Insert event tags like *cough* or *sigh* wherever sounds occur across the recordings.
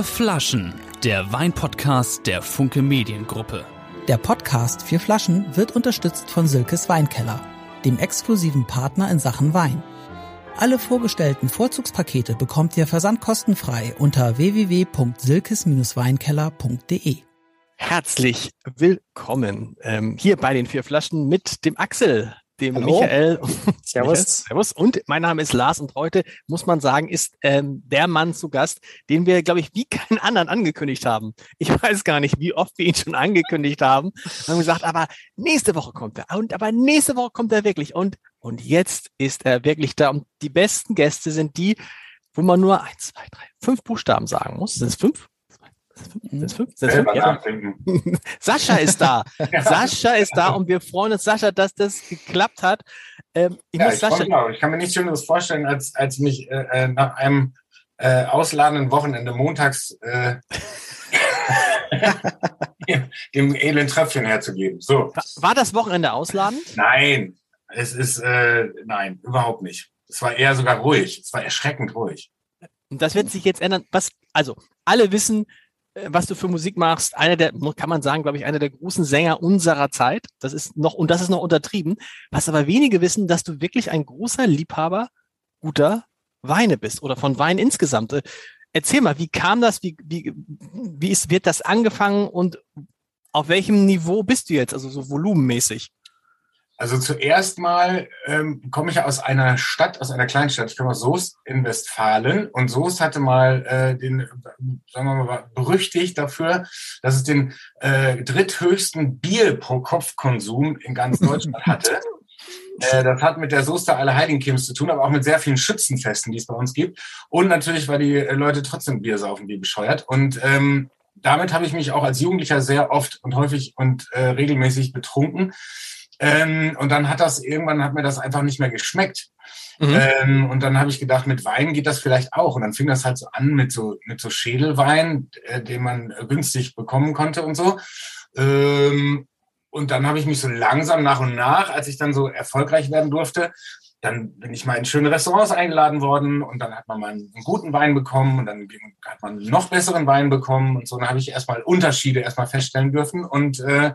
Vier Flaschen, der Weinpodcast der Funke Mediengruppe. Der Podcast Vier Flaschen wird unterstützt von Silkes Weinkeller, dem exklusiven Partner in Sachen Wein. Alle vorgestellten Vorzugspakete bekommt ihr versandkostenfrei unter www.silkes-weinkeller.de. Herzlich willkommen ähm, hier bei den vier Flaschen mit dem Axel, dem Hallo. *laughs* Michael. Servus. Servus. Und mein Name ist Lars und heute muss man sagen, ist ähm, der Mann zu Gast, den wir, glaube ich, wie keinen anderen angekündigt haben. Ich *laughs* weiß gar nicht, wie oft wir ihn schon angekündigt haben. Wir haben gesagt, aber nächste Woche kommt er. Und aber nächste Woche kommt er wirklich. Und, und jetzt ist er wirklich da. Und die besten Gäste sind die, wo man nur eins, zwei, drei, fünf Buchstaben sagen muss. Sind es fünf? Es fünf? Es fünf? Ja. *laughs* Sascha ist da. *laughs* Sascha ist da und wir freuen uns, Sascha, dass das geklappt hat. Ähm, ich Ja, muss ich, Sascha, auch. ich kann mir nichts Schöneres vorstellen, als, als mich äh, äh, nach einem äh, ausladenden Wochenende montags äh, *laughs* dem edlen Tröpfchen herzugeben. So, war das Wochenende ausladend? nein, es ist, äh, nein, überhaupt nicht. Es war eher sogar ruhig. Es war erschreckend ruhig. Und das wird sich jetzt ändern. Was, also, alle wissen, was du für Musik machst. Einer der, kann man sagen, glaube ich, einer der großen Sänger unserer Zeit. Das ist noch, und das ist noch untertrieben. Was aber wenige wissen, dass du wirklich ein großer Liebhaber guter Weine bist oder von Wein insgesamt. Äh, Erzähl mal, wie kam das? Wie, wie, wie ist, wird das angefangen und auf welchem Niveau bist du jetzt? Also so volumenmäßig. Also zuerst mal ähm, komme ich aus einer Stadt, aus einer Kleinstadt. Ich komme aus Soest in Westfalen und Soest hatte mal den, äh, den, sagen wir mal, berüchtigt dafür, dass es den äh, dritthöchsten Bier pro Kopf-Konsum in ganz *laughs* Deutschland hatte. Äh, das hat mit der Soester Allerheiligenkirmes zu tun, aber auch mit sehr vielen Schützenfesten, die es bei uns gibt. Und natürlich, weil die äh, Leute trotzdem Bier saufen wie bescheuert. Und ähm, damit habe ich mich auch als Jugendlicher sehr oft und häufig und äh, regelmäßig betrunken. Ähm, und dann hat das irgendwann hat mir das einfach nicht mehr geschmeckt. Mhm. Ähm, und dann habe ich gedacht, mit Wein geht das vielleicht auch. Und dann fing das halt so an mit so mit so Schädelwein, äh, den man äh, günstig bekommen konnte und so. Ähm, und dann habe ich mich so langsam nach und nach, als ich dann so erfolgreich werden durfte, dann bin ich mal in schöne Restaurants eingeladen worden und dann hat man mal einen guten Wein bekommen und dann hat man noch besseren Wein bekommen und so. Dann habe ich erstmal Unterschiede erstmal feststellen dürfen und äh,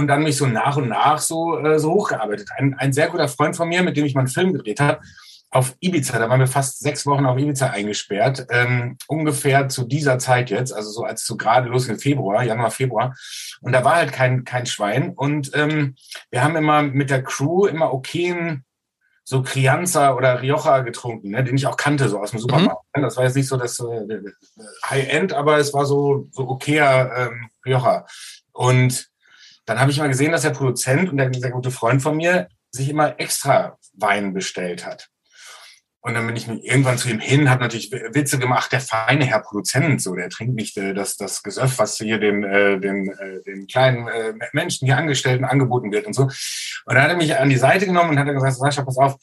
und dann mich so nach und nach so äh, so hochgearbeitet. Ein, ein sehr guter Freund von mir, mit dem ich mal einen Film gedreht habe, auf Ibiza, da waren wir fast sechs Wochen auf Ibiza eingesperrt, ähm, ungefähr zu dieser Zeit jetzt, also so als so gerade losging Februar, Januar, Februar. Und da war halt kein, kein Schwein. Und ähm, wir haben immer mit der Crew immer okayen so Crianza oder Rioja getrunken, ne, den ich auch kannte, so aus dem Supermarkt. Mhm. Das war jetzt nicht so das äh, High-End, aber es war so, so okayer ähm, Rioja. Und dann habe ich mal gesehen, dass der Produzent und der sehr gute Freund von mir sich immer extra Wein bestellt hat. Und dann bin ich irgendwann zu ihm hin, habe natürlich Witze gemacht, der feine Herr Produzent, so, der trinkt nicht äh, das, das Gesöff, was hier den, äh, den, äh, den kleinen äh, Menschen hier Angestellten angeboten wird und so. Und dann hat er mich an die Seite genommen und hat gesagt, Sascha, pass auf,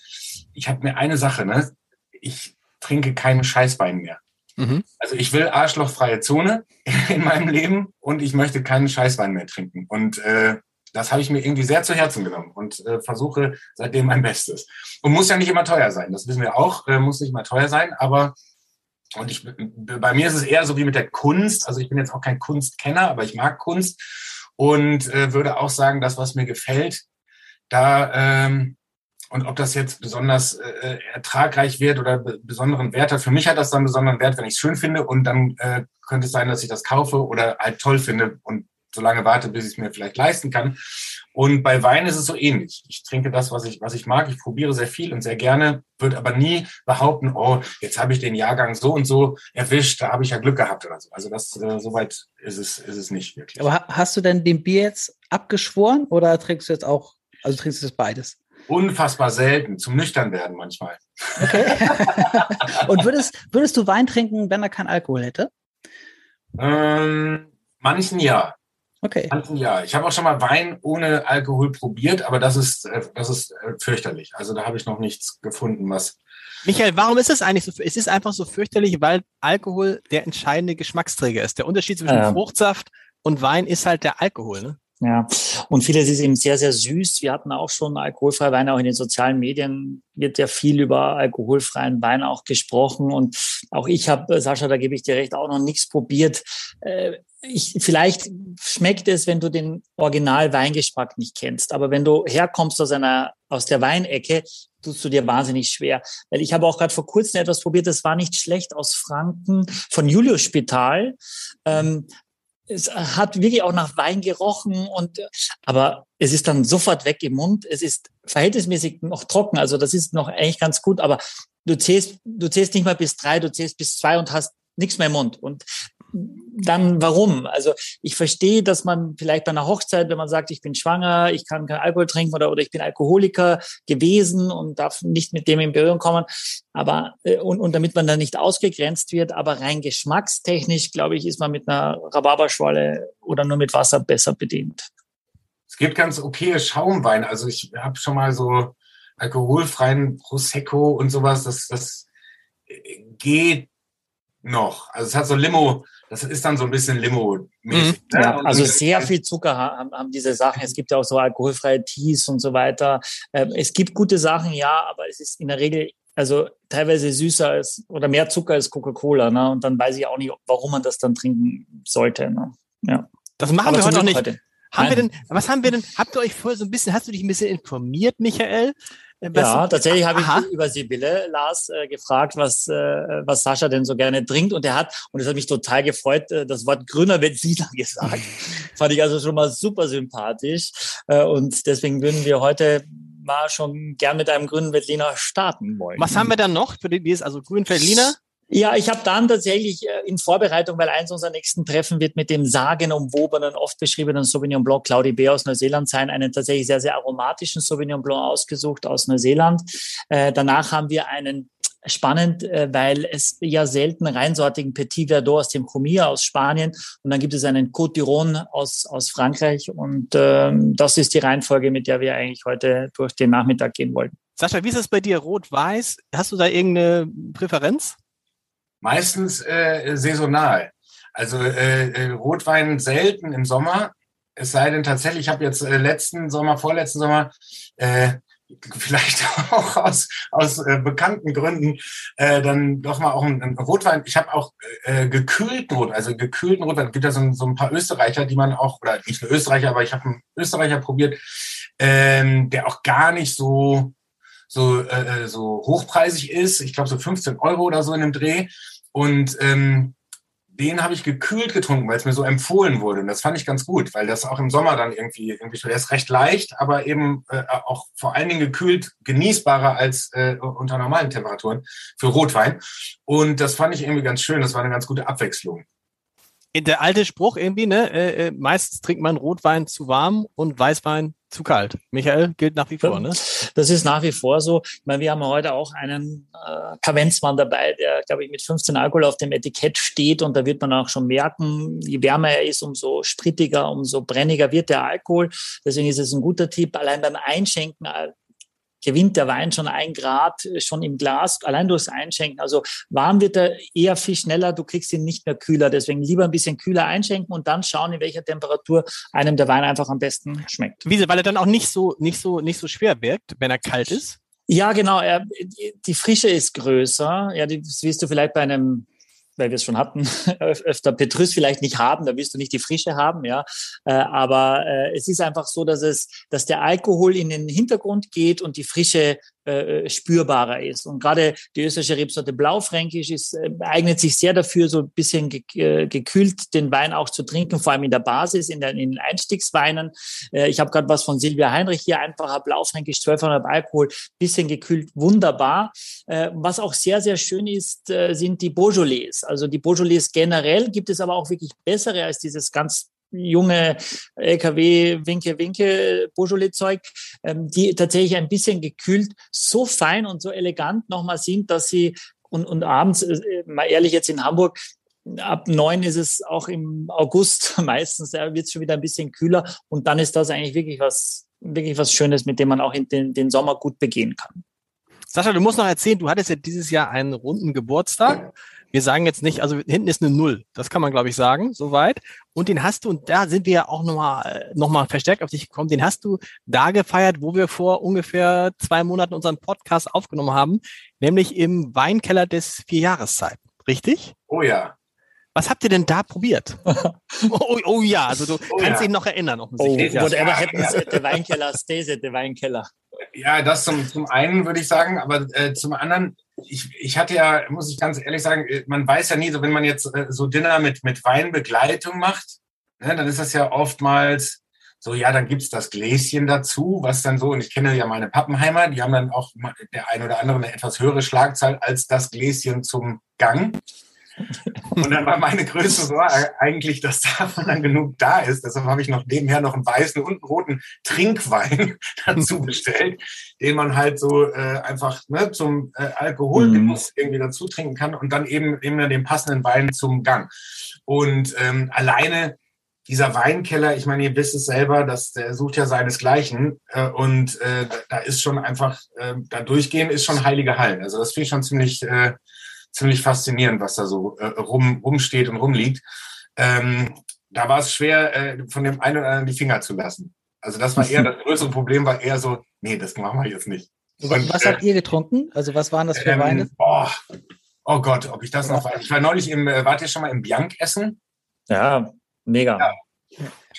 ich habe mir eine Sache, ne? Ich trinke keinen Scheißwein mehr. Mhm. Also ich will arschlochfreie Zone *laughs* in meinem Leben und ich möchte keinen Scheißwein mehr trinken. Und äh, das habe ich mir irgendwie sehr zu Herzen genommen und äh, versuche seitdem mein Bestes. Und muss ja nicht immer teuer sein, das wissen wir auch, äh, muss nicht immer teuer sein, aber und ich, bei mir ist es eher so wie mit der Kunst. Also ich bin jetzt auch kein Kunstkenner, aber ich mag Kunst und äh, würde auch sagen, das, was mir gefällt, da ähm, und ob das jetzt besonders äh, ertragreich wird oder besonderen Wert hat. Für mich hat das dann besonderen Wert, wenn ich es schön finde und dann äh, könnte es sein, dass ich das kaufe oder halt toll finde und so lange warte, bis ich es mir vielleicht leisten kann. Und bei Wein ist es so ähnlich. Ich trinke das, was ich, was ich mag. Ich probiere sehr viel und sehr gerne, würde aber nie behaupten, oh, jetzt habe ich den Jahrgang so und so erwischt, da habe ich ja Glück gehabt oder so. Also das, äh, soweit ist es, ist es nicht wirklich. Aber hast du denn dem Bier jetzt abgeschworen oder trinkst du jetzt auch, also trinkst du jetzt beides? Unfassbar selten, zum nüchtern werden manchmal. Okay. *laughs* und würdest, würdest du Wein trinken, wenn er kein Alkohol hätte? Ähm, manchen ja. Okay. Manchen ja. Ich habe auch schon mal Wein ohne Alkohol probiert, aber das ist, äh, das ist äh, fürchterlich. Also da habe ich noch nichts gefunden, was. Michael, warum ist es eigentlich so? Es ist einfach so fürchterlich, weil Alkohol der entscheidende Geschmacksträger ist. Der Unterschied zwischen Ja. Fruchtsaft und Wein ist halt der Alkohol. Ne? Ja, und vieles ist eben sehr, sehr süß. Wir hatten auch schon alkoholfreie Weine, auch in den sozialen Medien wird ja viel über alkoholfreien Wein auch gesprochen. Und auch ich habe, Sascha, da gebe ich dir recht, auch noch nichts probiert. Äh, ich, vielleicht schmeckt es, wenn du den Original-Weingeschmack nicht kennst. Aber wenn du herkommst aus einer, aus der Weinecke, tust du dir wahnsinnig schwer. Weil ich habe auch gerade vor kurzem etwas probiert, das war nicht schlecht aus Franken von Julius Spital. Ähm, es hat wirklich auch nach Wein gerochen und aber es ist dann sofort weg im Mund. Es ist verhältnismäßig noch trocken, also das ist noch eigentlich ganz gut, aber du zählst, du zählst nicht mal bis drei, du zählst bis zwei und hast nichts mehr im Mund. Und dann warum? Also ich verstehe, dass man vielleicht bei einer Hochzeit, wenn man sagt, ich bin schwanger, ich kann keinen Alkohol trinken oder, oder ich bin Alkoholiker gewesen und darf nicht mit dem in Berührung kommen, aber äh, und, und damit man dann nicht ausgegrenzt wird, aber rein geschmackstechnisch, glaube ich, ist man mit einer Rhabarberschwalle oder nur mit Wasser besser bedient. Es gibt ganz okay Schaumwein. Also ich habe schon mal so alkoholfreien Prosecco und sowas, das, das geht noch. Also es hat so Limo, das ist dann so ein bisschen Limo-mäßig. Mhm. Ne? Ja, also sehr viel Zucker haben, haben diese Sachen. Es gibt ja auch so alkoholfreie Teas und so weiter. Ähm, es gibt gute Sachen, ja, aber es ist in der Regel also teilweise süßer als oder mehr Zucker als Coca-Cola. Ne? Und dann weiß ich auch nicht, warum man das dann trinken sollte. Ne? Ja. Das machen aber wir heute noch nicht. Heute. Haben wir denn, was haben wir denn, habt ihr euch vorher so ein bisschen, hast du dich ein bisschen informiert, Michael? Äh, ja, tatsächlich habe ich über Sibylle Lars äh, gefragt, was, äh, was Sascha denn so gerne trinkt. Und er hat, und es hat mich total gefreut, äh, das Wort grüner Benziner *laughs* gesagt. Fand ich also schon mal super sympathisch. Äh, und deswegen würden wir heute mal schon gern mit einem grünen Veltliner starten wollen. Was haben wir dann noch für die, also grün Veltliner? Ja, ich habe dann tatsächlich äh, in Vorbereitung, weil eins unserer nächsten Treffen wird mit dem sagenumwobenen, oft beschriebenen Sauvignon Blanc Claudie B aus Neuseeland sein, einen tatsächlich sehr, sehr aromatischen Sauvignon Blanc ausgesucht aus Neuseeland. Äh, danach haben wir einen spannend, äh, weil es ja selten reinsortigen Petit Verdot aus dem Comia aus Spanien und dann gibt es einen Côte d'Iron aus, aus Frankreich und ähm, das ist die Reihenfolge, mit der wir eigentlich heute durch den Nachmittag gehen wollten. Sascha, wie ist es bei dir? Rot-Weiß? Hast du da irgendeine Präferenz? Meistens äh, saisonal. Also äh, äh, Rotwein selten im Sommer. Es sei denn tatsächlich, ich habe jetzt äh, letzten Sommer, vorletzten Sommer, äh, vielleicht *laughs* auch aus, aus äh, bekannten Gründen, äh, dann doch mal auch einen, Rotwein. Ich habe auch äh, gekühlten Rotwein, also gekühlten Rotwein. Es gibt ja so, so ein paar Österreicher, die man auch, oder nicht nur Österreicher, aber ich habe einen Österreicher probiert, ähm, der auch gar nicht so so, äh, äh, so hochpreisig ist. Ich glaube so 15 Euro oder so in dem Dreh. Und ähm, den habe ich gekühlt getrunken, weil es mir so empfohlen wurde. Und das fand ich ganz gut, weil das auch im Sommer dann irgendwie, irgendwie der ist recht leicht, aber eben äh, auch vor allen Dingen gekühlt genießbarer als äh, unter normalen Temperaturen für Rotwein. Und das fand ich irgendwie ganz schön. Das war eine ganz gute Abwechslung der alte Spruch irgendwie, ne? Äh, äh, meistens trinkt man Rotwein zu warm und Weißwein zu kalt. Michael, gilt nach wie vor, ne? Das ist nach wie vor so. Ich meine, wir haben heute auch einen äh, Kavenzmann dabei, der, glaube ich, mit 15 Alkohol auf dem Etikett steht und da wird man auch schon merken, je wärmer er ist, umso sprittiger, umso brenniger wird der Alkohol. Deswegen ist es ein guter Tipp. Allein beim Einschenken äh, gewinnt der Wein schon ein Grad äh, schon im Glas, allein durchs Einschenken. Also warm wird er eher viel schneller, du kriegst ihn nicht mehr kühler. Deswegen lieber ein bisschen kühler einschenken und dann schauen, in welcher Temperatur einem der Wein einfach am besten schmeckt. Wie, weil er dann auch nicht so, nicht so, nicht so schwer wirkt, wenn er kalt ist? Ja, genau. Er, die Frische ist größer. Ja, das wirst du vielleicht bei einem weil wir es schon hatten, *laughs* öfter Petrus vielleicht nicht haben, da wirst du nicht die Frische haben, ja. Äh, aber äh, es ist einfach so, dass es, dass der Alkohol in den Hintergrund geht und die Frische äh, spürbarer ist. Und gerade die österreichische Rebsorte Blaufränkisch ist, äh, eignet sich sehr dafür, so ein bisschen ge äh, gekühlt den Wein auch zu trinken, vor allem in der Basis, in, der, in den Einstiegsweinen. Äh, ich habe gerade was von Silvia Heinrich hier, einfacher Blaufränkisch, 1200 Alkohol, bisschen gekühlt, wunderbar. Äh, was auch sehr, sehr schön ist, äh, sind die Beaujolais. Also die Beaujolais generell gibt es aber auch wirklich bessere als dieses ganz junge LKW Winke Winke Beaujolais Zeug, ähm, die tatsächlich ein bisschen gekühlt so fein und so elegant nochmal sind, dass sie und, und abends, äh, mal ehrlich jetzt in Hamburg, ab neun ist es auch im August *laughs* meistens, da wird es schon wieder ein bisschen kühler und dann ist das eigentlich wirklich was, wirklich was Schönes, mit dem man auch den, den Sommer gut begehen kann. Sascha, du musst noch erzählen, du hattest ja dieses Jahr einen runden Geburtstag. Wir sagen jetzt nicht, also hinten ist eine Null. Das kann man, glaube ich, sagen, soweit. Und den hast du, und da sind wir ja auch nochmal noch mal verstärkt auf dich gekommen, den hast du da gefeiert, wo wir vor ungefähr zwei Monaten unseren Podcast aufgenommen haben, nämlich im Weinkeller des Vierjahreszeiten. Richtig? Oh ja. Was habt ihr denn da probiert? *laughs* oh, oh, ja, also du Oh kannst ja. ihn noch erinnern. Oh, offensichtlich. ja. whatever Ja, happens at the Weinkeller stays at the Weinkeller. Ja, das zum, zum einen würde ich sagen, aber äh, zum anderen, ich, ich hatte ja, muss ich ganz ehrlich sagen, äh, man weiß ja nie, so wenn man jetzt äh, so Dinner mit, mit Weinbegleitung macht, ne, dann ist das ja oftmals so, ja, dann gibt's das Gläschen dazu, was dann so, und ich kenne ja meine Pappenheimer, die haben dann auch der ein oder andere eine etwas höhere Schlagzahl als das Gläschen zum Gang. Und dann war meine größte *laughs* Sorge eigentlich, dass davon *laughs* dann genug da ist. Deshalb habe ich noch nebenher noch einen weißen und einen roten Trinkwein *laughs* dazu bestellt, den man halt so äh, einfach ne, zum äh, Alkoholgenuss irgendwie dazu trinken kann und dann eben eben den passenden Wein zum Gang. Und ähm, alleine dieser Weinkeller, ich meine, ihr wisst es selber, dass der sucht ja seinesgleichen äh, und äh, da, da ist schon einfach, äh, da durchgehen ist schon heilige Hallen. Also das finde ich schon ziemlich, äh, ziemlich faszinierend, was da so äh, rum, rumsteht und rumliegt. Ähm, da war es schwer, äh, von dem einen oder anderen die Finger zu lassen. Also das war eher *laughs* das größere Problem, war eher so, nee, das machen wir jetzt nicht. Und, Was äh, habt ihr getrunken? Also was waren das für ähm, Weine? boah, oh Gott, ob ich das noch weiß. Ich war neulich im, äh, wart ihr schon mal im Bianc essen? Ja, mega. Ja.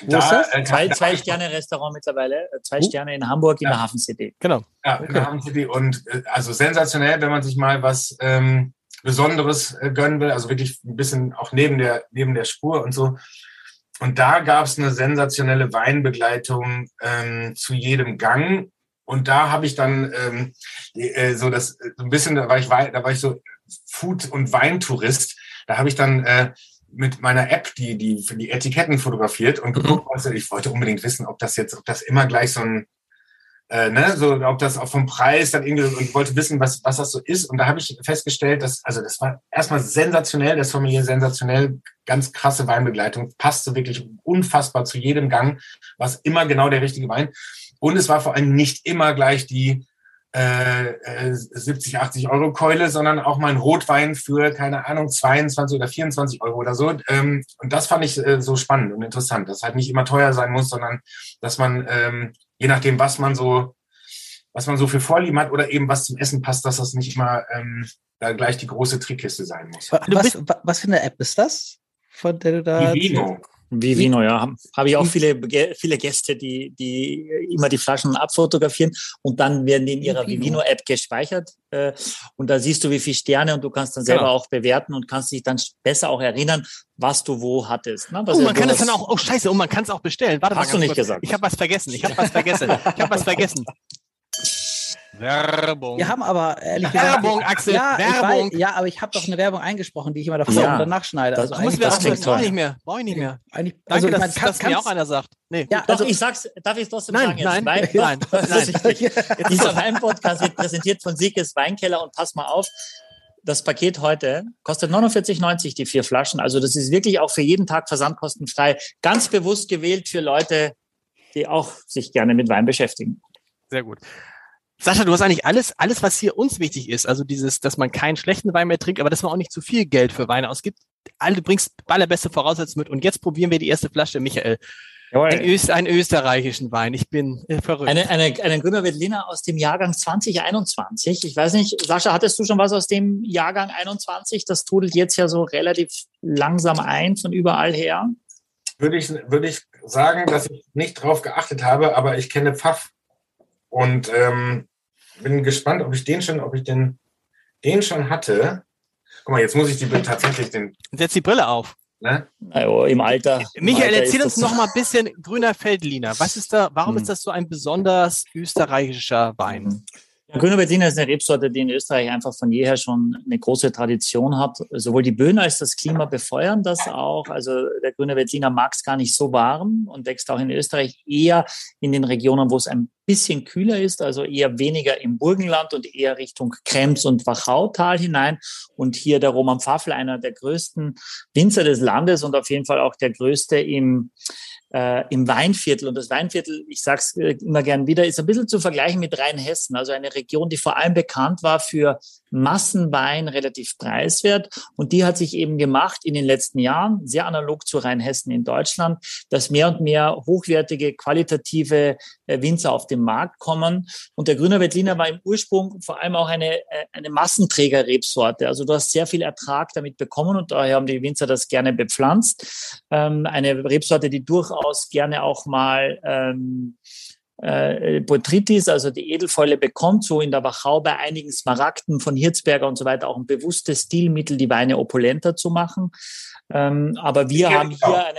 Wo ist das? äh, Zwei, da- zwei Sterne Restaurant mittlerweile, äh, zwei Oh. Sterne in Hamburg in Ja. der Hafen City. Genau. Ja, in der Hafen City und äh, also sensationell, wenn man sich mal was ähm, Besonderes äh, gönnen will, also wirklich ein bisschen auch neben der neben der Spur und so. Und da gab es eine sensationelle Weinbegleitung ähm, zu jedem Gang. Und da habe ich dann ähm, äh, so das so ein bisschen, da war ich da war ich so Food- und Weintourist. Da habe ich dann äh, mit meiner App die die die Etiketten fotografiert und geguckt, was ich wollte unbedingt wissen, ob das jetzt, ob das immer gleich so ein äh, ne, so ob das auch vom Preis dann irgendwie und wollte wissen, was was das so ist. Und da habe ich festgestellt, dass also das war erstmal sensationell, das Sommelier sensationell, ganz krasse Weinbegleitung, passte wirklich unfassbar zu jedem Gang, was immer genau der richtige Wein. Und es war vor allem nicht immer gleich die äh, äh, 70, 80 Euro Keule, sondern auch mal ein Rotwein für, keine Ahnung, 22 oder 24 Euro oder so. Ähm, und das fand ich äh, so spannend und interessant, dass halt nicht immer teuer sein muss, sondern dass man, ähm, je nachdem, was man so, was man so für Vorlieben hat oder eben was zum Essen passt, dass das nicht immer ähm, da gleich die große Trickkiste sein muss. Was, was für eine App ist das? Von der du da. Vivino. Vivino, ja. Habe hab ich auch viele, viele Gäste, die, die immer die Flaschen abfotografieren und dann werden die in ihrer Vivino. Vivino-App gespeichert. Äh, und da siehst du, wie viele Sterne und du kannst dann selber Genau. auch bewerten und kannst dich dann besser auch erinnern, was du wo hattest. Ne? Oh, man kann es dann auch, oh scheiße, oh, man kann es auch bestellen. Warte Hast du nicht kurz. gesagt. Ich habe was vergessen, ich habe was vergessen, ich habe was vergessen. *laughs* Werbung. Wir haben aber ehrlich gesagt. Werbung, Axel, ja, Werbung. Weiß, ja, aber ich habe doch eine Werbung eingesprochen, die ich immer davor Ja. und danach schneide. Das Also Müssen wir das auch klingt nicht, brauche ich toll. nicht mehr, brauche ich nicht mehr. eigentlich, Danke, also ich dass, kann- dass mir auch einer sagt. Nee. Ja, Doch, also ich sag's, darf ich es trotzdem Nein, sagen? *laughs* *laughs* jetzt? nein, Wein- nein, nein. Dieser Weinpodcast wird präsentiert von Siekes Weinkeller und pass mal auf, das Paket heute kostet 49,90 die vier Flaschen. Also das ist wirklich auch für jeden Tag versandkostenfrei. Ganz bewusst gewählt für Leute, die auch sich gerne mit Wein beschäftigen. Sehr gut. Sascha, du hast eigentlich alles, alles, was hier uns wichtig ist. Also dieses, dass man keinen schlechten Wein mehr trinkt, aber dass man auch nicht zu viel Geld für Weine ausgibt. Alle, du bringst allerbeste Voraussetzungen mit. Und jetzt probieren wir die erste Flasche, Michael. Ein, Öst, einen österreichischen Wein. Ich bin äh, verrückt. Eine, eine, einen Grüner Veltliner aus dem Jahrgang 2021. Ich weiß nicht, Sascha, hattest du schon was aus dem Jahrgang 21? Das trudelt jetzt ja so relativ langsam ein von überall her. Würde ich, würde ich sagen, dass ich nicht drauf geachtet habe, aber ich kenne Pfaff und ähm, bin gespannt, ob ich den schon, ob ich den, den schon hatte. Guck mal, jetzt muss ich die tatsächlich den, Setz die Brille auf. ne? Also Im Alter. im Michael, Alter erzähl uns noch mal ein *laughs* bisschen grüner Feldliner. Was ist da, warum Hm. ist das so ein besonders österreichischer Wein? Ja, Grüner Veltliner ist eine Rebsorte, die in Österreich einfach von jeher schon eine große Tradition hat. Sowohl die Böden als das Klima befeuern das auch. Also der Grüne Veltliner mag es gar nicht so warm und wächst auch in Österreich eher in den Regionen, wo es ein bisschen kühler ist, also eher weniger im Burgenland und eher Richtung Krems und Wachautal hinein. Und hier der Roman Pfaffel, einer der größten Winzer des Landes und auf jeden Fall auch der größte im äh, im Weinviertel. Und das Weinviertel, ich sage es äh, immer gern wieder, ist ein bisschen zu vergleichen mit Rheinhessen, also eine Region, die vor allem bekannt war für Massenwein, relativ preiswert. Und die hat sich eben gemacht in den letzten Jahren, sehr analog zu Rheinhessen in Deutschland, dass mehr und mehr hochwertige, qualitative Winzer auf den Markt kommen. Und der Grüner Veltliner war im Ursprung vor allem auch eine, äh, eine Massenträger-Rebsorte. Also du hast sehr viel Ertrag damit bekommen und daher haben die Winzer das gerne bepflanzt. Ähm, eine Rebsorte, die durchaus gerne auch mal ähm, äh, Botrytis, also die Edelfäule, bekommt, so in der Wachau bei einigen Smaragden von Hirzberger und so weiter auch ein bewusstes Stilmittel, die Weine opulenter zu machen. Ähm, aber wir haben hier einen.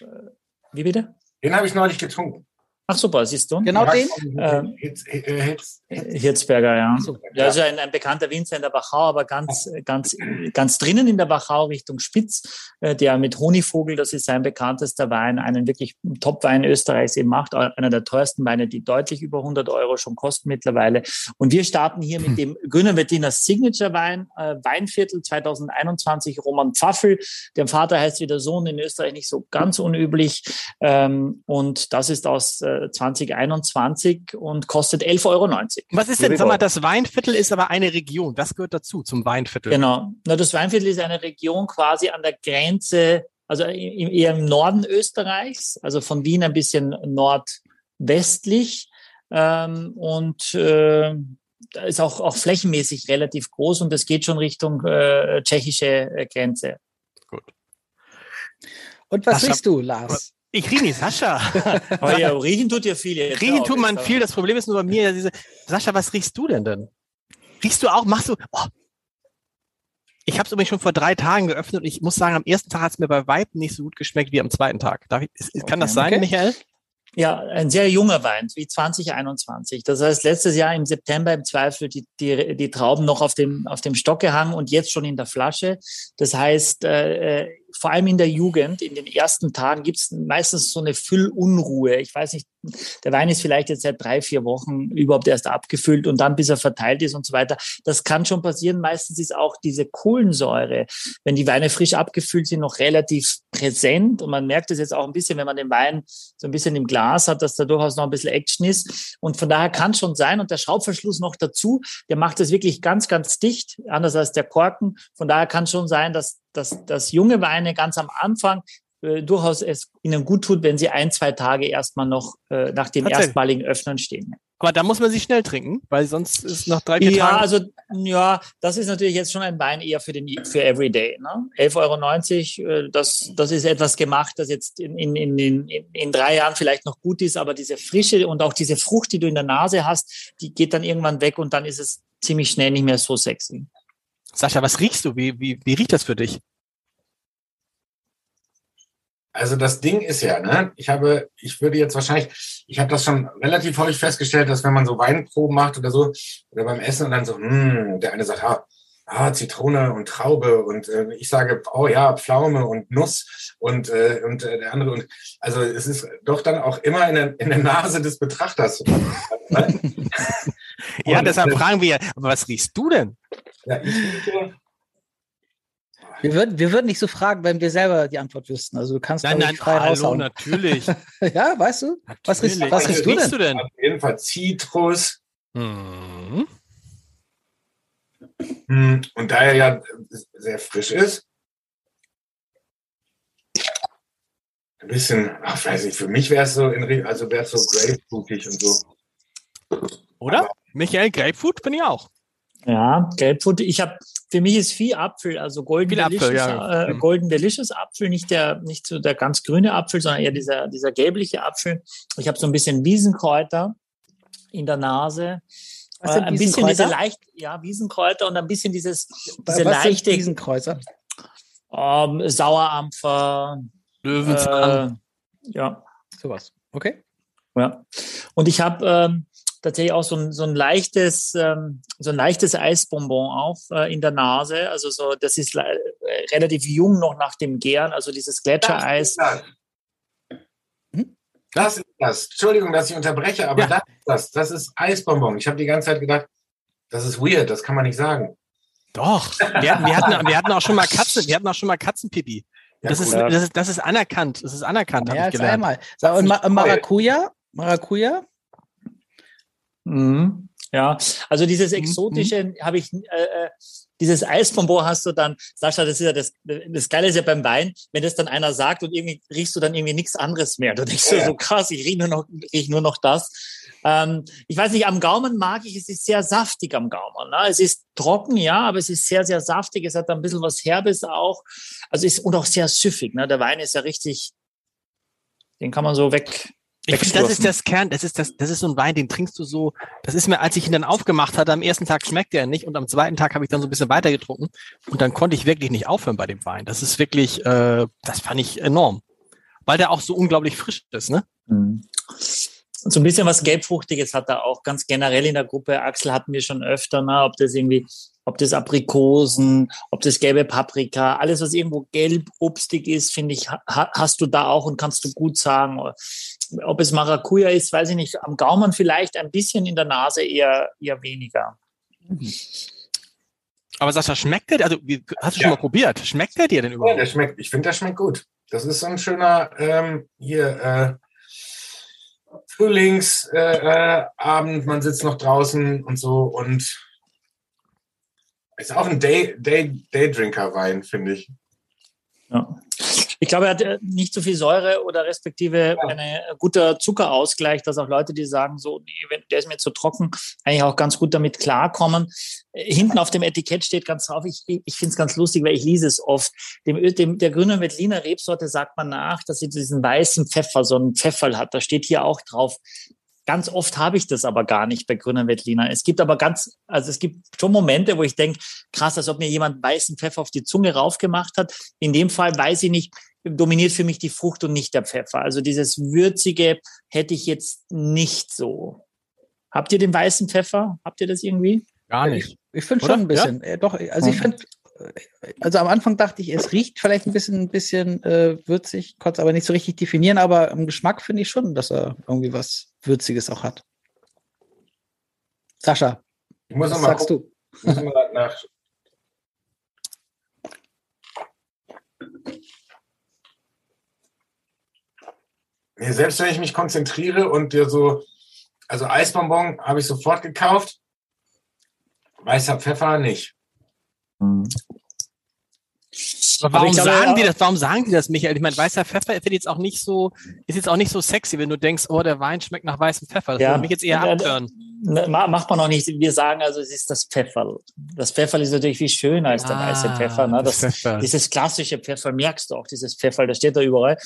Äh, wie bitte? Den habe ich neulich getrunken. Ach super, siehst du? Genau den? Ähm, Hirzberger, ja. ja. Also ein, ein, bekannter Winzer in der Wachau, aber ganz, ganz, ganz drinnen in der Wachau Richtung Spitz, äh, der mit Honigvogel, das ist sein bekanntester Wein, einen wirklich Top-Wein Österreichs eben macht, einer der teuersten Weine, die deutlich über 100 Euro schon kosten mittlerweile. Und wir starten hier mit hm. dem Grüner Wettiner Signature Wein, äh, Weinviertel 2021, Roman Pfaffel. Der Vater heißt wie der Sohn in Österreich nicht so ganz unüblich. Ähm, und das ist aus äh, 2021 und kostet 11,90 Euro. Was ist denn, sag mal, das Weinviertel ist aber eine Region. Was gehört dazu zum Weinviertel? Genau. Na, das Weinviertel ist eine Region quasi an der Grenze, also eher im Norden Österreichs, also von Wien ein bisschen nordwestlich. Ähm, und äh, ist auch, auch flächenmäßig relativ groß und es geht schon Richtung äh, tschechische äh, Grenze. Gut. Und was riechst du, Lars? Ich rieche nicht, Sascha. *laughs* oh ja, riechen tut ja viel. Jetzt riechen tut man viel. Das Problem ist nur bei mir, diese, Sascha, was riechst du denn denn? Riechst du auch, machst du, oh. Ich habe es übrigens schon vor drei Tagen geöffnet und ich muss sagen, am ersten Tag hat es mir bei Weitem nicht so gut geschmeckt wie am zweiten Tag. Ich, kann okay, das sein, okay. Michael? Ja, ein sehr junger Wein, wie 2021. Das heißt, letztes Jahr im September im Zweifel die, die, die Trauben noch auf dem, auf dem Stock gehangen und jetzt schon in der Flasche. Das heißt, äh, äh vor allem in der Jugend, in den ersten Tagen gibt es meistens so eine Füllunruhe. Ich weiß nicht, der Wein ist vielleicht jetzt seit drei, vier Wochen überhaupt erst abgefüllt und dann, bis er verteilt ist und so weiter. Das kann schon passieren. Meistens ist auch diese Kohlensäure, wenn die Weine frisch abgefüllt sind, noch relativ präsent. Und man merkt es jetzt auch ein bisschen, wenn man den Wein so ein bisschen im Glas hat, dass da durchaus noch ein bisschen Action ist. Und von daher kann schon sein, und der Schraubverschluss noch dazu, der macht es wirklich ganz, ganz dicht, anders als der Korken. Von daher kann schon sein, dass dass, dass junge Weine ganz am Anfang äh, durchaus es ihnen gut tut, wenn sie ein, zwei Tage erstmal noch äh, nach dem erstmaligen Öffnen stehen. Aber da muss man sie schnell trinken, weil sonst ist nach drei, vier ja, Tagen. Also, ja, das ist natürlich jetzt schon ein Wein eher für den für Everyday. Ne? 11,90 Euro, äh, das, das ist etwas gemacht, das jetzt in, in, in, in, in drei Jahren vielleicht noch gut ist, aber diese Frische und auch diese Frucht, die du in der Nase hast, die geht dann irgendwann weg und dann ist es ziemlich schnell nicht mehr so sexy. Sascha, was riechst du? Wie, wie, wie riecht das für dich? Also das Ding ist ja, ne, ich habe, ich würde jetzt wahrscheinlich, ich habe das schon relativ häufig festgestellt, dass wenn man so Weinproben macht oder so, oder beim Essen und dann so, hm, der eine sagt, ah, ah Zitrone und Traube und äh, ich sage, oh ja, Pflaume und Nuss und, äh, und äh, der andere und also es ist doch dann auch immer in der, in der Nase des Betrachters. *laughs* *laughs* ja, deshalb äh, fragen wir, aber was riechst du denn? Ja, ich rieche, wir würden, wir würden nicht so fragen, wenn wir selber die Antwort wüssten. Also du kannst nein, nein, frei hallo, raushauen. natürlich. *laughs* ja, weißt du? Natürlich. Was riechst, was riechst du denn? du denn? Auf jeden Fall Zitrus. Mhm. Hm, und da er ja sehr frisch ist, ein bisschen, ach, weiß ich, für mich wäre es so, in, also wäre es so grapefruitig und so. Oder? Aber Michael, Grapefruit bin ich auch. Ja, Gelbfrucht. Ich habe, für mich ist viel Apfel, also Golden Delicious, Apfel, ja. äh, mhm. Golden Delicious Apfel, nicht der, nicht so der ganz grüne Apfel, sondern eher dieser, dieser gelbliche Apfel. Ich habe so ein bisschen Wiesenkräuter in der Nase. Was sind äh, ein bisschen diese leicht, ja, Wiesenkräuter und ein bisschen dieses, diese Was leichte. Wiesenkräuter? Ähm, Sauerampfer. Löwenzahn. Äh, ja. Sowas. Okay. Ja. Und ich habe ähm, tatsächlich auch so ein, so ein leichtes, ähm, so ein leichtes Eisbonbon auch äh, in der Nase. Also so, das ist äh, relativ jung noch nach dem Gären, also dieses Gletschereis. Hm? Das ist das. Entschuldigung, dass ich unterbreche, aber ja. das ist das. Das ist Eisbonbon. Ich habe die ganze Zeit gedacht, das ist weird, das kann man nicht sagen. Doch. Wir hatten, wir hatten, wir hatten auch schon mal Katzen, wir hatten auch schon mal Katzenpipi. Das, ja, ist, das, ist, das ist anerkannt. Das ist anerkannt. Ja, jetzt einmal. So, und Ma Maracuja? Maracuja? Mhm. Ja, also dieses mhm. Exotische mhm. habe ich, äh, äh, dieses Eisbonbon hast du dann, Sascha, das ist ja das, das Geile ist ja beim Wein, wenn das dann einer sagt und irgendwie riechst du dann irgendwie nichts anderes mehr. Du denkst ja. so krass, ich rieche nur noch, riech nur noch das. Ähm, ich weiß nicht, am Gaumen mag ich, es ist sehr saftig am Gaumen. Ne? Es ist trocken, ja, aber es ist sehr, sehr saftig. Es hat ein bisschen was Herbes auch. Also ist und auch sehr süffig. Ne? Der Wein ist ja richtig, den kann man so weg, ich finde, das ist das Kern, das ist das, das ist so ein Wein, den trinkst du so, das ist mir, als ich ihn dann aufgemacht hatte, am ersten Tag schmeckt er nicht und am zweiten Tag habe ich dann so ein bisschen weiter getrunken und dann konnte ich wirklich nicht aufhören bei dem Wein. Das ist wirklich, äh, das fand ich enorm, weil der auch so unglaublich frisch ist, ne? Mhm. So ein bisschen was Gelbfruchtiges hat er auch ganz generell in der Gruppe. Axel hatten wir schon öfter, ne? ob das irgendwie, ob das Aprikosen, ob das gelbe Paprika, alles was irgendwo gelb-obstig ist, finde ich, ha hast du da auch und kannst du gut sagen ob es Maracuja ist, weiß ich nicht. Am Gaumen vielleicht ein bisschen, in der Nase eher, eher weniger. Aber Sascha, schmeckt der? Also, hast du ja. schon mal probiert? Schmeckt der dir denn überhaupt? Ja, der schmeckt, ich finde, der schmeckt gut. Das ist so ein schöner, ähm, hier, äh, Frühlingsabend, äh, man sitzt noch draußen und so und ist auch ein Day, Day, Daydrinker-Wein, finde ich. Ja. Ich glaube, er hat äh, nicht so viel Säure oder respektive ja. ein guter Zuckerausgleich, dass auch Leute, die sagen, so, nee, der ist mir zu trocken, eigentlich auch ganz gut damit klarkommen. Äh, hinten auf dem Etikett steht ganz drauf, ich, ich finde es ganz lustig, weil ich lese es oft. Dem, dem, der grüne Veltliner Rebsorte sagt man nach, dass sie diesen weißen Pfeffer, so einen Pfefferl hat. Da steht hier auch drauf, Ganz oft habe ich das aber gar nicht bei Grüner Veltliner. Es gibt aber ganz, also es gibt schon Momente, wo ich denke, krass, als ob mir jemand weißen Pfeffer auf die Zunge raufgemacht hat. In dem Fall weiß ich nicht, dominiert für mich die Frucht und nicht der Pfeffer. Also dieses Würzige hätte ich jetzt nicht so. Habt ihr den weißen Pfeffer? Habt ihr das irgendwie? Gar nicht. Ich, ich finde schon ein bisschen. Ja? Doch, also ich finde, also am Anfang dachte ich, es riecht vielleicht ein bisschen, ein bisschen äh, würzig, konnte es aber nicht so richtig definieren, aber im Geschmack finde ich schon, dass er irgendwie was Würziges auch hat. Sascha, ich muss was sagst gucken. du? Ich muss mal nach. Nee, selbst wenn ich mich konzentriere und dir so, also Eisbonbon habe ich sofort gekauft, weißer Pfeffer nicht. Mhm. Aber warum glaube, sagen die das? Warum sagen die das, Michael? Ich meine, weißer Pfeffer ist jetzt auch nicht so, ist jetzt auch nicht so sexy, wenn du denkst, oh, der Wein schmeckt nach weißem Pfeffer. Das ja. würde mich jetzt eher abtören. Macht man noch nicht. Wir sagen also, es ist das Pfeffer. Das Pfeffer ist natürlich viel schöner als der ah, weiße Pfeffer. Ne? Das, das dieses klassische Pfeffer merkst du auch, dieses Pfeffer, das steht da überall.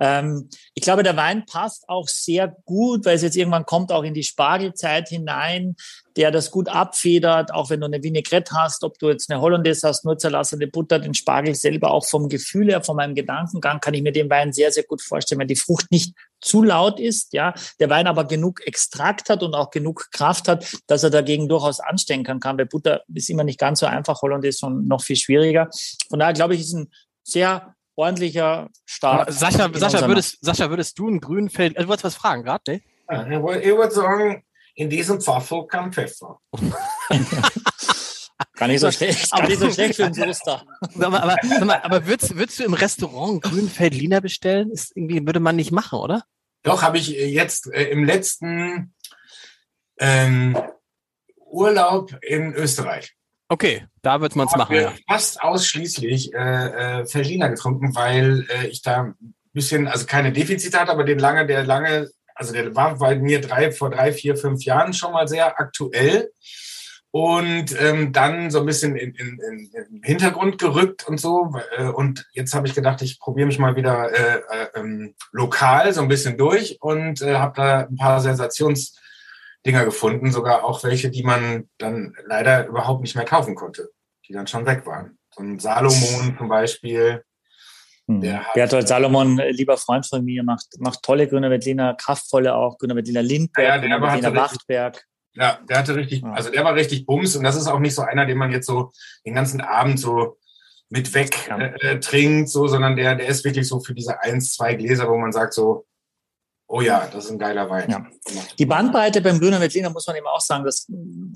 Ähm, ich glaube, der Wein passt auch sehr gut, weil es jetzt irgendwann kommt auch in die Spargelzeit hinein der das gut abfedert, auch wenn du eine Vinaigrette hast, ob du jetzt eine Hollandaise hast, nur zerlassene Butter, den Spargel selber auch vom Gefühl her, von meinem Gedankengang, kann ich mir den Wein sehr, sehr gut vorstellen, wenn die Frucht nicht zu laut ist, ja, der Wein aber genug Extrakt hat und auch genug Kraft hat, dass er dagegen durchaus anstecken kann. Weil Butter ist immer nicht ganz so einfach, Hollandaise ist noch viel schwieriger. Von daher glaube ich, ist ein sehr ordentlicher Start. Sascha, Sascha, würdest, Sascha, würdest du einen grünen Feld, also du wolltest was fragen gerade, ne? Ich würde sagen, in diesem Pfeffel kein Pfeffer. *laughs* Gar nicht so schlecht, gar nicht so schlecht für einen Soester. Aber, aber, aber, aber würdest, würdest du im Restaurant grünen Feldliner bestellen? Ist irgendwie, würde man nicht machen, oder? Doch, habe ich jetzt äh, im letzten ähm, Urlaub in Österreich. Okay, da wird man es machen. Ja. Fast ausschließlich äh, äh, Feldliner getrunken, weil äh, ich da ein bisschen, also keine Defizite hatte, aber den lange, der lange also der war bei mir drei, vor drei, vier, fünf Jahren schon mal sehr aktuell und ähm, dann so ein bisschen in, in, in, in Hintergrund gerückt und so. Äh, und jetzt habe ich gedacht, ich probiere mich mal wieder äh, äh, ähm, lokal so ein bisschen durch und äh, habe da ein paar Sensationsdinger gefunden, sogar auch welche, die man dann leider überhaupt nicht mehr kaufen konnte, die dann schon weg waren. So ein Salomon zum Beispiel. Hm. Berthold Salomon, äh, lieber Freund von mir, macht, macht tolle Grüner Veltliner, kraftvolle auch, Grüner Veltliner Lindberg, ja, Grüner Wachtberg. Ja, der hatte richtig, also der war richtig Bums und das ist auch nicht so einer, den man jetzt so den ganzen Abend so mit weg ja. äh, trinkt, so, sondern der, der ist wirklich so für diese eins, zwei Gläser, wo man sagt so, Oh ja, das ist ein geiler Wein. Ja. Die Bandbreite beim Grüner Veltliner muss man eben auch sagen, das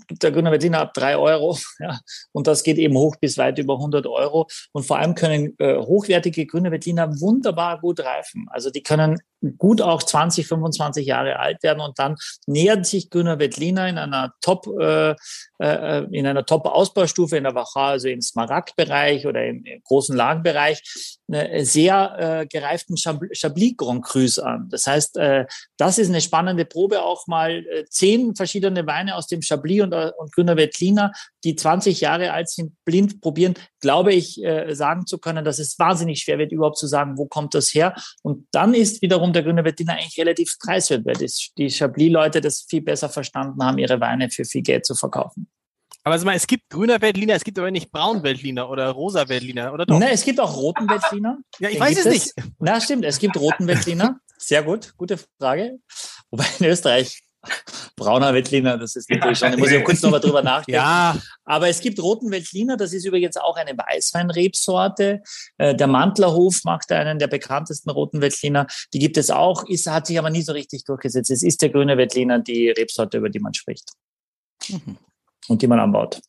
gibt der Grüner Veltliner ab drei Euro. *laughs* Ja, und das geht eben hoch bis weit über 100 Euro. Und vor allem können äh, hochwertige Grüne Veltliner wunderbar gut reifen. Also die können gut auch 20, 25 Jahre alt werden und dann nähert sich Grüner Veltliner in einer Top, äh, äh, in einer Top-Ausbaustufe in der Wacha, also im Smaragd-Bereich oder im, großen Lagenbereich, äh, sehr äh, gereiften Chablis Grand Crus an. Das heißt, äh, das ist eine spannende Probe, auch mal äh, zehn verschiedene Weine aus dem Chablis und, äh, und Grüner Veltliner, die 20 Jahre alt sind, blind probieren, glaube ich, äh, sagen zu können, dass es wahnsinnig schwer wird, überhaupt zu sagen, wo kommt das her. Und dann ist wiederum der Grüner Veltliner eigentlich relativ preiswert, weil das, die Chablis-Leute das viel besser verstanden haben, ihre Weine für viel Geld zu verkaufen. Aber also mal, es gibt grüner Veltliner, es gibt aber nicht braun Veltliner oder rosa Veltliner, oder doch? Ne, es gibt auch roten Veltliner. *laughs* Ja, ich Den weiß es nicht. Na, stimmt, es gibt roten Veltliner. Sehr gut, gute Frage. Wobei in Österreich brauner Veltliner, das ist natürlich schon, ich muss ja kurz nochmal drüber nachdenken. Ja. Aber es gibt roten Veltliner, das ist übrigens auch eine Weißweinrebsorte. Äh, der Mantlerhof macht einen der bekanntesten roten Veltliner. Die gibt es auch, ist, hat sich aber nie so richtig durchgesetzt. Es ist der grüne Veltliner die Rebsorte, über die man spricht. Mhm und die man anbaut.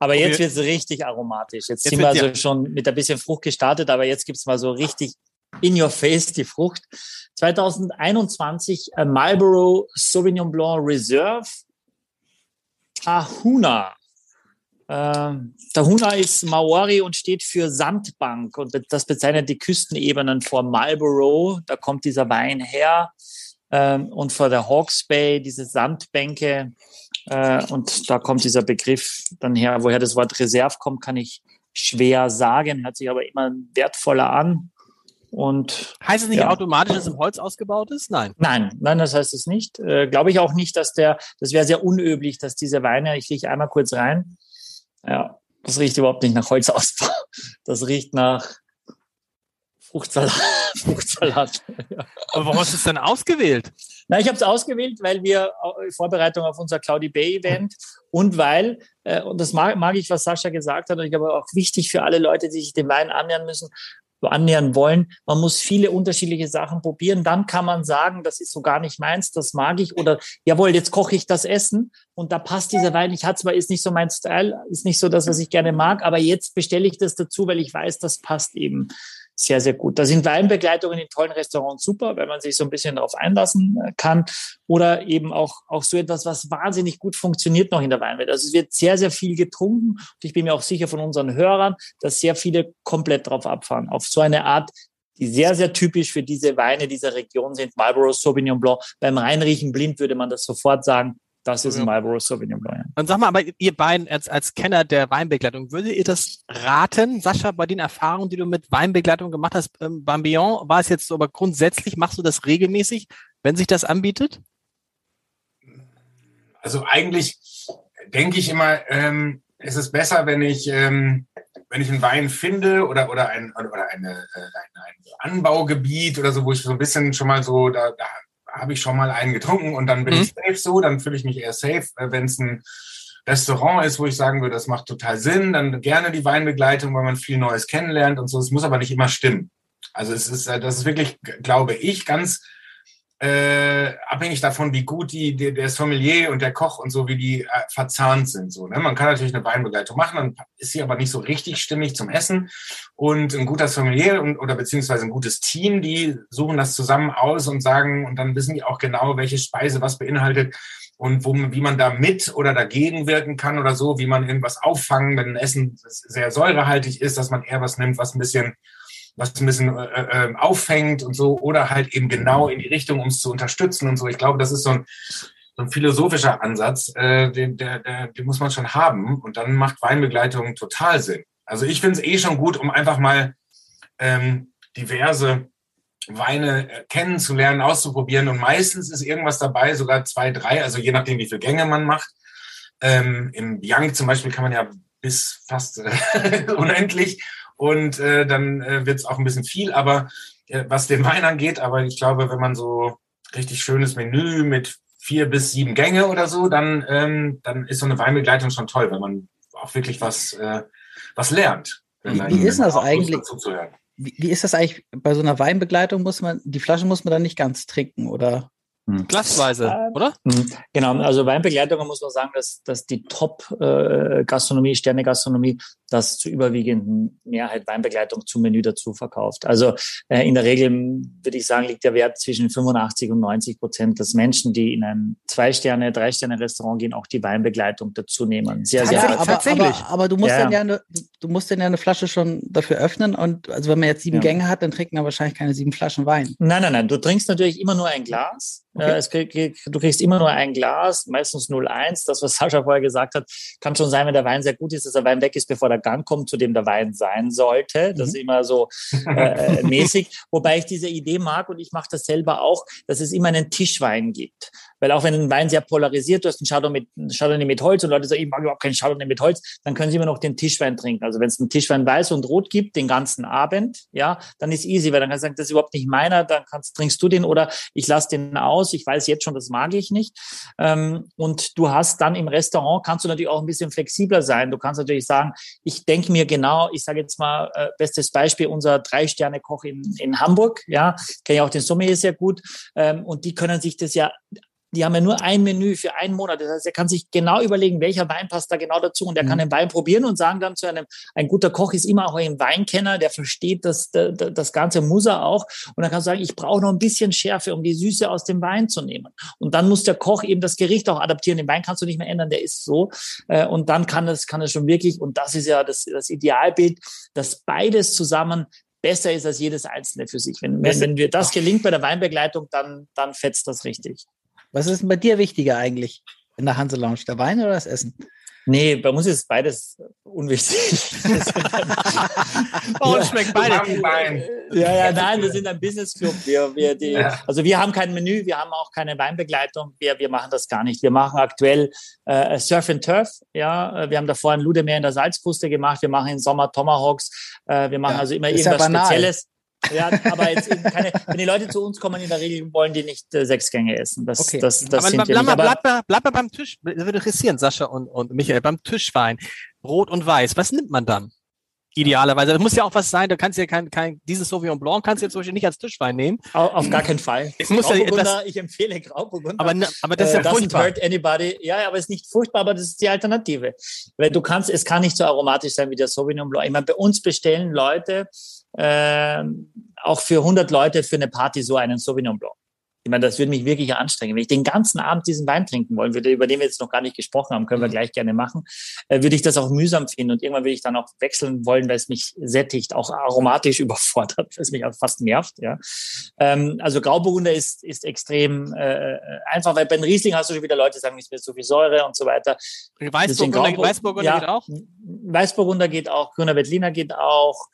Aber jetzt wird es richtig aromatisch. Jetzt, jetzt sind wir also ja. schon mit ein bisschen Frucht gestartet, aber jetzt gibt es mal so richtig in your face die Frucht. 2021 äh, Marlboro Sauvignon Blanc Reserve Tahuna. Äh, Tahuna ist Maori und steht für Sandbank und das bezeichnet die Küstenebenen vor Marlboro. Da kommt dieser Wein her. Ähm, und vor der Hawke's Bay diese Sandbänke äh, und da kommt dieser Begriff dann her, woher das Wort Reserve kommt, kann ich schwer sagen, hört sich aber immer wertvoller an. Und heißt es nicht ja. automatisch, dass im Holz ausgebaut ist? Nein. Nein, nein, das heißt es nicht. Äh, Glaube ich auch nicht, dass der, das wäre sehr unüblich, dass diese Weine, ich rieche einmal kurz rein. Ja, das riecht überhaupt nicht nach Holzausbau. Das riecht nach Fruchtsalat. *laughs* Fruchtsalat. Ja. Aber warum hast du es dann ausgewählt? Na, ich habe es ausgewählt, weil wir in Vorbereitung auf unser Cloudy Bay Event und weil, äh, und das mag, mag ich, was Sascha gesagt hat, und ich glaube auch wichtig für alle Leute, die sich dem Wein annähern müssen, annähern wollen. Man muss viele unterschiedliche Sachen probieren. Dann kann man sagen, das ist so gar nicht meins, das mag ich. Oder jawohl, jetzt koche ich das Essen und da passt dieser Wein. Ich hatte zwar, ist nicht so mein Style, ist nicht so das, was ich gerne mag, aber jetzt bestelle ich das dazu, weil ich weiß, das passt eben sehr, sehr gut. Da sind Weinbegleitungen in tollen Restaurants super, wenn man sich so ein bisschen darauf einlassen äh, kann. Oder eben auch, auch so etwas, was wahnsinnig gut funktioniert noch in der Weinwelt. Also es wird sehr, sehr viel getrunken. Und ich bin mir auch sicher von unseren Hörern, dass sehr viele komplett drauf abfahren. Auf so eine Art, die sehr, sehr typisch für diese Weine dieser Region sind. Marlborough Sauvignon Blanc. Beim Reinriechen blind würde man das sofort sagen. Das ist ein Marlborough Sauvignon Blanc. Dann sag mal, aber ihr beiden als, als Kenner der Weinbegleitung, würdet ihr das raten, Sascha, bei den Erfahrungen, die du mit Weinbegleitung gemacht hast, ähm, beim Beyond, war es jetzt so, aber grundsätzlich machst du das regelmäßig, wenn sich das anbietet? Also eigentlich denke ich immer, ähm, es ist besser, wenn ich, ähm, wenn ich einen Wein finde oder, oder, ein, oder eine, äh, ein, ein Anbaugebiet oder so, wo ich so ein bisschen schon mal so, da, da habe ich schon mal einen getrunken und dann bin mhm. ich safe so, dann fühle ich mich eher safe. Äh, Wenn es ein Restaurant ist, wo ich sagen würde, das macht total Sinn, dann gerne die Weinbegleitung, weil man viel Neues kennenlernt und so. Es muss aber nicht immer stimmen. Also es ist, äh, das ist wirklich, glaube ich, ganz äh, abhängig davon, wie gut die, die, der Sommelier und der Koch und so, wie die äh, verzahnt sind. So, ne? Man kann natürlich eine Weinbegleitung machen, dann ist sie aber nicht so richtig stimmig zum Essen. Und ein guter Sommelier und, oder beziehungsweise ein gutes Team, die suchen das zusammen aus und sagen, und dann wissen die auch genau, welche Speise was beinhaltet und wo, wie man da mit oder dagegen wirken kann oder so, wie man irgendwas auffangen, wenn ein Essen sehr säurehaltig ist, dass man eher was nimmt, was ein bisschen was ein bisschen äh, äh, auffängt und so, oder halt eben genau in die Richtung, um es zu unterstützen und so. Ich glaube, das ist so ein, so ein philosophischer Ansatz, äh, den, der, der, den muss man schon haben. Und dann macht Weinbegleitung total Sinn. Also ich finde es eh schon gut, um einfach mal ähm, diverse Weine äh, kennenzulernen, auszuprobieren. Und meistens ist irgendwas dabei, sogar zwei, drei, also je nachdem, wie viele Gänge man macht. Ähm, Im Young zum Beispiel kann man ja bis fast *laughs* unendlich und äh, dann äh, wird es auch ein bisschen viel, aber äh, was den Wein angeht, aber ich glaube, wenn man so richtig schönes Menü mit vier bis sieben Gänge oder so, dann, ähm, dann ist so eine Weinbegleitung schon toll, weil man auch wirklich was, äh, was lernt. Wie, wie ist das eigentlich? wie, wie ist das eigentlich bei so einer Weinbegleitung? Muss man, die Flasche muss man dann nicht ganz trinken, oder? Hm. Glasweise, äh, oder? Mhm. Genau, also Weinbegleitung muss man sagen, dass, dass die Top-Gastronomie, äh, Sterne-Gastronomie, das zu überwiegenden Mehrheit Weinbegleitung zum Menü dazu verkauft. Also äh, in der Regel würde ich sagen, liegt der Wert zwischen 85 und 90 Prozent, dass Menschen, die in ein Zwei-Sterne-, Drei-Sterne-Restaurant gehen, auch die Weinbegleitung dazu nehmen. Sehr, sehr ja, aber, tatsächlich. Aber, aber, du musst ja. dann ja eine, du musst dann ja eine Flasche schon dafür öffnen und also wenn man jetzt sieben ja. Gänge hat, dann trinkt man wahrscheinlich keine sieben Flaschen Wein. Nein, nein, nein. Du trinkst natürlich immer nur ein Glas. Okay. Es, du kriegst immer nur ein Glas, meistens 0,1. Das, was Sascha vorher gesagt hat, kann schon sein, wenn der Wein sehr gut ist, dass der Wein weg ist, bevor der Gang kommt, zu dem der Wein sein sollte. Das mhm. ist immer so äh, äh, mäßig. *laughs* Wobei ich diese Idee mag und ich mache das selber auch, dass es immer einen Tischwein gibt. Weil auch wenn ein Wein sehr polarisiert, du hast einen Chardonnay mit, Chardonnay mit Holz und Leute sagen, ich mag überhaupt keinen Chardonnay mit Holz, dann können sie immer noch den Tischwein trinken. Also wenn es einen Tischwein weiß und rot gibt, den ganzen Abend, ja, dann ist easy, weil dann kannst du sagen, das ist überhaupt nicht meiner, dann kannst, trinkst du den oder ich lasse den aus, ich weiß jetzt schon, das mag ich nicht. Ähm, und du hast dann im Restaurant, kannst du natürlich auch ein bisschen flexibler sein. Du kannst natürlich sagen, ich denke mir genau, ich sage jetzt mal, äh, bestes Beispiel, unser Drei-Sterne-Koch in, in Hamburg, ja, kenne ich auch den Sommelier sehr gut, ähm, und die können sich das ja die haben ja nur ein Menü für einen Monat. Das heißt, er kann sich genau überlegen, welcher Wein passt da genau dazu. Und er mhm. kann den Wein probieren und sagen dann zu einem, ein guter Koch ist immer auch ein Weinkenner, der versteht das, das, das ganze muss er auch. Und er kann sagen, ich brauche noch ein bisschen Schärfe, um die Süße aus dem Wein zu nehmen. Und dann muss der Koch eben das Gericht auch adaptieren. Den Wein kannst du nicht mehr ändern, der ist so. Äh, und dann kann es, kann es schon wirklich, und das ist ja das, das Idealbild, dass beides zusammen besser ist als jedes einzelne für sich. Wenn, wenn, wenn wir das gelingt bei der Weinbegleitung, dann, dann fetzt das richtig. Was ist denn bei dir wichtiger eigentlich in der Hanse Lounge? Der Wein oder das Essen? Nee, bei uns ist beides unwichtig. *laughs* oh, ja. schmeckt beide. Ja, ja, nein, wir sind ein Business Club. Wir, wir die, ja. Also wir haben kein Menü, wir haben auch keine Weinbegleitung. Wir, wir machen das gar nicht. Wir machen aktuell äh, Surf and Turf. Ja, wir haben davor ein Ludemeer in der Salzkruste gemacht. Wir machen im Sommer Tomahawks. Äh, wir machen ja, also immer irgendwas Spezielles. Ja, aber jetzt keine, wenn die Leute zu uns kommen, in der Regel wollen die nicht äh, sechs Gänge essen. Das, okay. das, das aber bleib, mal, bleib, mal, bleib mal beim Tisch. Das würde interessieren, Sascha und, und Michael, beim Tischwein. Rot und Weiß. Was nimmt man dann? Idealerweise. Das muss ja auch was sein. Du kannst ja kein, kein, dieses Sauvignon Blanc kannst du jetzt zum Beispiel nicht als Tischwein nehmen. Auf, auf gar keinen Fall. *laughs* Es muss ja etwas, ich empfehle Grauburgunder. Aber, aber das ist ja äh, furchtbar. hurt anybody. Ja, aber es ist nicht furchtbar, aber das ist die Alternative. Weil du kannst, es kann nicht so aromatisch sein wie der Sauvignon Blanc. Ich meine, bei uns bestellen Leute, äh, auch für 100 Leute für eine Party so einen Sauvignon Blanc. Ich meine, das würde mich wirklich anstrengen. Wenn ich den ganzen Abend diesen Wein trinken wollen würde, über den wir jetzt noch gar nicht gesprochen haben, können wir mhm. gleich gerne machen, äh, würde ich das auch mühsam finden und irgendwann würde ich dann auch wechseln wollen, weil es mich sättigt, auch aromatisch *laughs* überfordert, weil es mich auch fast nervt. Ja. Ähm, also Grauburgunder ist, ist extrem äh, einfach, weil bei Riesling hast du schon wieder Leute, die sagen, es wird zu viel Säure und so weiter. Weißburgunder, Weißburgunder ja, geht auch? Weißburgunder geht auch, Grüner Veltliner geht auch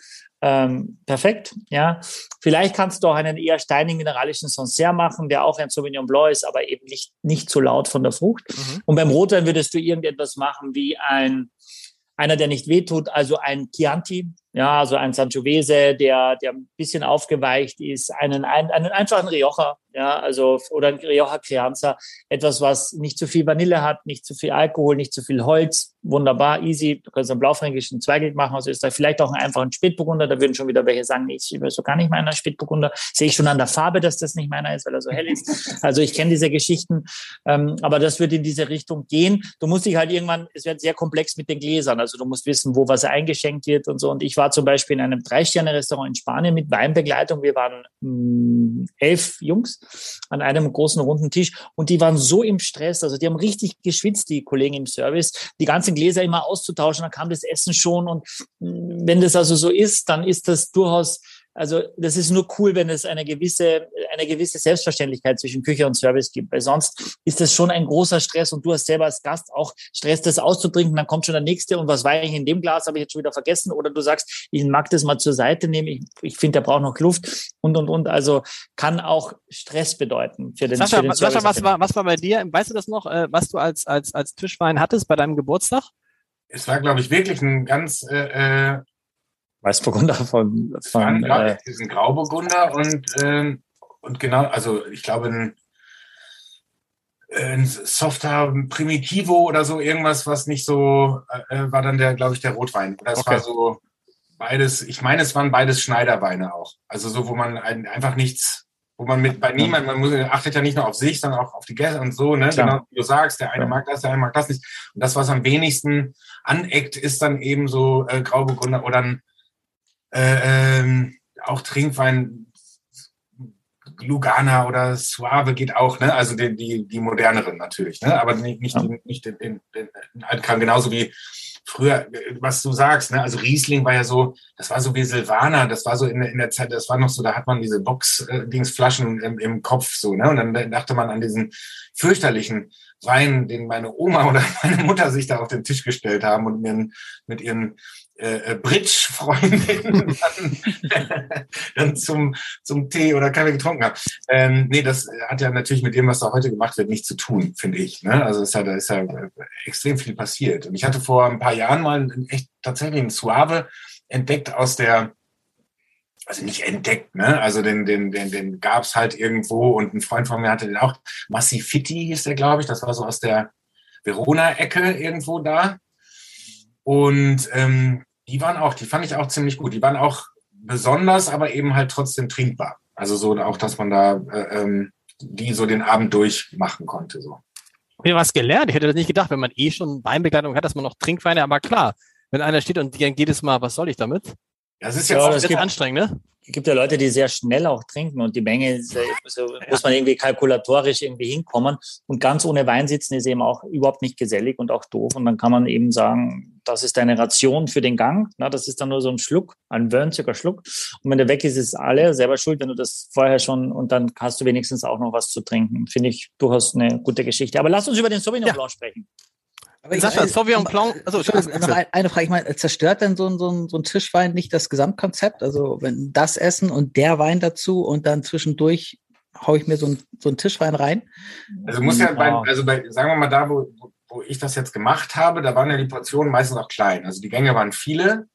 ähm, perfekt. Ja, vielleicht kannst du auch einen eher steinigen mineralischen Sancerre machen, der auch ein Sauvignon Blanc ist, aber eben nicht nicht so laut von der Frucht. Mhm. Und beim Rotwein würdest du irgendetwas machen wie ein einer, der nicht wehtut, also ein Chianti, ja, also ein Sangiovese, der, der ein bisschen aufgeweicht ist, einen, einen, einen einfachen Rioja, ja, also, oder ein Rioja Crianza, etwas, was nicht zu viel Vanille hat, nicht zu viel Alkohol, nicht zu viel Holz, wunderbar, easy, du kannst einen blaufränkischen Zweigelt machen aus Österreich, vielleicht auch einen einfachen Spätburgunder, da würden schon wieder welche sagen, nee, ich will so gar nicht meiner Spätburgunder, sehe ich schon an der Farbe, dass das nicht meiner ist, weil er so hell ist, also ich kenne diese Geschichten, ähm, aber das wird in diese Richtung gehen, du musst dich halt irgendwann, es wird sehr komplex mit den Gläsern, also du musst wissen, wo was eingeschenkt wird und so, und ich war zum Beispiel in einem Drei-Sterne-Restaurant in Spanien mit Weinbegleitung, wir waren mh, hm, elf Jungs, an einem großen runden Tisch. Und die waren so im Stress, also die haben richtig geschwitzt, die Kollegen im Service, die ganzen Gläser immer auszutauschen, dann kam das Essen schon. Und wenn das also so ist, dann ist das durchaus also das ist nur cool, wenn es eine gewisse, eine gewisse Selbstverständlichkeit zwischen Küche und Service gibt, weil sonst ist das schon ein großer Stress und du hast selber als Gast auch Stress, das auszutrinken, dann kommt schon der nächste und was war eigentlich in dem Glas, habe ich jetzt schon wieder vergessen. Oder du sagst, ich mag das mal zur Seite nehmen, ich, ich finde, der braucht noch Luft und, und, und, also kann auch Stress bedeuten für den, Sascha, für den Sascha was, war, was war bei dir, weißt du das noch, äh, was du als, als, als Tischwein hattest bei deinem Geburtstag? Es war, glaube ich, wirklich ein ganz äh, äh Weißburgunder von, von ja, äh, ist ein Grauburgunder und, äh, und genau, also ich glaube ein, ein softer Primitivo oder so irgendwas, was nicht so äh, war dann der, glaube ich, der Rotwein. Das okay. war so beides, ich meine, es waren beides Schneiderweine auch. Also so, wo man ein, einfach nichts, wo man mit bei niemandem, man muss, achtet ja nicht nur auf sich, sondern auch auf die Gäste und so, ne? Klar. Genau, wie du sagst, der eine ja. mag das, der eine mag das nicht. Und das, was am wenigsten aneckt, ist dann eben so äh, Grauburgunder oder ein, äh, ähm, auch Trinkwein, Lugana oder Suave geht auch, ne? Also die, die, die moderneren natürlich, ne? Aber nicht, nicht, ja. den, nicht den, den, den, den Altkram, genauso wie früher, was du sagst, ne? Also Riesling war ja so, das war so wie Silvaner, das war so in, in der Zeit, das war noch so, da hat man diese Box-Dingsflaschen im, im Kopf so, ne? Und dann dachte man an diesen fürchterlichen Wein, den meine Oma oder *laughs* meine Mutter sich da auf den Tisch gestellt haben und mir mit ihren äh, äh Bridge-Freundinnen *laughs* dann, *laughs* dann zum, zum Tee oder Kaffee getrunken habe. Ähm, nee, das hat ja natürlich mit dem, was da heute gemacht wird, nichts zu tun, finde ich. Ne? Also ist ja, da ist ja extrem viel passiert. Und ich hatte vor ein paar Jahren mal echt tatsächlich einen Suave entdeckt aus der also nicht entdeckt, ne? Also den, den, den, den gab's halt irgendwo und ein Freund von mir hatte den auch. Massifitti hieß der, glaube ich. Das war so aus der Verona-Ecke irgendwo da. Und ähm, die waren auch, die fand ich auch ziemlich gut. Die waren auch besonders, aber eben halt trotzdem trinkbar. Also so auch, dass man da äh, ähm, die so den Abend durchmachen konnte. So. Mir was gelernt. Ich hätte das nicht gedacht, wenn man eh schon Weinbegleitung hat, dass man noch Trinkweine, aber klar, wenn einer steht und denkt jedes Mal, was soll ich damit? Das ist ja, ja auch das anstrengend, ne? Es gibt ja Leute, die sehr schnell auch trinken und die Menge so, muss man irgendwie kalkulatorisch irgendwie hinkommen. Und ganz ohne Wein sitzen ist eben auch überhaupt nicht gesellig und auch doof. Und dann kann man eben sagen, das ist deine Ration für den Gang. Na, das ist dann nur so ein Schluck, ein Wörnziger Schluck. Und wenn der weg ist, ist alle selber schuld, wenn du das vorher schon und dann hast du wenigstens auch noch was zu trinken. Finde ich durchaus eine gute Geschichte. Aber lass uns über den Sauvignon ja. Blanc sprechen. Aber Sascha, Sauvignon Blanc, also noch eine Frage, ich meine, zerstört denn so ein, so, ein, so ein Tischwein nicht das Gesamtkonzept? Also wenn das Essen und der Wein dazu und dann zwischendurch haue ich mir so ein, so ein Tischwein rein? Also muss ja, bei, also bei, sagen wir mal da, wo, wo ich das jetzt gemacht habe, da waren ja die Portionen meistens auch klein. Also die Gänge waren viele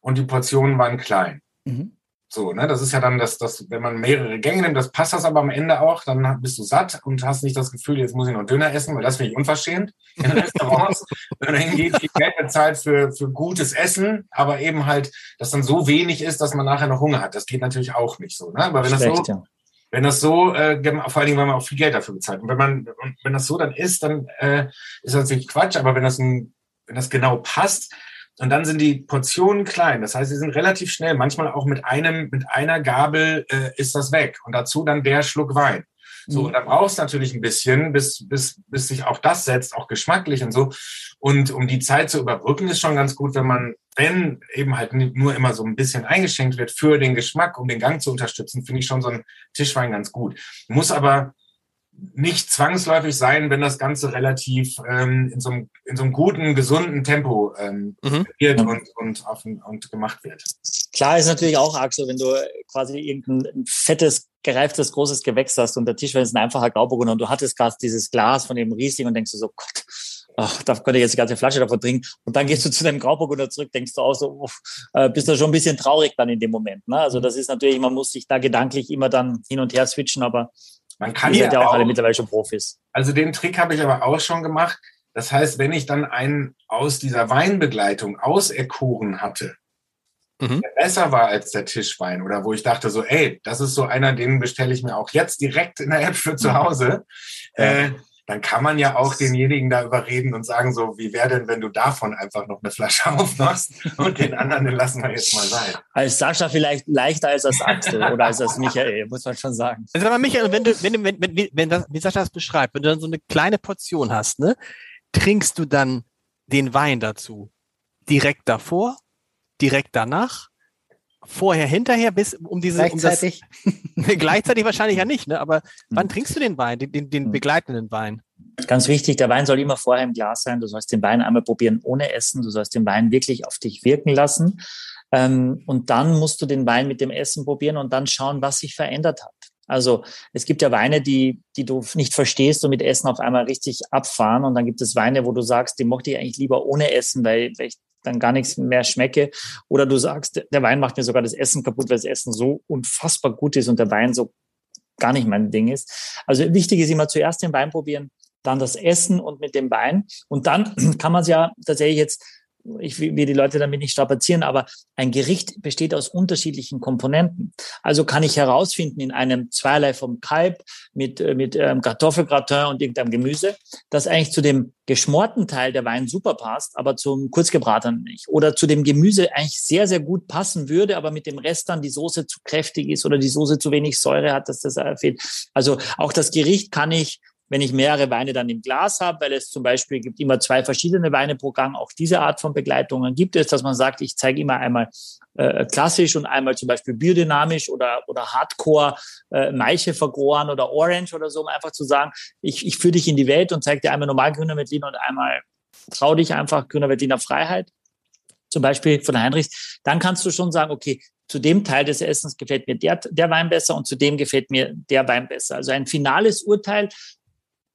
und die Portionen waren klein. Mhm. So, ne, das ist ja dann das, das, wenn man mehrere Gänge nimmt, das passt das aber am Ende auch, dann bist du satt und hast nicht das Gefühl, jetzt muss ich noch Döner essen, weil das finde ich unverschämt in *laughs* Restaurants. wenn man hingeht, viel Geld bezahlt für, für gutes Essen, aber eben halt, dass dann so wenig ist, dass man nachher noch Hunger hat. Das geht natürlich auch nicht so, ne? Aber wenn Schlecht, das so, ja. wenn das so, äh, vor allen Dingen, wenn man auch viel Geld dafür bezahlt. Und wenn man, wenn das so dann ist, dann äh, ist das natürlich Quatsch, aber wenn das ein, wenn das genau passt, und dann sind die Portionen klein. Das heißt, sie sind relativ schnell. Manchmal auch mit einem, mit einer Gabel äh, ist das weg. Und dazu dann der Schluck Wein. So, mhm. und dann brauchst du natürlich ein bisschen, bis, bis, bis sich auch das setzt, auch geschmacklich und so. Und um die Zeit zu überbrücken, ist schon ganz gut, wenn man, wenn eben halt nur immer so ein bisschen eingeschenkt wird für den Geschmack, um den Gang zu unterstützen, finde ich schon so ein Tischwein ganz gut. Muss aber nicht zwangsläufig sein, wenn das Ganze relativ ähm, in, so einem, in so einem guten, gesunden Tempo ähm, mhm. wird und, und, auf, und gemacht wird. Klar ist natürlich auch, Axel, wenn du quasi irgendein fettes, gereiftes, großes Gewächs hast und der Tischwein ist ein einfacher Grauburgunder und du hattest gerade dieses Glas von dem Riesling und denkst du so, Gott, ach, da könnte ich jetzt die ganze Flasche davon trinken. Und dann gehst du zu deinem Grauburgunder zurück, denkst du auch so, uff, äh, bist du schon ein bisschen traurig dann in dem Moment. Ne? Also mhm. das ist natürlich, man muss sich da gedanklich immer dann hin und her switchen, aber man kann ja, ja auch alle mittlerweile schon Profis. Also den Trick habe ich aber auch schon gemacht. Das heißt, wenn ich dann einen aus dieser Weinbegleitung auserkoren hatte, mhm. der besser war als der Tischwein oder wo ich dachte so, ey, das ist so einer, den bestelle ich mir auch jetzt direkt in der App für zu Hause. Ja. Äh, dann kann man ja auch denjenigen da überreden und sagen so, wie wäre denn, wenn du davon einfach noch eine Flasche *laughs* aufmachst und den anderen, den lassen wir jetzt mal sein. Als Sascha vielleicht leichter als das Axel oder als das *laughs* Michael, muss man schon sagen. Also aber Michael, wenn du, wenn, du, wenn, wenn, wenn das, wie Sascha das beschreibt, wenn du dann so eine kleine Portion hast, ne, trinkst du dann den Wein dazu direkt davor, direkt danach vorher, hinterher, bis um diese gleichzeitig. Um das, *laughs* gleichzeitig wahrscheinlich ja nicht, ne? Aber hm. wann trinkst du den Wein, den, den, den hm. begleitenden Wein? Ganz wichtig, der Wein soll immer vorher im Glas sein. Du sollst den Wein einmal probieren ohne Essen. Du sollst den Wein wirklich auf dich wirken lassen. Ähm, und dann musst du den Wein mit dem Essen probieren und dann schauen, was sich verändert hat. Also es gibt ja Weine, die, die du nicht verstehst und mit Essen auf einmal richtig abfahren. Und dann gibt es Weine, wo du sagst, die mochte ich eigentlich lieber ohne Essen, weil, weil ich dann gar nichts mehr schmecke. Oder du sagst, der Wein macht mir sogar das Essen kaputt, weil das Essen so unfassbar gut ist und der Wein so gar nicht mein Ding ist. Also wichtig ist immer zuerst den Wein probieren, dann das Essen und mit dem Wein. Und dann *clears throat* kann man es ja tatsächlich jetzt ich will die Leute damit nicht strapazieren, aber ein Gericht besteht aus unterschiedlichen Komponenten. Also kann ich herausfinden in einem Zweierlei vom Kalb mit, äh, mit ähm, Kartoffelgratin und irgendeinem Gemüse, dass eigentlich zu dem geschmorten Teil der Wein super passt, aber zum kurzgebratenen nicht. Oder zu dem Gemüse eigentlich sehr, sehr gut passen würde, aber mit dem Rest dann die Soße zu kräftig ist oder die Soße zu wenig Säure hat, dass das äh, fehlt. Also auch das Gericht kann ich wenn ich mehrere Weine dann im Glas habe, weil es zum Beispiel gibt immer zwei verschiedene Weine pro Gang, auch diese Art von Begleitungen gibt es, dass man sagt, ich zeige immer einmal äh, klassisch und einmal zum Beispiel biodynamisch oder, oder Hardcore äh, Maiche vergoren oder Orange oder so, um einfach zu sagen, ich, ich führe dich in die Welt und zeige dir einmal normal grüner Veltliner und einmal trau dich einfach grüner Veltliner Freiheit zum Beispiel von Heinrichs, dann kannst du schon sagen, okay, zu dem Teil des Essens gefällt mir der, der Wein besser und zu dem gefällt mir der Wein besser. Also ein finales Urteil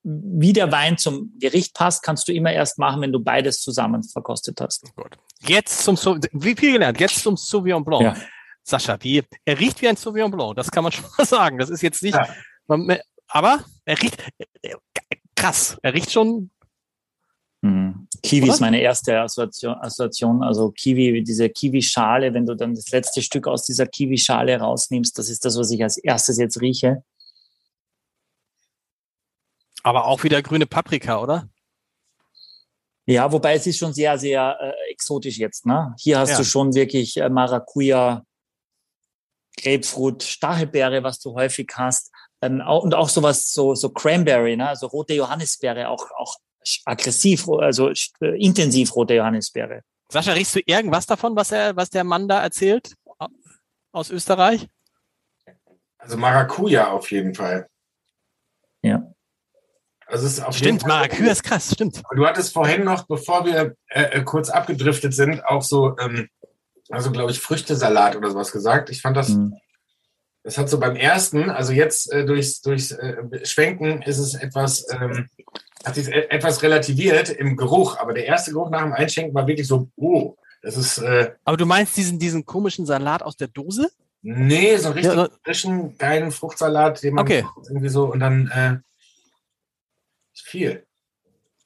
wie der Wein zum Gericht passt, kannst du immer erst machen, wenn du beides zusammen verkostet hast. Oh Gut. Jetzt zum, wie viel gelernt? Jetzt zum Sauvignon Blanc. Ja. Sascha, wie, er riecht wie ein Sauvignon Blanc, das kann man *laughs* schon mal sagen. Das ist jetzt nicht, ja. aber er riecht, krass, er riecht schon. Mhm. Kiwi Oder? ist meine erste Assoziation, Assoziation. Also Kiwi, diese Kiwi-Schale, wenn du dann das letzte Stück aus dieser Kiwi-Schale rausnimmst, das ist das, was ich als erstes jetzt rieche. Aber auch wieder grüne Paprika, oder? Ja, wobei es ist schon sehr, sehr äh, exotisch jetzt. Ne? Hier hast ja. du schon wirklich äh, Maracuja, Grapefruit, Stachelbeere, was du häufig hast. Ähm, auch, und auch sowas, so, so Cranberry, ne? also rote Johannisbeere, auch, auch aggressiv, also äh, intensiv rote Johannisbeere. Sascha, riechst du irgendwas davon, was er, was der Mann da erzählt aus Österreich? Also Maracuja auf jeden Fall. Ja. Also stimmt, Maracuja ist krass, stimmt. Du hattest vorhin noch, bevor wir äh, äh, kurz abgedriftet sind, auch so, ähm, also glaube ich, Früchtesalat oder sowas gesagt. Ich fand das, mhm. das hat so beim ersten, also jetzt äh, durchs, durchs äh, Schwenken ist es etwas, ähm, hat sich e-, etwas relativiert im Geruch, aber der erste Geruch nach dem Einschenken war wirklich so, oh, das ist. Äh, aber du meinst diesen, diesen komischen Salat aus der Dose? Nee, so einen richtig ja, frischen, geilen Fruchtsalat, den man okay. irgendwie so und dann äh, viel.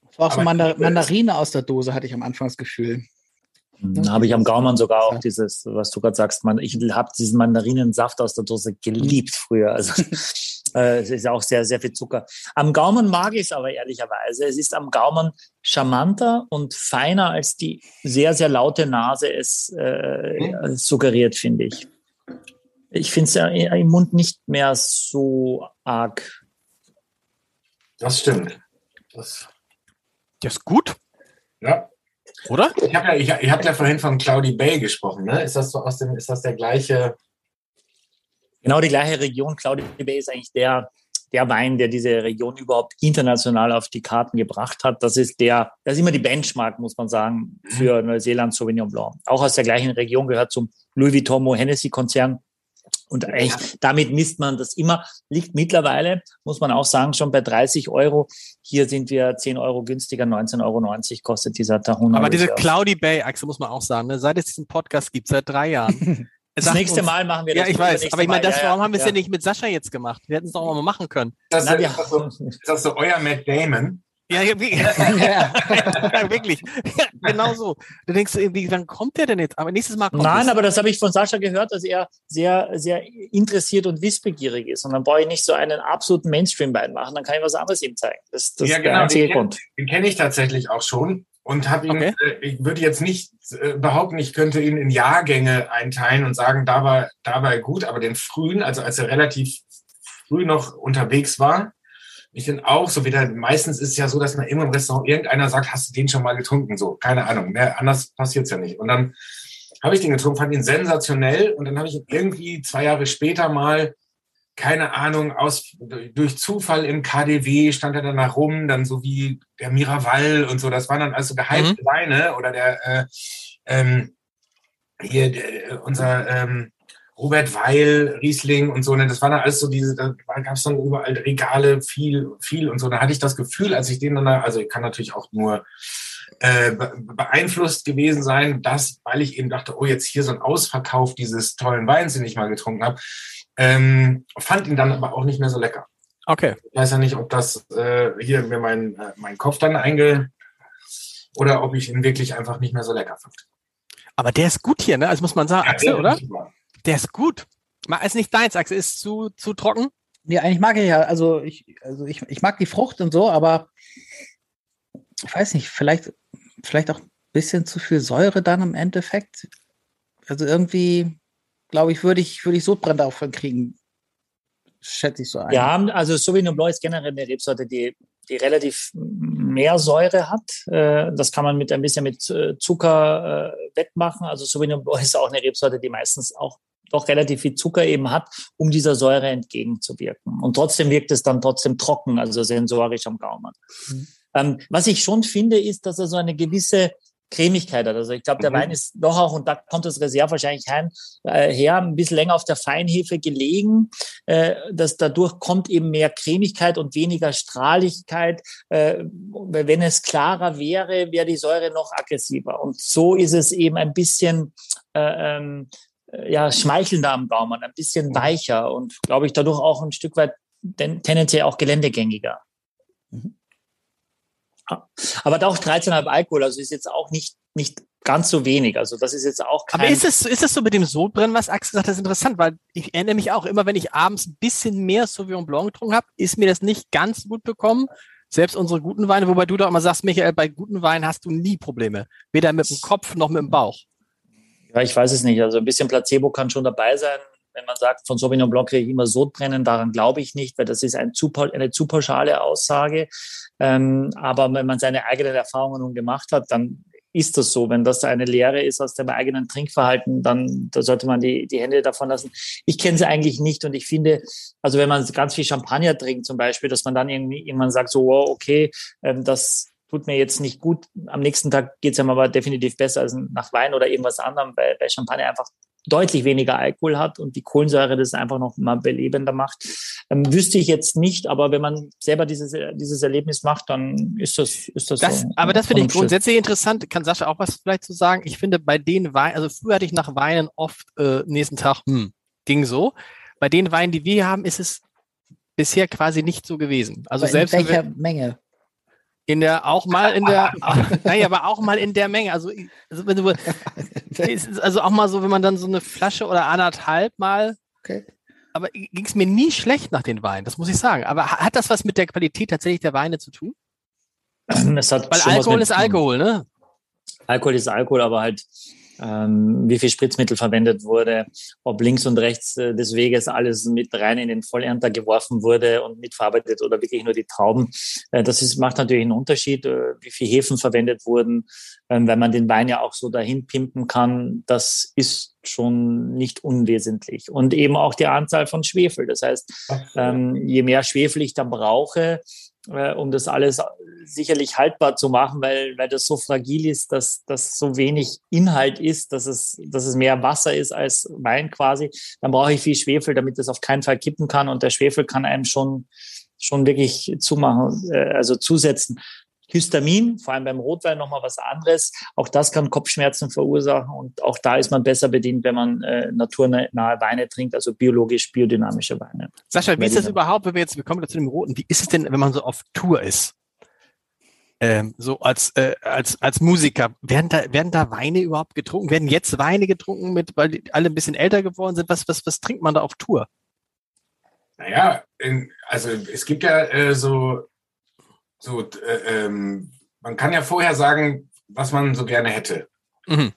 Das war auch so Mandar Mandarine aus der Dose, hatte ich am Anfang das Gefühl. Da habe ich am Gaumann sogar auch dieses, was du gerade sagst, man, ich habe diesen Mandarinensaft aus der Dose geliebt früher. Also *laughs* äh, es ist auch sehr, sehr viel Zucker. Am Gaumen mag ich es aber ehrlicherweise. Es ist am Gaumen charmanter und feiner, als die sehr, sehr laute Nase es äh, mhm. suggeriert, finde ich. Ich finde es ja im Mund nicht mehr so arg. Das stimmt. Das, das ist gut. Ja. Oder? Ich habe ja, ich, ich hab ja vorhin von Cloudy Bay gesprochen. Ne? Ist, das so aus dem, ist das der gleiche? Genau die gleiche Region. Cloudy Bay ist eigentlich der, der Wein, der diese Region überhaupt international auf die Karten gebracht hat. Das ist der, das ist immer die Benchmark, muss man sagen, für mhm. Neuseeland Sauvignon Blanc. Auch aus der gleichen Region gehört zum Louis Vuitton Hennessy Konzern. Und echt, ja. damit misst man das immer. Liegt mittlerweile, muss man auch sagen, schon bei 30 Euro. Hier sind wir 10 Euro günstiger, 19,90 Euro kostet dieser Tahuna. Aber diese Cloudy Bay Achse muss man auch sagen, ne? seit es diesen Podcast gibt, seit drei Jahren. *laughs* Das nächste uns, Mal machen wir das. Ja, ich weiß. Aber ich meine, das, warum haben wir es ja. ja nicht mit Sascha jetzt gemacht? Wir hätten es doch auch mal machen können. Das, Na, ist, das so, ist das so euer Matt Damon? Ja, *laughs* ja, ja. wirklich. Ja, genau so. Du denkst irgendwie, wann kommt der denn jetzt? Aber nächstes Mal kommt Nein, es. aber das habe ich von Sascha gehört, dass er sehr, sehr interessiert und wissbegierig ist. Und dann brauche ich nicht so einen absoluten Mainstream-Bein machen, dann kann ich was anderes ihm zeigen. Das, das ja, genau, der einzige den Grund. Den kenne ich tatsächlich auch schon und habe ihn, okay. äh, ich würde jetzt nicht äh, behaupten, ich könnte ihn in Jahrgänge einteilen und sagen, da war, da war er gut, aber den frühen, also als er relativ früh noch unterwegs war, ich bin auch so wieder, meistens ist es ja so, dass man immer im Restaurant irgendeiner sagt, hast du den schon mal getrunken? So, keine Ahnung. Ne? Anders passiert es ja nicht. Und dann habe ich den getrunken, fand ihn sensationell und dann habe ich ihn irgendwie zwei Jahre später mal, keine Ahnung, aus durch Zufall im KDW stand er dann da rum, dann so wie der Miraval und so. Das waren dann also gehypte mhm. Weine oder der äh, ähm, hier der, unser ähm, Robert Weil, Riesling und so, ne, das war dann alles so diese, da gab es dann überall Regale, viel, viel und so. Da hatte ich das Gefühl, als ich den dann, da, also ich kann natürlich auch nur äh, beeinflusst gewesen sein, dass, weil ich eben dachte, oh, jetzt hier so ein Ausverkauf dieses tollen Weins, den ich mal getrunken habe, ähm, fand ihn dann aber auch nicht mehr so lecker. Okay. Ich weiß ja nicht, ob das äh, hier mir mein, äh, mein Kopf dann einge, oder ob ich ihn wirklich einfach nicht mehr so lecker fand. Aber der ist gut hier, ne? Also muss man sagen, ja, Axel, oder? Der ist gut. Ist nicht deins, Axel, ist zu, zu trocken? Nee, eigentlich mag ich ja, also ich, also ich, ich mag die Frucht und so, aber ich weiß nicht, vielleicht, vielleicht auch ein bisschen zu viel Säure dann im Endeffekt. Also irgendwie, glaube ich, würde ich, würde ich Sodbrennen davon kriegen. Schätze ich so ein. Ja, also Sauvignon Blanc ist generell eine Rebsorte, die, die relativ mehr Säure hat. Äh, das kann man mit ein bisschen mit äh, Zucker äh, wettmachen. Also Sauvignon Blanc *laughs* ist auch eine Rebsorte, die meistens auch doch relativ viel Zucker eben hat, um dieser Säure entgegenzuwirken. Und trotzdem wirkt es dann trotzdem trocken, also sensorisch am Gaumen. Mhm. Ähm, was ich schon finde, ist, dass er so eine gewisse Cremigkeit hat. Also ich glaube, der mhm. Wein ist doch auch, und da kommt das Reserve wahrscheinlich heim, äh, her, ein bisschen länger auf der Feinhefe gelegen. Äh, dass dadurch kommt eben mehr Cremigkeit und weniger Strahligkeit. Äh, wenn es klarer wäre, wäre die Säure noch aggressiver. Und so ist es eben ein bisschen äh, ähm, ja, schmeichelnder am Gaumen, ein bisschen mhm. weicher und, glaube ich, dadurch auch ein Stück weit tendenziell auch geländegängiger. Mhm. Aber auch 13,5 Alkohol, also ist jetzt auch nicht, nicht ganz so wenig. Also das ist jetzt auch kein... Aber ist es, ist es so mit dem Sodbrennen, was Axel sagt, das ist interessant, weil ich erinnere mich auch immer, wenn ich abends ein bisschen mehr Sauvignon Blanc getrunken habe, ist mir das nicht ganz gut bekommen. Selbst unsere guten Weine, wobei du doch immer sagst, Michael, bei guten Weinen hast du nie Probleme. Weder mit dem Kopf noch mit dem Bauch. Ja, ich weiß es nicht. Also ein bisschen Placebo kann schon dabei sein. Wenn man sagt, von Sauvignon Blanc kriege ich immer Sodbrennen, daran glaube ich nicht, weil das ist ein zu, eine zu pauschale Aussage. Ähm, aber wenn man seine eigenen Erfahrungen nun gemacht hat, dann ist das so. Wenn das eine Lehre ist aus dem eigenen Trinkverhalten, dann da sollte man die, die Hände davon lassen. Ich kenne sie eigentlich nicht und ich finde, also wenn man ganz viel Champagner trinkt zum Beispiel, dass man dann irgendwie irgendwann sagt, so, wow, okay, ähm, das tut mir jetzt nicht gut. Am nächsten Tag geht es einem aber definitiv besser als nach Wein oder irgendwas anderem, weil, weil Champagner einfach deutlich weniger Alkohol hat und die Kohlensäure das einfach noch mal belebender macht. Ähm, wüsste ich jetzt nicht, aber wenn man selber dieses, dieses Erlebnis macht, dann ist das, ist das, das so. Aber das finde ich grundsätzlich interessant. Kann Sascha auch was vielleicht zu sagen? Ich finde bei den Weinen, also früher hatte ich nach Weinen oft äh, nächsten Tag, hm, ging so. Bei den Weinen, die wir haben, ist es bisher quasi nicht so gewesen. Also aber selbst in welcher Menge? In der, auch mal in der, *laughs* naja, aber auch mal in der Menge. Also, also, wenn du, *laughs* also auch mal so, wenn man dann so eine Flasche oder anderthalb mal. Okay. Aber ging es mir nie schlecht nach den Weinen, das muss ich sagen. Aber hat das was mit der Qualität tatsächlich der Weine zu tun? *clears throat* Es hat Weil Alkohol ist Alkohol, ne? Alkohol ist Alkohol, aber halt ähm, wie viel Spritzmittel verwendet wurde, ob links und rechts äh, des Weges alles mit rein in den Vollernter geworfen wurde und mitverarbeitet oder wirklich nur die Trauben. Äh, das ist, macht natürlich einen Unterschied, äh, wie viel Hefen verwendet wurden, ähm, weil man den Wein ja auch so dahin pimpen kann. Das ist schon nicht unwesentlich. Und eben auch die Anzahl von Schwefel. Das heißt, ähm, je mehr Schwefel ich dann brauche, äh, um das alles sicherlich haltbar zu machen, weil, weil das so fragil ist, dass das so wenig Inhalt ist, dass es, dass es mehr Wasser ist als Wein quasi. Dann brauche ich viel Schwefel, damit es auf keinen Fall kippen kann. Und der Schwefel kann einem schon, schon wirklich zumachen, äh, also zusetzen. Histamin, vor allem beim Rotwein nochmal was anderes. Auch das kann Kopfschmerzen verursachen und auch da ist man besser bedient, wenn man äh, naturnahe Weine trinkt, also biologisch biodynamische Weine. Sascha, wie ist das überhaupt, wenn wir jetzt, wir kommen zu dem Roten, wie ist es denn, wenn man so auf Tour ist? Ähm, so als, äh, als, als Musiker, werden da, werden da Weine überhaupt getrunken? Werden jetzt Weine getrunken, mit, weil die alle ein bisschen älter geworden sind? Was, was, was trinkt man da auf Tour? Naja, in, also es gibt ja äh, so so, äh, ähm, man kann ja vorher sagen, was man so gerne hätte. Mhm.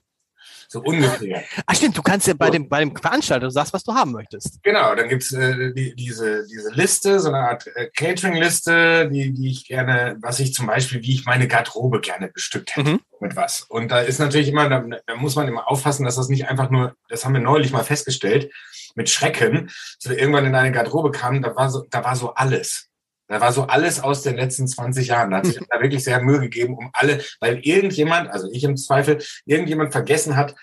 So ungefähr. Ach stimmt, du kannst ja bei dem, bei dem Veranstalter, du sagst, was du haben möchtest. Genau, dann gibt's äh, die, diese, diese Liste, so eine Art äh, Catering-Liste, die, die ich gerne, was ich zum Beispiel, wie ich meine Garderobe gerne bestückt hätte mhm. mit was. Und da ist natürlich immer, da, da muss man immer aufpassen, dass das nicht einfach nur, das haben wir neulich mal festgestellt, mit Schrecken, so irgendwann in eine Garderobe kam, da war so, da war so alles. Da war so alles aus den letzten 20 Jahren. Da hat sich *laughs* da wirklich sehr Mühe gegeben, um alle, weil irgendjemand, also ich im Zweifel, irgendjemand vergessen hat,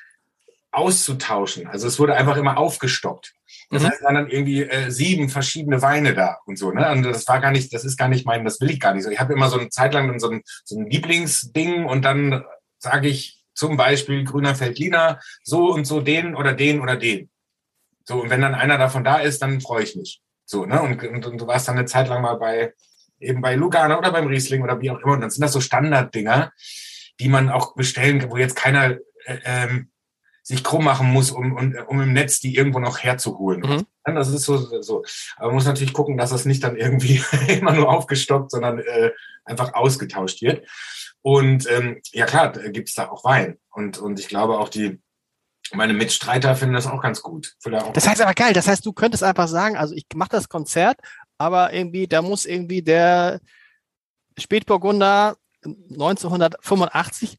auszutauschen. Also es wurde einfach immer aufgestockt. Das mhm. heißt, waren dann irgendwie äh, sieben verschiedene Weine da und so. Ne? Und das war gar nicht, das ist gar nicht mein, das will ich gar nicht so. Ich habe immer so eine Zeit lang so ein, so ein Lieblingsding und dann sage ich zum Beispiel Grüner Feldliner, so und so den oder den oder den. So, und wenn dann einer davon da ist, dann freue ich mich. So, ne? Und, und, und, du warst dann eine Zeit lang mal bei eben bei Lugana oder beim Riesling oder wie auch immer. Und dann sind das so Standarddinger, die man auch bestellen kann, wo jetzt keiner äh, ähm, sich krumm machen muss, um, um, um im Netz die irgendwo noch herzuholen. Mhm. Das ist so, so. Aber man muss natürlich gucken, dass das nicht dann irgendwie *laughs* immer nur aufgestockt, sondern äh, einfach ausgetauscht wird. Und ähm, ja klar, gibt's da auch Wein. Und, und ich glaube auch die, meine Mitstreiter finden das auch ganz gut. Auch das heißt aber geil, das heißt, du könntest einfach sagen, also ich mache das Konzert, aber irgendwie, da muss irgendwie der Spätburgunder 1985,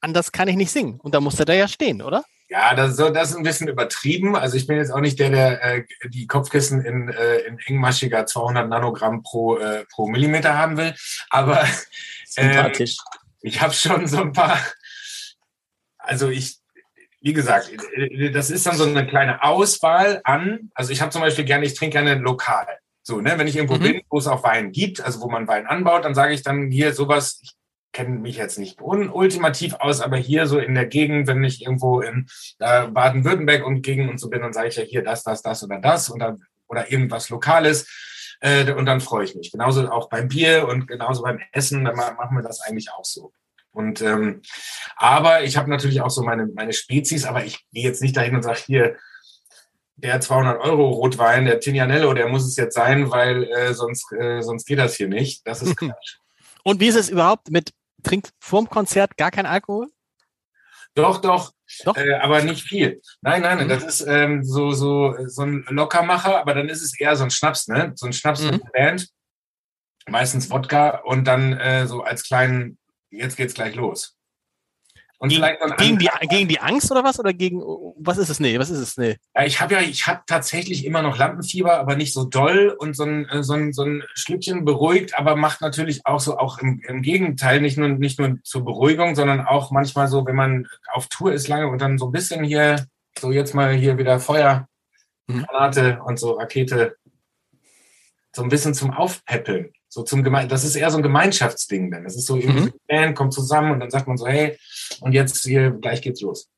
anders kann ich nicht singen. Und da muss er da ja stehen, oder? Ja, das, so, das ist ein bisschen übertrieben. Also ich bin jetzt auch nicht der, der äh, die Kopfkissen in, äh, in engmaschiger 200 Nanogramm pro, äh, pro Millimeter haben will. Aber äh, ich habe schon so ein paar, also ich, wie gesagt, das ist dann so eine kleine Auswahl an. Also ich habe zum Beispiel gerne, ich trinke gerne lokal. So, ne, wenn ich irgendwo mhm. bin, wo es auch Wein gibt, also wo man Wein anbaut, dann sage ich dann hier sowas, ich kenne mich jetzt nicht ultimativ aus, aber hier so in der Gegend, wenn ich irgendwo in äh, Baden-Württemberg und Gegend und so bin, dann sage ich ja hier das, das, das oder das oder, oder irgendwas Lokales. Äh, und dann freue ich mich. Genauso auch beim Bier und genauso beim Essen, dann machen wir das eigentlich auch so. Und ähm, aber ich habe natürlich auch so meine meine Spezies, aber ich gehe jetzt nicht dahin und sage hier der 200 Euro Rotwein, der Tignanello, der muss es jetzt sein, weil äh, sonst äh, sonst geht das hier nicht. Das ist *laughs* Quatsch. Und wie ist es überhaupt mit trinkt vorm Konzert gar kein Alkohol? Doch, doch, doch? Äh, aber nicht viel. Nein, nein, mhm. das ist ähm, so, so, so ein Lockermacher, aber dann ist es eher so ein Schnaps, ne? So ein Schnaps mhm. mit Band, meistens Wodka und dann äh, so als kleinen, jetzt geht's gleich los. Und gegen, vielleicht gegen, die, gegen die Angst oder was? Oder gegen, was ist es? Nee, was ist es? Nee. Ich habe ja, ich habe tatsächlich immer noch Lampenfieber, aber nicht so doll und so ein, äh, so ein, so ein Schlückchen beruhigt, aber macht natürlich auch so, auch im, im Gegenteil, nicht nur, nicht nur zur Beruhigung, sondern auch manchmal so, wenn man auf Tour ist lange und dann so ein bisschen hier, so jetzt mal hier wieder Feuer, mhm. Granate und so Rakete, so ein bisschen zum Aufpäppeln. So zum Geme das ist eher so ein Gemeinschaftsding dann. Das ist so, mhm. die Band kommt zusammen und dann sagt man so, hey, und jetzt hier, gleich geht's los.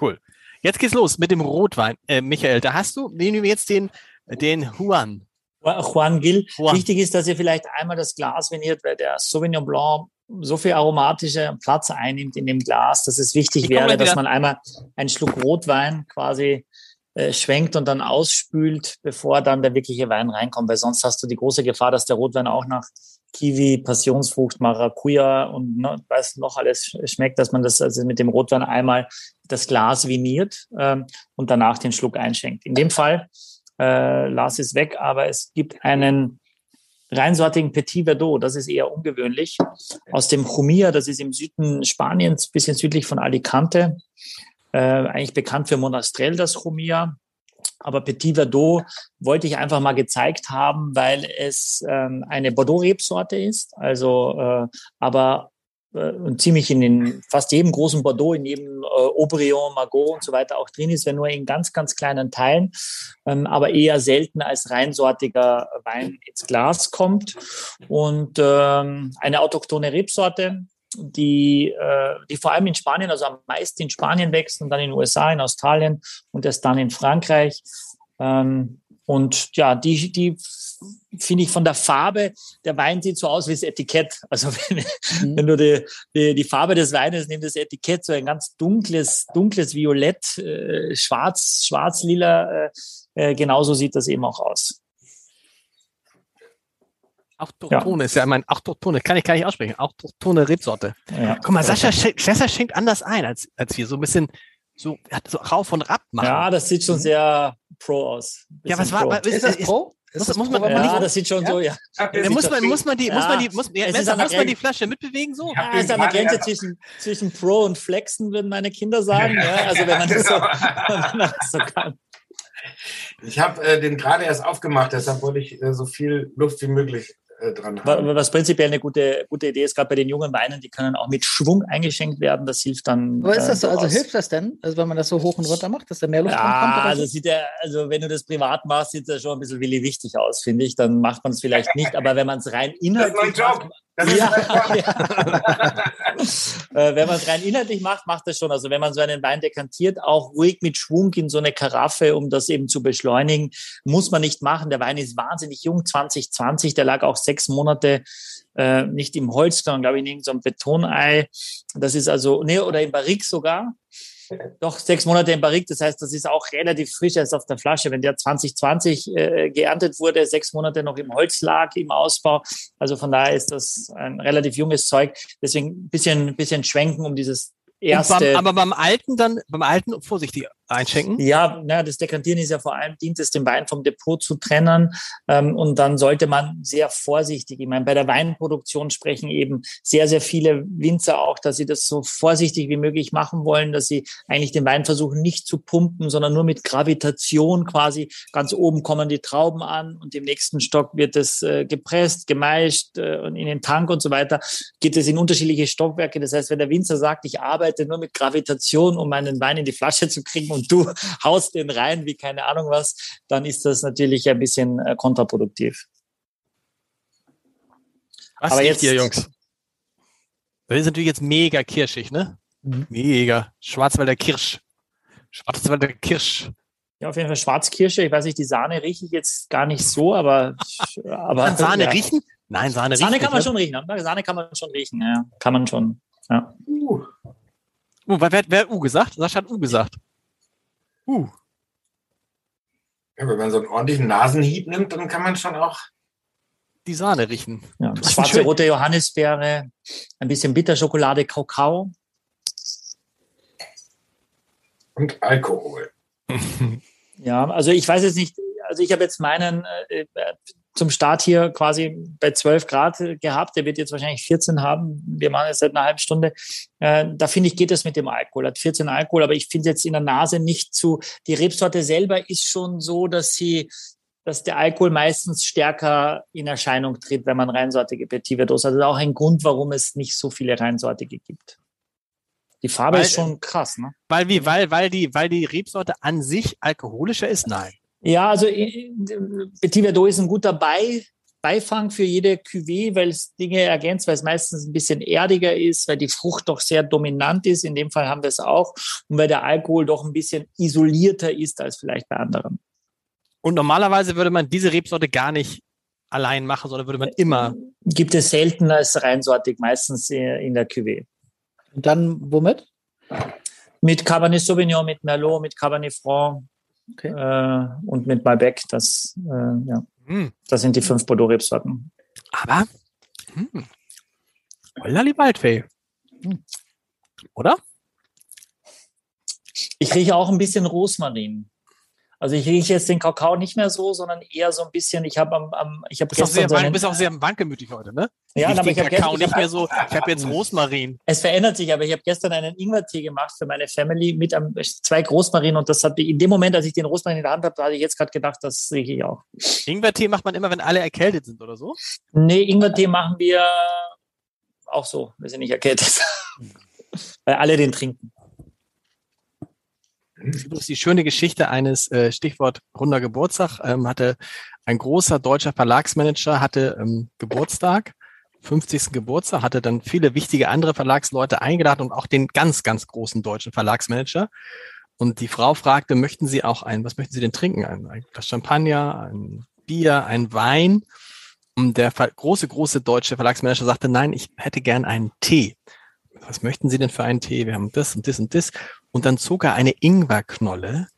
Cool. Jetzt geht's los mit dem Rotwein. Äh, Michael, da hast du, nehmen wir jetzt den, den Juan. Juan Gil. Juan. Wichtig ist, dass ihr vielleicht einmal das Glas veniert, weil der Sauvignon Blanc so viel aromatische Platz einnimmt in dem Glas, dass es wichtig wäre, dass man einmal einen Schluck Rotwein quasi äh, schwenkt und dann ausspült, bevor dann der wirkliche Wein reinkommt. Weil sonst hast du die große Gefahr, dass der Rotwein auch nach Kiwi, Passionsfrucht, Maracuja und ne, was noch alles schmeckt, dass man das also mit dem Rotwein einmal das Glas viniert ähm, und danach den Schluck einschenkt. In dem Fall, äh, Lars ist weg, aber es gibt einen reinsortigen Petit Verdot, das ist eher ungewöhnlich, aus dem Jumia, das ist im Süden Spaniens, bisschen südlich von Alicante äh, eigentlich bekannt für Monastrell, das Rumia. Aber Petit Verdot wollte ich einfach mal gezeigt haben, weil es ähm, eine Bordeaux-Rebsorte ist. Also, äh, aber äh, ziemlich in den fast jedem großen Bordeaux, in jedem äh, Aubryon, Margot und so weiter auch drin ist, wenn nur in ganz, ganz kleinen Teilen, ähm, aber eher selten als reinsortiger Wein ins Glas kommt. Und ähm, eine autochtone Rebsorte, die, äh, die vor allem in Spanien, also am meisten in Spanien wächst und dann in den USA, in Australien und erst dann in Frankreich. Ähm, und ja, die, die finde ich von der Farbe, der Wein sieht so aus wie das Etikett. Also *laughs* wenn, mhm. wenn du die, die, die, Farbe des Weines nimmst, das Etikett, so ein ganz dunkles, dunkles Violett, äh, schwarz, schwarz-lila, äh, äh, genauso sieht das eben auch aus. Autochtone ja. ist ja mein Autochtone, kann ich gar nicht aussprechen. Autochtone Rebsorte. Ja. Guck mal, Sascha, Sascha schenkt anders ein als, als wir. So ein bisschen so, so rauf und ab machen. Ja, das sieht schon mhm. sehr pro aus. Ja, was war, ist, ist das pro? Ist, das muss man, ja, man das sieht schon ja? so, ja. ja muss, man, muss man die, muss man die, muss, ja, Messer, muss man die Flasche mitbewegen so? Ja, ist der Grenze zwischen, zwischen Pro und Flexen, würden meine Kinder sagen. Ja, *laughs* also wenn man das so, wenn man das so kann. Ich habe äh, den gerade erst aufgemacht, deshalb wollte ich äh, so viel Luft wie möglich äh, dran haben. Was prinzipiell eine gute, gute Idee ist, gerade bei den jungen Weinen, die können auch mit Schwung eingeschenkt werden. Das hilft dann. Aber ist das so? Äh, also hilft das denn, also wenn man das so hoch und runter macht, dass da mehr Luft ja, kommt? Also, sieht der, also wenn du das privat machst, sieht das schon ein bisschen willi wichtig aus, finde ich. Dann macht man es vielleicht nicht. Aber wenn man es rein inhaltlich macht, ja, *laughs* ja. äh, wenn man es rein inhaltlich macht, macht das schon. Also wenn man so einen Wein dekantiert, auch ruhig mit Schwung in so eine Karaffe, um das eben zu beschleunigen, muss man nicht machen. Der Wein ist wahnsinnig jung, 2020, der lag auch sechs Monate äh, nicht im Holz, sondern glaube ich in irgendeinem Betonei. Das ist also, nee, oder im Barrik sogar. Doch sechs Monate im Barrik, das heißt, das ist auch relativ frisch erst auf der Flasche. Wenn der 2020 äh, geerntet wurde, sechs Monate noch im Holz lag im Ausbau. Also von daher ist das ein relativ junges Zeug. Deswegen ein bisschen, bisschen schwenken, um dieses erste. Beim, aber beim alten dann, beim alten vorsichtig einschenken? Ja, na, das Dekantieren ist ja vor allem, dient es, den Wein vom Depot zu trennen. Ähm, und dann sollte man sehr vorsichtig, ich meine, bei der Weinproduktion sprechen eben sehr, sehr viele Winzer auch, dass sie das so vorsichtig wie möglich machen wollen, dass sie eigentlich den Wein versuchen nicht zu pumpen, sondern nur mit Gravitation quasi. Ganz oben kommen die Trauben an und im nächsten Stock wird es äh, gepresst, gemeischt äh, und in den Tank und so weiter geht es in unterschiedliche Stockwerke. Das heißt, wenn der Winzer sagt, ich arbeite nur mit Gravitation, um meinen Wein in die Flasche zu kriegen und du *laughs* haust den rein wie keine Ahnung was, dann ist das natürlich ein bisschen äh, kontraproduktiv. Was Aber jetzt hier, Jungs. Das ist natürlich jetzt mega kirschig, ne? Mhm. Mega. Schwarzwälder Kirsch. Schwarzwälder Kirsch. Ja, auf jeden Fall Schwarzkirsche. Ich weiß nicht, die Sahne rieche ich jetzt gar nicht so, aber. *laughs* aber kann Sahne ja. riechen? Nein, Sahne, Sahne riechen. kann man schon riechen. Ne? Sahne kann man schon riechen, ja. Kann man schon. Ja. Uh. Uh, wer, wer hat U gesagt? Sascha hat U gesagt. Uh. Ja, wenn man so einen ordentlichen Nasenhieb nimmt, dann kann man schon auch die Sahne riechen. Ja, *laughs* schwarze, rote Johannisbeere, ein bisschen Bitterschokolade, Kakao. Und Alkohol. ja, also ich weiß jetzt nicht, also ich habe jetzt meinen äh, zum Start hier quasi bei 12 Grad gehabt. Der wird jetzt wahrscheinlich 14 haben. Wir machen es seit einer halben Stunde. Äh, da finde ich, geht es mit dem Alkohol. Hat 14 Alkohol, aber ich finde jetzt in der Nase nicht zu. Die Rebsorte selber ist schon so, dass sie dass der Alkohol meistens stärker in Erscheinung tritt, wenn man reinsortige Petit Verdot Also das ist auch ein Grund, warum es nicht so viele reinsortige gibt. Die Farbe weil, ist schon krass, ne? Weil wie, weil, weil die, weil die Rebsorte an sich alkoholischer ist? Nein. Ja, also Petit Verdot ist ein guter Bei, Beifang für jede Cuvée, weil es Dinge ergänzt, weil es meistens ein bisschen erdiger ist, weil die Frucht doch sehr dominant ist. In dem Fall haben wir es auch. Und weil der Alkohol doch ein bisschen isolierter ist als vielleicht bei anderen. Und normalerweise würde man diese Rebsorte gar nicht allein machen, sondern würde man immer. Gibt es selten als reinsortig, meistens in der Cuvée. Und dann womit? Mit Cabernet Sauvignon, mit Merlot, mit Cabernet Franc, Okay. Äh, und mit Malbec, das, äh, ja, hm. das sind die fünf Bordeaux-Rebsorten. Aber, hm, Hollali Waldfee. Hm. Oder? Ich rieche auch ein bisschen Rosmarin. Also ich rieche jetzt den Kakao nicht mehr so, sondern eher so ein bisschen, ich habe am, am ich habe gestern sehr, so einen, bist auch sehr wankelmütig heute, ne? Ja, ich aber ich Kakao gestern, nicht mehr so, ich habe jetzt Rosmarin. Es verändert sich, aber ich habe gestern einen Ingwertee gemacht für meine Family mit einem, zwei Rosmarin und das hat in dem Moment, als ich den Rosmarin in der Hand habe, hatte ich jetzt gerade gedacht, das rieche ich auch. Ingwertee macht man immer, wenn alle erkältet sind oder so? Nee, Ingwertee machen wir auch so, wir sind nicht erkältet. *laughs* Weil alle den trinken. Das ist die schöne Geschichte eines äh, Stichwort runder Geburtstag. Ähm, hatte ein großer deutscher Verlagsmanager hatte ähm, Geburtstag, 50. Geburtstag, hatte dann viele wichtige andere Verlagsleute eingeladen und auch den ganz, ganz großen deutschen Verlagsmanager. Und die Frau fragte, möchten Sie auch ein, was möchten Sie denn trinken? Ein, ein Glas Champagner, ein Bier, ein Wein? Und der große, große deutsche Verlagsmanager sagte, nein, ich hätte gern einen Tee. Was möchten Sie denn für einen Tee? Wir haben das und das und das. Und dann zog er eine Ingwerknolle.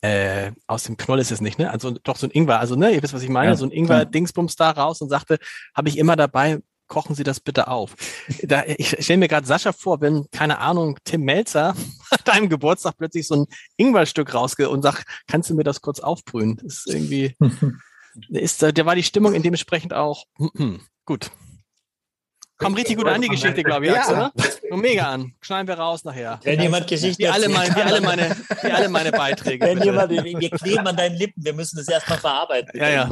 Äh, aus dem Knoll ist es nicht, ne? Also doch so ein Ingwer, also ne, ihr wisst, was ich meine, ja, so ein Ingwer-Dingsbums da raus und sagte, habe ich immer dabei, kochen Sie das bitte auf. Da, ich stelle mir gerade Sascha vor, wenn, keine Ahnung, Tim Melzer *laughs* an deinem Geburtstag plötzlich so ein Ingwerstück rausge und sagt, kannst du mir das kurz aufbrühen? Das ist irgendwie, *laughs* ist, der war die Stimmung in dementsprechend auch, *clears throat* gut. Kommt richtig gut an, die Geschichte, glaube ich, Axel, ja. oder? Mega an. Schneiden wir raus nachher. Wenn jemand Geschichte wie alle, meine, wie alle, meine, wie alle meine Beiträge. Wenn jemand, wir kleben an deinen Lippen, wir müssen das erstmal verarbeiten. Ja, ja.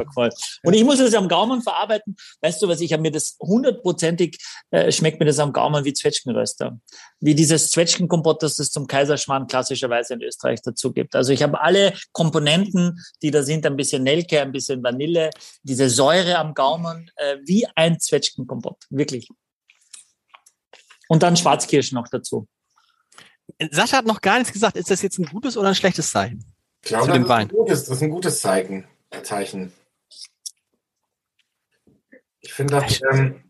Und ich muss das am Gaumen verarbeiten. Weißt du was, ich habe mir das hundertprozentig, äh, schmeckt mir das am Gaumen wie Zwetschgenröster. Wie dieses Zwetschgenkompott, das es zum Kaiserschmarrn klassischerweise in Österreich dazu gibt. Also ich habe alle Komponenten, die da sind, ein bisschen Nelke, ein bisschen Vanille, diese Säure am Gaumen, äh, wie ein Zwetschgenkompott. Wirklich. Und dann Schwarzkirsch noch dazu. Sascha hat noch gar nichts gesagt. Ist das jetzt ein gutes oder ein schlechtes Zeichen? Ich glaube, das, ist ein gutes, das ist ein gutes Zeichen. Zeichen. Ich finde das ähm,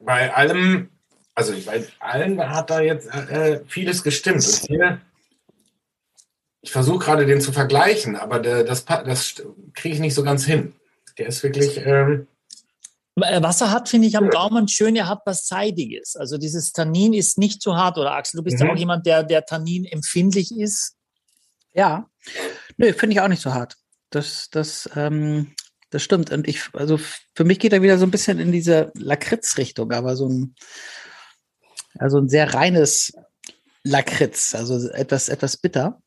bei allem, also bei allen hat da jetzt äh, vieles gestimmt. Und hier, ich versuche gerade den zu vergleichen, aber der, das, das kriege ich nicht so ganz hin. Der ist wirklich. Ähm, äh, Wasser hat, finde ich, am Gaumen schön, er hat was Seidiges. Also dieses Tannin ist nicht zu hart. Oder Axel, du bist mhm. ja auch jemand, der, der Tannin empfindlich ist. Ja, nö, finde ich auch nicht so hart. Das, das, ähm, das stimmt. Und ich, also für mich geht er wieder so ein bisschen in diese Lakritz-Richtung, aber so ein, also ein sehr reines Lakritz, also etwas, etwas bitter.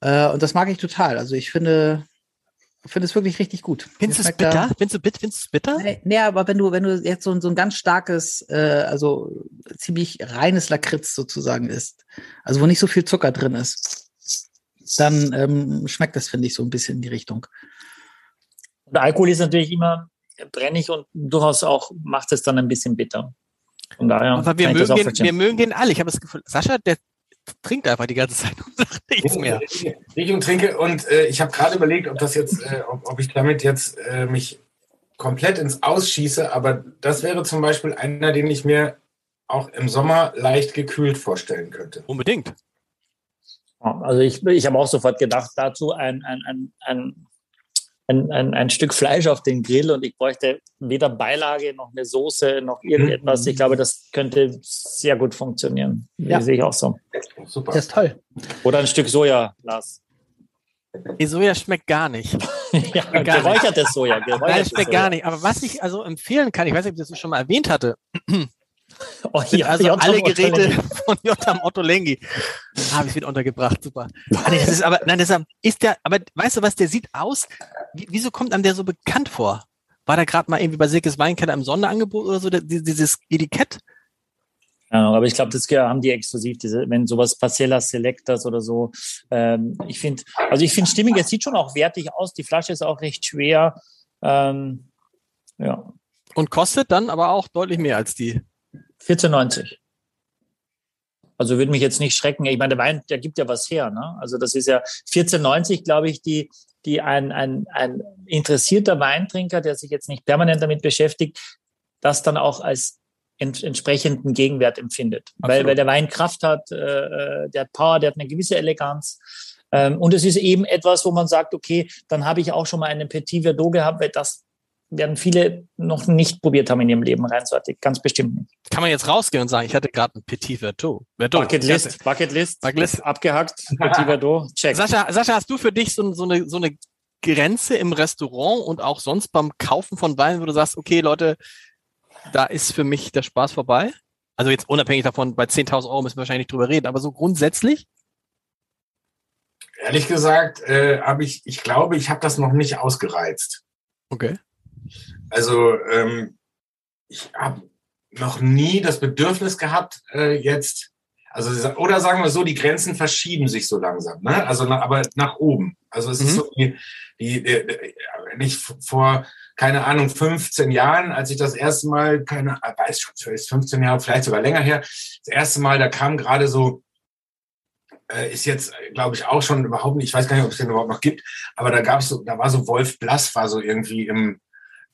Äh, und das mag ich total. Also ich finde, finde es wirklich richtig gut. Findest du es bitter? Findest du, findest du bitter? Nee, nee, aber wenn du, wenn du jetzt so, so ein ganz starkes, äh, also ziemlich reines Lakritz sozusagen isst, also wo nicht so viel Zucker drin ist, dann ähm, schmeckt das, finde ich, so ein bisschen in die Richtung. Und Alkohol ist natürlich immer brennig und durchaus auch macht es dann ein bisschen bitter. Von daher Aber wir mögen, den, wir mögen den alle. Ich habe das Gefühl, Sascha, der trinkt einfach die ganze Zeit und sagt nichts mehr. Ich und trinke und äh, ich habe gerade überlegt, ob das jetzt, äh, ob, ob, ich damit jetzt äh, mich komplett ins Ausschieße, aber das wäre zum Beispiel einer, den ich mir auch im Sommer leicht gekühlt vorstellen könnte. Unbedingt. Also ich, ich habe auch sofort gedacht, dazu ein, ein, ein, ein ein, ein, ein Stück Fleisch auf den Grill und ich bräuchte weder Beilage noch eine Soße noch irgendetwas. Ich glaube, das könnte sehr gut funktionieren. Ja. sehe ich auch so. Super. Das ist toll. Oder ein Stück Soja, Lars. Die Soja schmeckt gar nicht. *laughs* ja, geräuchertes Soja. Geräuchertes Nein, schmeckt Soja. gar nicht. Aber was ich also empfehlen kann, ich weiß nicht, ob ich das schon mal erwähnt hatte, Oh, ja, also J. alle Geräte Lengi. von J. Otto Lengi. Habe ich wieder untergebracht, super. Ah, das ist aber, nein, das ist der, aber weißt du was, der sieht aus, wieso kommt einem der so bekannt vor? War der gerade mal irgendwie bei Silkes Weinkeller im Sonderangebot oder so, dieses Etikett? Ja, aber ich glaube, das haben die exklusiv, diese, wenn sowas Parcella Selectors oder so. Ähm, ich finde, also ich finde stimmig, es sieht schon auch wertig aus. Die Flasche ist auch recht schwer. Ähm, ja. Und kostet dann aber auch deutlich mehr als die 14,90. Also würde mich jetzt nicht schrecken. Ich meine, der Wein, der gibt ja was her. Ne? Also das ist ja 14,90, glaube ich, die, die ein, ein, ein interessierter Weintrinker, der sich jetzt nicht permanent damit beschäftigt, das dann auch als ent, entsprechenden Gegenwert empfindet. Weil, weil der Wein Kraft hat, äh, äh, der hat Power, der hat eine gewisse Eleganz. Ähm, und es ist eben etwas, wo man sagt, okay, dann habe ich auch schon mal einen Petit Verdot gehabt, weil das werden viele noch nicht probiert haben in ihrem Leben reinsortig. Ganz bestimmt nicht. Kann man jetzt rausgehen und sagen, ich hatte gerade ein Petit Verdot. Verdot. Bucketlist, Bucketlist, Bucketlist, abgehakt, Petit Verdot, check. Sascha, Sascha, hast du für dich so, so, eine, so eine Grenze im Restaurant und auch sonst beim Kaufen von Wein, wo du sagst, okay, Leute, da ist für mich der Spaß vorbei? Also jetzt unabhängig davon, bei 10.000 Euro müssen wir wahrscheinlich nicht drüber reden, aber so grundsätzlich? Ehrlich gesagt, äh, habe ich, ich glaube, ich habe das noch nicht ausgereizt. Okay. Also ähm, ich habe noch nie das Bedürfnis gehabt, äh, jetzt, also oder sagen wir so, die Grenzen verschieben sich so langsam, ne? Also nach, aber nach oben. Also es mhm. ist so die, die, die, nicht vor keine Ahnung 15 Jahren, als ich das erste Mal keine weiß schon 15 Jahre, vielleicht sogar länger her, das erste Mal, da kam gerade so äh, ist jetzt, glaube ich, auch schon überhaupt nicht, ich weiß gar nicht, ob es den überhaupt noch gibt, aber da gab es so, da war so Wolf Blass, war so irgendwie im,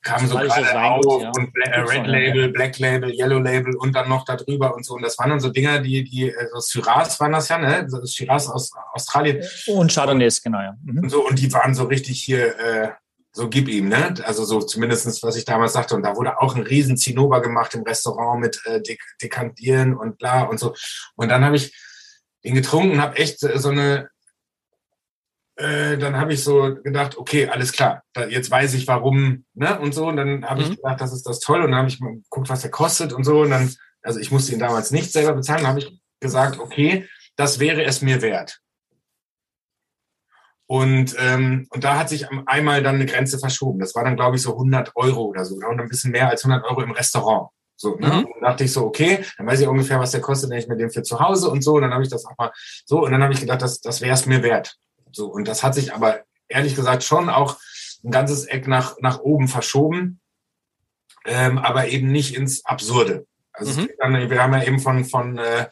kam so gerade auf ja. und äh, Red Label, Black Label, Yellow Label und dann noch darüber und so. Und das waren dann so Dinger, die, die, äh, so Shiraz waren das ja, ne? Das Shiraz aus Australien. Und Chardonnays, genau, ja. Mhm. Und so, und die waren so richtig hier, äh, so gib ihm, ne? Also so zumindestens was ich damals sagte. Und da wurde auch ein riesen Zinnober gemacht im Restaurant mit äh, Dek Dekantieren und bla und so. Und dann habe ich den getrunken, habe echt so eine äh, dann habe ich so gedacht, okay, alles klar, da, jetzt weiß ich warum, ne? Und so. Und dann habe mhm. ich gedacht, das ist das toll. Und dann habe ich mal geguckt, was der kostet und so. Und dann, also ich musste ihn damals nicht selber bezahlen, dann habe ich gesagt, okay, das wäre es mir wert. Und, ähm, und da hat sich einmal dann eine Grenze verschoben. Das war dann, glaube ich, so 100 Euro oder so. Und ein bisschen mehr als 100 Euro im Restaurant. So, ne? Mhm. Und dann dachte ich so, okay, dann weiß ich ungefähr, was der kostet, wenn ich mir den für zu Hause und so. Und dann habe ich das auch mal so. Und dann habe ich gedacht, das, das wäre es mir wert. So, und das hat sich aber ehrlich gesagt schon auch ein ganzes Eck nach, nach oben verschoben, ähm, aber eben nicht ins Absurde. Also mhm. dann, wir haben ja eben von, von äh,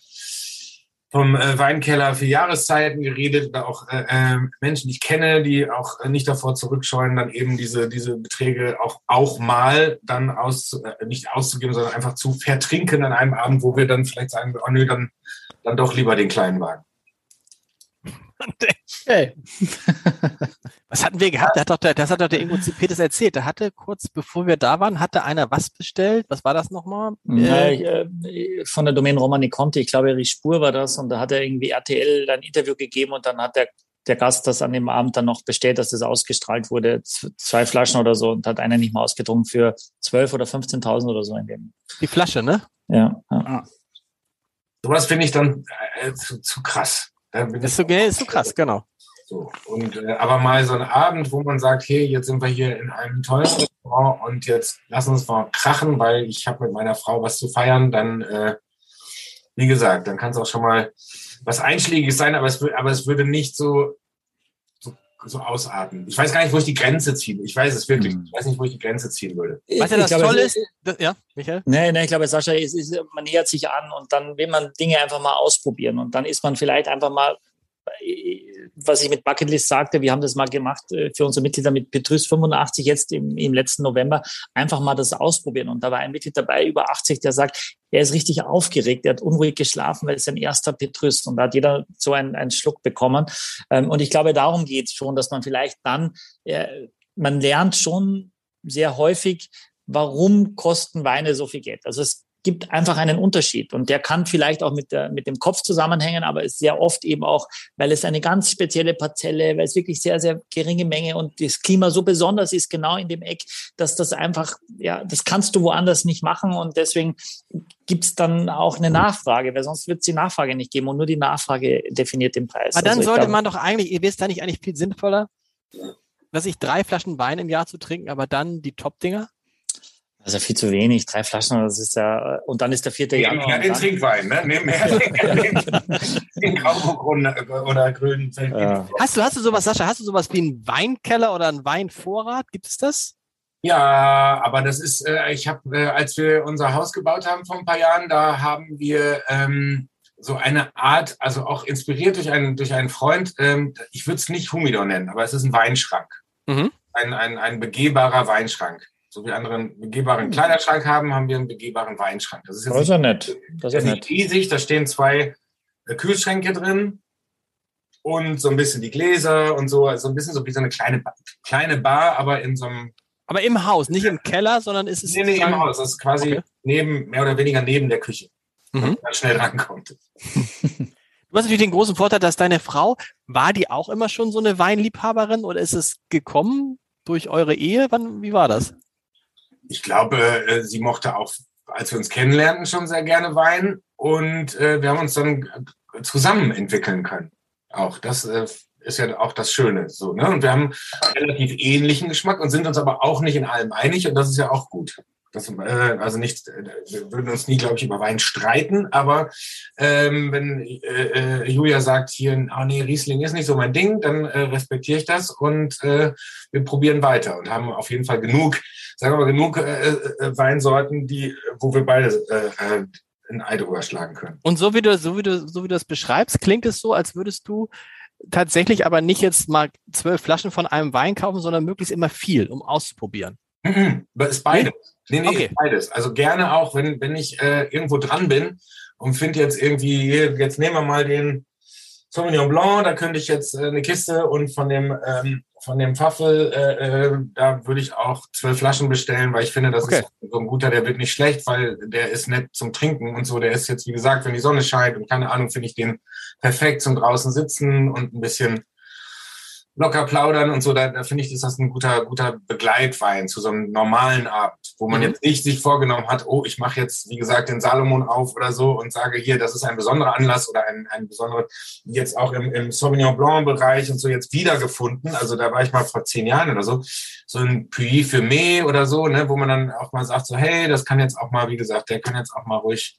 vom äh, Weinkeller für Jahreszeiten geredet oder auch äh, äh, Menschen, die ich kenne, die auch äh, nicht davor zurückscheuen, dann eben diese, diese Beträge auch, auch mal dann aus, äh, nicht auszugeben, sondern einfach zu vertrinken an einem Abend, wo wir dann vielleicht sagen, oh nö, dann, dann doch lieber den kleinen Wagen. Hey. *laughs* was hatten wir gehabt? Hat doch der, das hat doch der Ingo Peters erzählt. Da hatte kurz bevor wir da waren, hatte einer was bestellt. Was war das nochmal? Äh, äh, von der Domain Romani Conti, ich glaube, Erich Spur war das. Und da hat er irgendwie RTL ein Interview gegeben und dann hat der, der Gast das an dem Abend dann noch bestellt, dass das ausgestrahlt wurde. Zwei Flaschen oder so und hat einer nicht mal ausgetrunken für 12 oder 15.000 oder so in dem. Die Flasche, ne? Ja. ja. Ah. Sowas finde ich dann äh, zu, zu krass. Ist, so, ist so krass, genau. So. Und, äh, aber mal so ein Abend, wo man sagt, hey, jetzt sind wir hier in einem tollen Restaurant und jetzt lass uns mal krachen, weil ich habe mit meiner Frau was zu feiern, dann, äh, wie gesagt, dann kann es auch schon mal was Einschlägiges sein, aber es, aber es würde nicht so, so, ausarten. Ich weiß gar nicht, wo ich die Grenze ziehe. Ich weiß es wirklich. Mhm. Ich weiß nicht, wo ich die Grenze ziehen würde. Was ja das glaube, Tolle ist, das, ja, Michael? Nee, nee, ich glaube, Sascha, ist, man nähert sich an und dann will man Dinge einfach mal ausprobieren und dann ist man vielleicht einfach mal was ich mit Bucketlist sagte, wir haben das mal gemacht äh, für unsere Mitglieder mit Petrus 85 jetzt im, im letzten November, einfach mal das ausprobieren. Und da war ein Mitglied dabei, über 80, der sagt, er ist richtig aufgeregt, er hat unruhig geschlafen, weil es sein erster Petrus und da hat jeder so einen, einen Schluck bekommen. Ähm, und ich glaube, darum geht es schon, dass man vielleicht dann, äh, man lernt schon sehr häufig, warum kosten Weine so viel Geld. Also es gibt einfach einen Unterschied. Und der kann vielleicht auch mit, der, mit dem Kopf zusammenhängen, aber ist sehr oft eben auch, weil es eine ganz spezielle Parzelle, weil es wirklich sehr, sehr geringe Menge und das Klima so besonders ist, genau in dem Eck, dass das einfach, ja, das kannst du woanders nicht machen. Und deswegen gibt es dann auch eine Nachfrage, weil sonst wird es die Nachfrage nicht geben und nur die Nachfrage definiert den Preis. Aber dann also sollte glaube, man doch eigentlich, ihr wisst da nicht eigentlich viel sinnvoller, was ich drei Flaschen Wein im Jahr zu trinken, aber dann die Top-Dinger? Das ist ja viel zu wenig. Drei Flaschen, das ist ja, und dann ist der vierte Nehmen Januar. den Trinkwein, ne? Nehmen mehr den *laughs* Grauburg oder grünen ja. Hast du, hast du sowas, Sascha, hast du sowas wie einen Weinkeller oder einen Weinvorrat? Gibt es das? Ja, aber das ist, äh, ich habe, äh, als wir unser Haus gebaut haben vor ein paar Jahren, da haben wir ähm, so eine Art, also auch inspiriert durch einen, durch einen Freund, ähm, ich würde es nicht Humidor nennen, aber es ist ein Weinschrank. Mhm. Ein, ein, ein begehbarer Weinschrank so wie andere einen begehbaren Kleiderschrank haben, haben wir einen begehbaren Weinschrank. Das ist, jetzt das ist ja nett. Das ist, nicht riesig. Da stehen zwei äh, Kühlschränke drin und so ein bisschen die Gläser und so, also ein bisschen so wie so eine kleine, kleine Bar, aber in so einem. Aber im Haus, nicht im Keller, sondern ist es. Nee, nee, im Haus. Das ist quasi okay. neben, mehr oder weniger neben der Küche. Mhm. man schnell rankommt. *laughs* Du hast natürlich den großen Vorteil, dass deine Frau, war die auch immer schon so eine Weinliebhaberin oder ist es gekommen durch eure Ehe? Wann, wie war das? Ich glaube, äh, sie mochte auch, als wir uns kennenlernten, schon sehr gerne Wein. Und äh, wir haben uns dann zusammen entwickeln können. Auch das äh, ist ja auch das Schöne. So, ne? Und wir haben relativ ähnlichen Geschmack und sind uns aber auch nicht in allem einig. Und das ist ja auch gut. Das, äh, also nicht, äh, wir würden uns nie, glaube ich, über Wein streiten, aber ähm, wenn äh, äh, Julia sagt hier, ah nee, Riesling ist nicht so mein Ding, dann äh, respektiere ich das und äh, wir probieren weiter und haben auf jeden Fall genug, sagen wir mal, genug äh, äh, Weinsorten, die, wo wir beide äh, ein Ei drüber schlagen können. Und so wie du, so wie du, so wie du das beschreibst, klingt es so, als würdest du tatsächlich aber nicht jetzt mal zwölf Flaschen von einem Wein kaufen, sondern möglichst immer viel, um auszuprobieren. Mhm, ist beides. Nee, nee, okay. beides. Also gerne auch, wenn, wenn ich äh, irgendwo dran bin und finde jetzt irgendwie, jetzt nehmen wir mal den Sauvignon Blanc, da könnte ich jetzt äh, eine Kiste und von dem, ähm, von dem Pfaffel, äh, äh, da würde ich auch zwölf Flaschen bestellen, weil ich finde, das okay. ist so ein guter, der wird nicht schlecht, weil der ist nett zum Trinken und so. Der ist jetzt, wie gesagt, wenn die Sonne scheint und keine Ahnung, finde ich den perfekt zum draußen sitzen und ein bisschen locker plaudern und so, da, da finde ich, ist das ein guter, guter Begleitwein zu so einem normalen Abend, wo man mhm. jetzt nicht sich vorgenommen hat, oh, ich mache jetzt, wie gesagt, den Salomon auf oder so und sage hier, das ist ein besonderer Anlass oder ein, ein besonderer, jetzt auch im, im Sauvignon Blanc-Bereich und so jetzt wiedergefunden. Also da war ich mal vor zehn Jahren oder so, so ein Puy für Mai oder so, ne, wo man dann auch mal sagt, so, hey, das kann jetzt auch mal, wie gesagt, der kann jetzt auch mal ruhig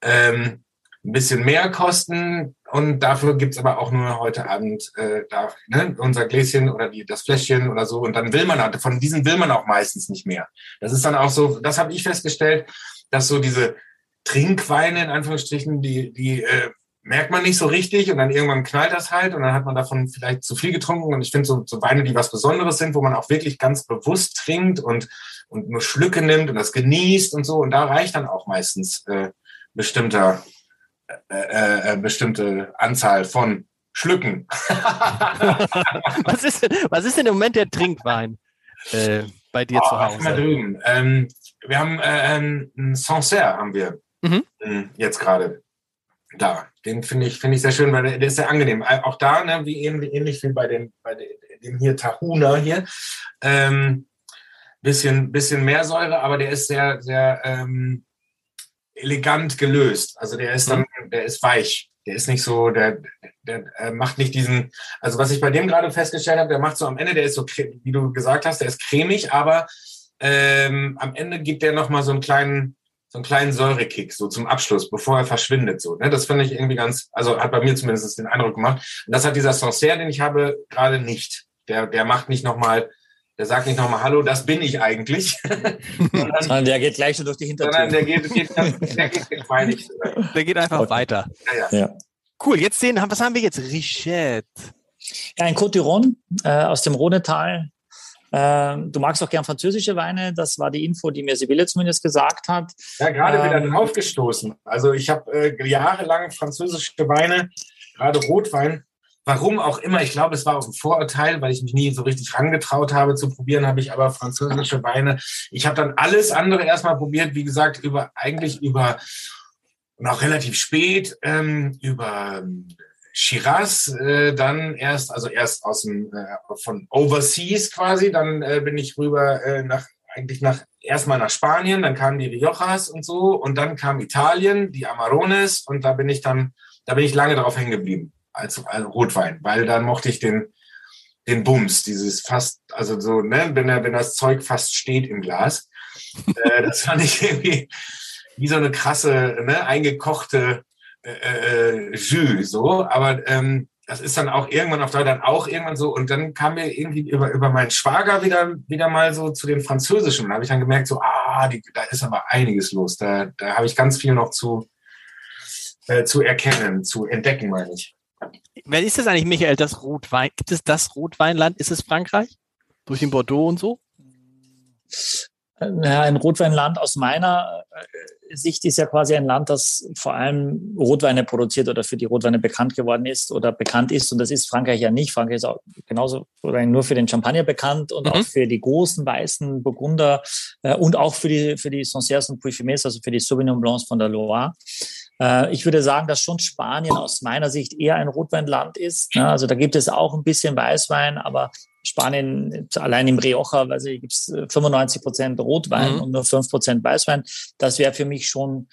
ähm, ein bisschen mehr kosten und dafür gibt's aber auch nur heute Abend äh, da, ne, unser Gläschen oder die, das Fläschchen oder so. Und dann will man, von diesen will man auch meistens nicht mehr. Das ist dann auch so, das habe ich festgestellt, dass so diese Trinkweine in Anführungsstrichen, die, die äh, merkt man nicht so richtig und dann irgendwann knallt das halt und dann hat man davon vielleicht zu viel getrunken. Und ich finde so, so Weine, die was Besonderes sind, wo man auch wirklich ganz bewusst trinkt und, und nur Schlücke nimmt und das genießt und so. Und da reicht dann auch meistens äh, bestimmter, äh, äh, äh bestimmte Anzahl von Schlücken. *laughs* was, ist denn, was ist denn im Moment der Trinkwein äh, bei dir oh, zu Hause? Mal drüben. Ähm, wir haben äh, einen Sancerre haben wir mhm. Hm, jetzt gerade da. Den finde ich, finde ich sehr schön, weil der, der, ist sehr angenehm. Auch da, ne, wie ähnlich, ähnlich wie bei dem, bei dem hier Tahuna hier. Ähm, bisschen, bisschen mehr Säure, aber der ist sehr, sehr ähm, elegant gelöst. Also der ist dann, mhm. der ist weich. Der ist nicht so, der, der macht nicht diesen, also was ich bei dem gerade festgestellt habe, der macht so am Ende, der ist so, wie du gesagt hast, der ist cremig, aber ähm, am Ende gibt der nochmal so einen kleinen, so einen kleinen Säurekick, so zum Abschluss, bevor er verschwindet. So, ne? Das finde ich irgendwie ganz, also hat bei mir zumindest den Eindruck gemacht. Und das hat dieser Sancerre, den ich habe, gerade nicht. Der, der macht nicht nochmal, der sagt nicht nochmal, hallo, das bin ich eigentlich. *laughs* sondern der geht gleich schon durch die Hintertür. Sondern der geht, geht, ganz, der geht, nicht. Der geht einfach okay. weiter. Ja, ja. ja. Cool, jetzt sehen, was haben wir jetzt? Richette. Ja, ein Côte d'Iron äh, aus dem Rhonetal. Ähm, du magst auch gern französische Weine. Das war die Info, die mir Sibylle zumindest gesagt hat. Ja, gerade ähm, wieder draufgestoßen. Also ich habe äh, jahrelang französische Weine, gerade Rotwein. Warum auch immer, ich glaube, es war auch ein Vorurteil, weil ich mich nie so richtig rangetraut habe zu probieren, habe ich aber französische Weine. Ich habe dann alles andere erstmal probiert, wie gesagt, über eigentlich über und auch relativ spät ähm, über Shiraz äh, dann erst, also erst aus dem äh, von Overseas quasi, dann äh, bin ich rüber äh, nach eigentlich nach erstmal nach Spanien, dann kamen die Riojas und so und dann kam Italien, die Amarones und da bin ich dann, da bin ich lange drauf hängen geblieben als, als Rotwein, weil dann mochte ich den den Bums, dieses fast, also so, ne, wenn, er, wenn das Zeug fast steht im Glas. *laughs* äh, das fand ich irgendwie wie so eine krasse, ne, eingekochte äh, äh, Jus, so, aber ähm, das ist dann auch irgendwann auf dann auch irgendwann so und dann kam mir irgendwie über, über meinen Schwager wieder, wieder mal so zu den Französischen und da habe ich dann gemerkt, so, ah, die, da ist aber einiges los, da, da habe ich ganz viel noch zu, äh, zu erkennen, zu entdecken, meine ich. Wer ist das eigentlich, Michael, das Rotwein? Gibt es das Rotweinland? Ist es Frankreich? Durch den Bordeaux und so? Ja, ein Rotweinland aus meiner äh, Sicht ist ja quasi ein Land, das vor allem Rotweine produziert oder für die Rotweine bekannt geworden ist oder bekannt ist. Und das ist Frankreich ja nicht. Frankreich ist auch genauso nur für den Champagner bekannt und mhm. auch für die großen weißen Burgunder äh, und auch für die, für die Sancerres und Puy-Fumés, also für die Sauvignon Blancs von der Loire. Äh, ich würde sagen, dass schon Spanien aus meiner Sicht eher ein Rotweinland ist. Ne? Also da gibt es auch ein bisschen Weißwein, aber Spanien, allein im Rioja, also gibt es 95 Prozent Rotwein mhm. und nur 5 Prozent Weißwein. Das wäre für mich schon,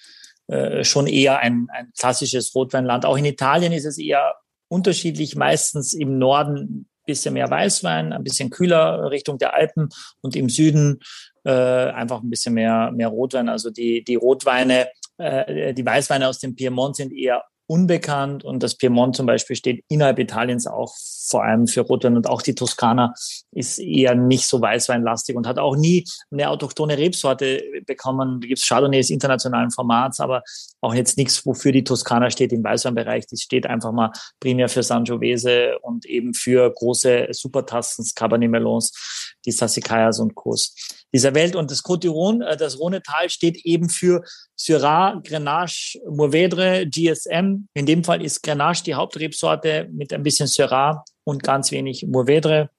äh, schon eher ein, ein klassisches Rotweinland. Auch in Italien ist es eher unterschiedlich, meistens im Norden ein bisschen mehr Weißwein, ein bisschen kühler Richtung der Alpen und im Süden äh, einfach ein bisschen mehr, mehr Rotwein. Also die, die Rotweine, äh, die Weißweine aus dem Piemont sind eher unbekannt und das Piemont zum Beispiel steht innerhalb Italiens auch vor allem für Rotwein und auch die Toskana ist eher nicht so weißweinlastig und hat auch nie eine autochtone Rebsorte bekommen. Da gibt es Chardonnays internationalen Formats, aber auch jetzt nichts, wofür die Toskana steht im Weißweinbereich. Die steht einfach mal primär für Sangiovese und eben für große Supertasten, Cabernet Melons, die Sassicayas und Kos dieser Welt. Und das Côte d'Iron, äh, das Rhonetal, steht eben für Syrah, Grenache, Mourvedre, GSM. In dem Fall ist Grenache die Hauptrebsorte mit ein bisschen Syrah und ganz wenig Mourvedre.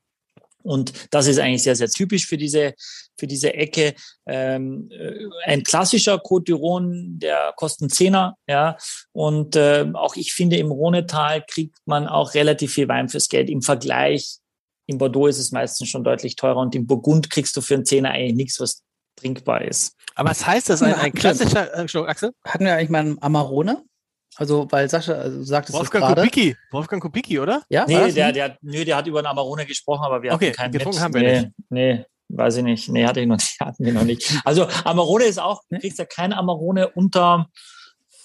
Und das ist eigentlich sehr, sehr typisch für diese, für diese Ecke. Ähm, äh, ein klassischer Côte d'Iron, der kostet Zehner, ja. Und äh, auch ich finde, im Rhonetal kriegt man auch relativ viel Wein fürs Geld im Vergleich in Bordeaux ist es meistens schon deutlich teurer und im Burgund kriegst du für einen Zehner eigentlich nichts, was trinkbar ist. Aber was heißt das? Ein, ein klassischer, äh, Axel? Hatten wir eigentlich mal einen Amarone? Also, weil Sascha, also du sagtest Wolfgang gerade. Kubicki. Wolfgang Kubicki, oder? Ja, nee, der, der, nö, der hat über einen Amarone gesprochen, aber wir okay, hatten keinen getrunken haben wir nee, nicht. Nee, weiß ich nicht. Nee, hatte ich noch nicht, *laughs* hatten wir noch nicht. Also, Amarone ist auch, du kriegst ja kein Amarone unter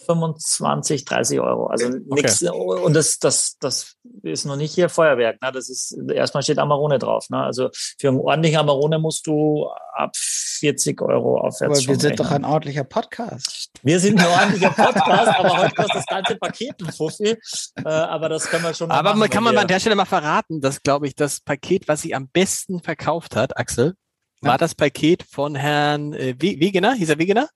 25, 30 Euro. Also nichts. Okay. Und das, das, das ist noch nicht hier Feuerwerk. Ne? Das ist, erstmal steht Amarone drauf. Ne? Also für einen ordentlichen Amarone musst du ab 40 Euro aufwärts. Aber wir sind rechnen. doch ein ordentlicher Podcast. Wir sind ein ordentlicher *laughs* Podcast, aber heute kostet das ganze Paket ein Fuffi. Äh, aber das können wir schon Aber machen, man kann man an der Stelle mal verraten, dass, glaube ich, das Paket, was sie am besten verkauft hat, Axel, ja. war das Paket von Herrn äh, Wegener. Hieß er Wegener?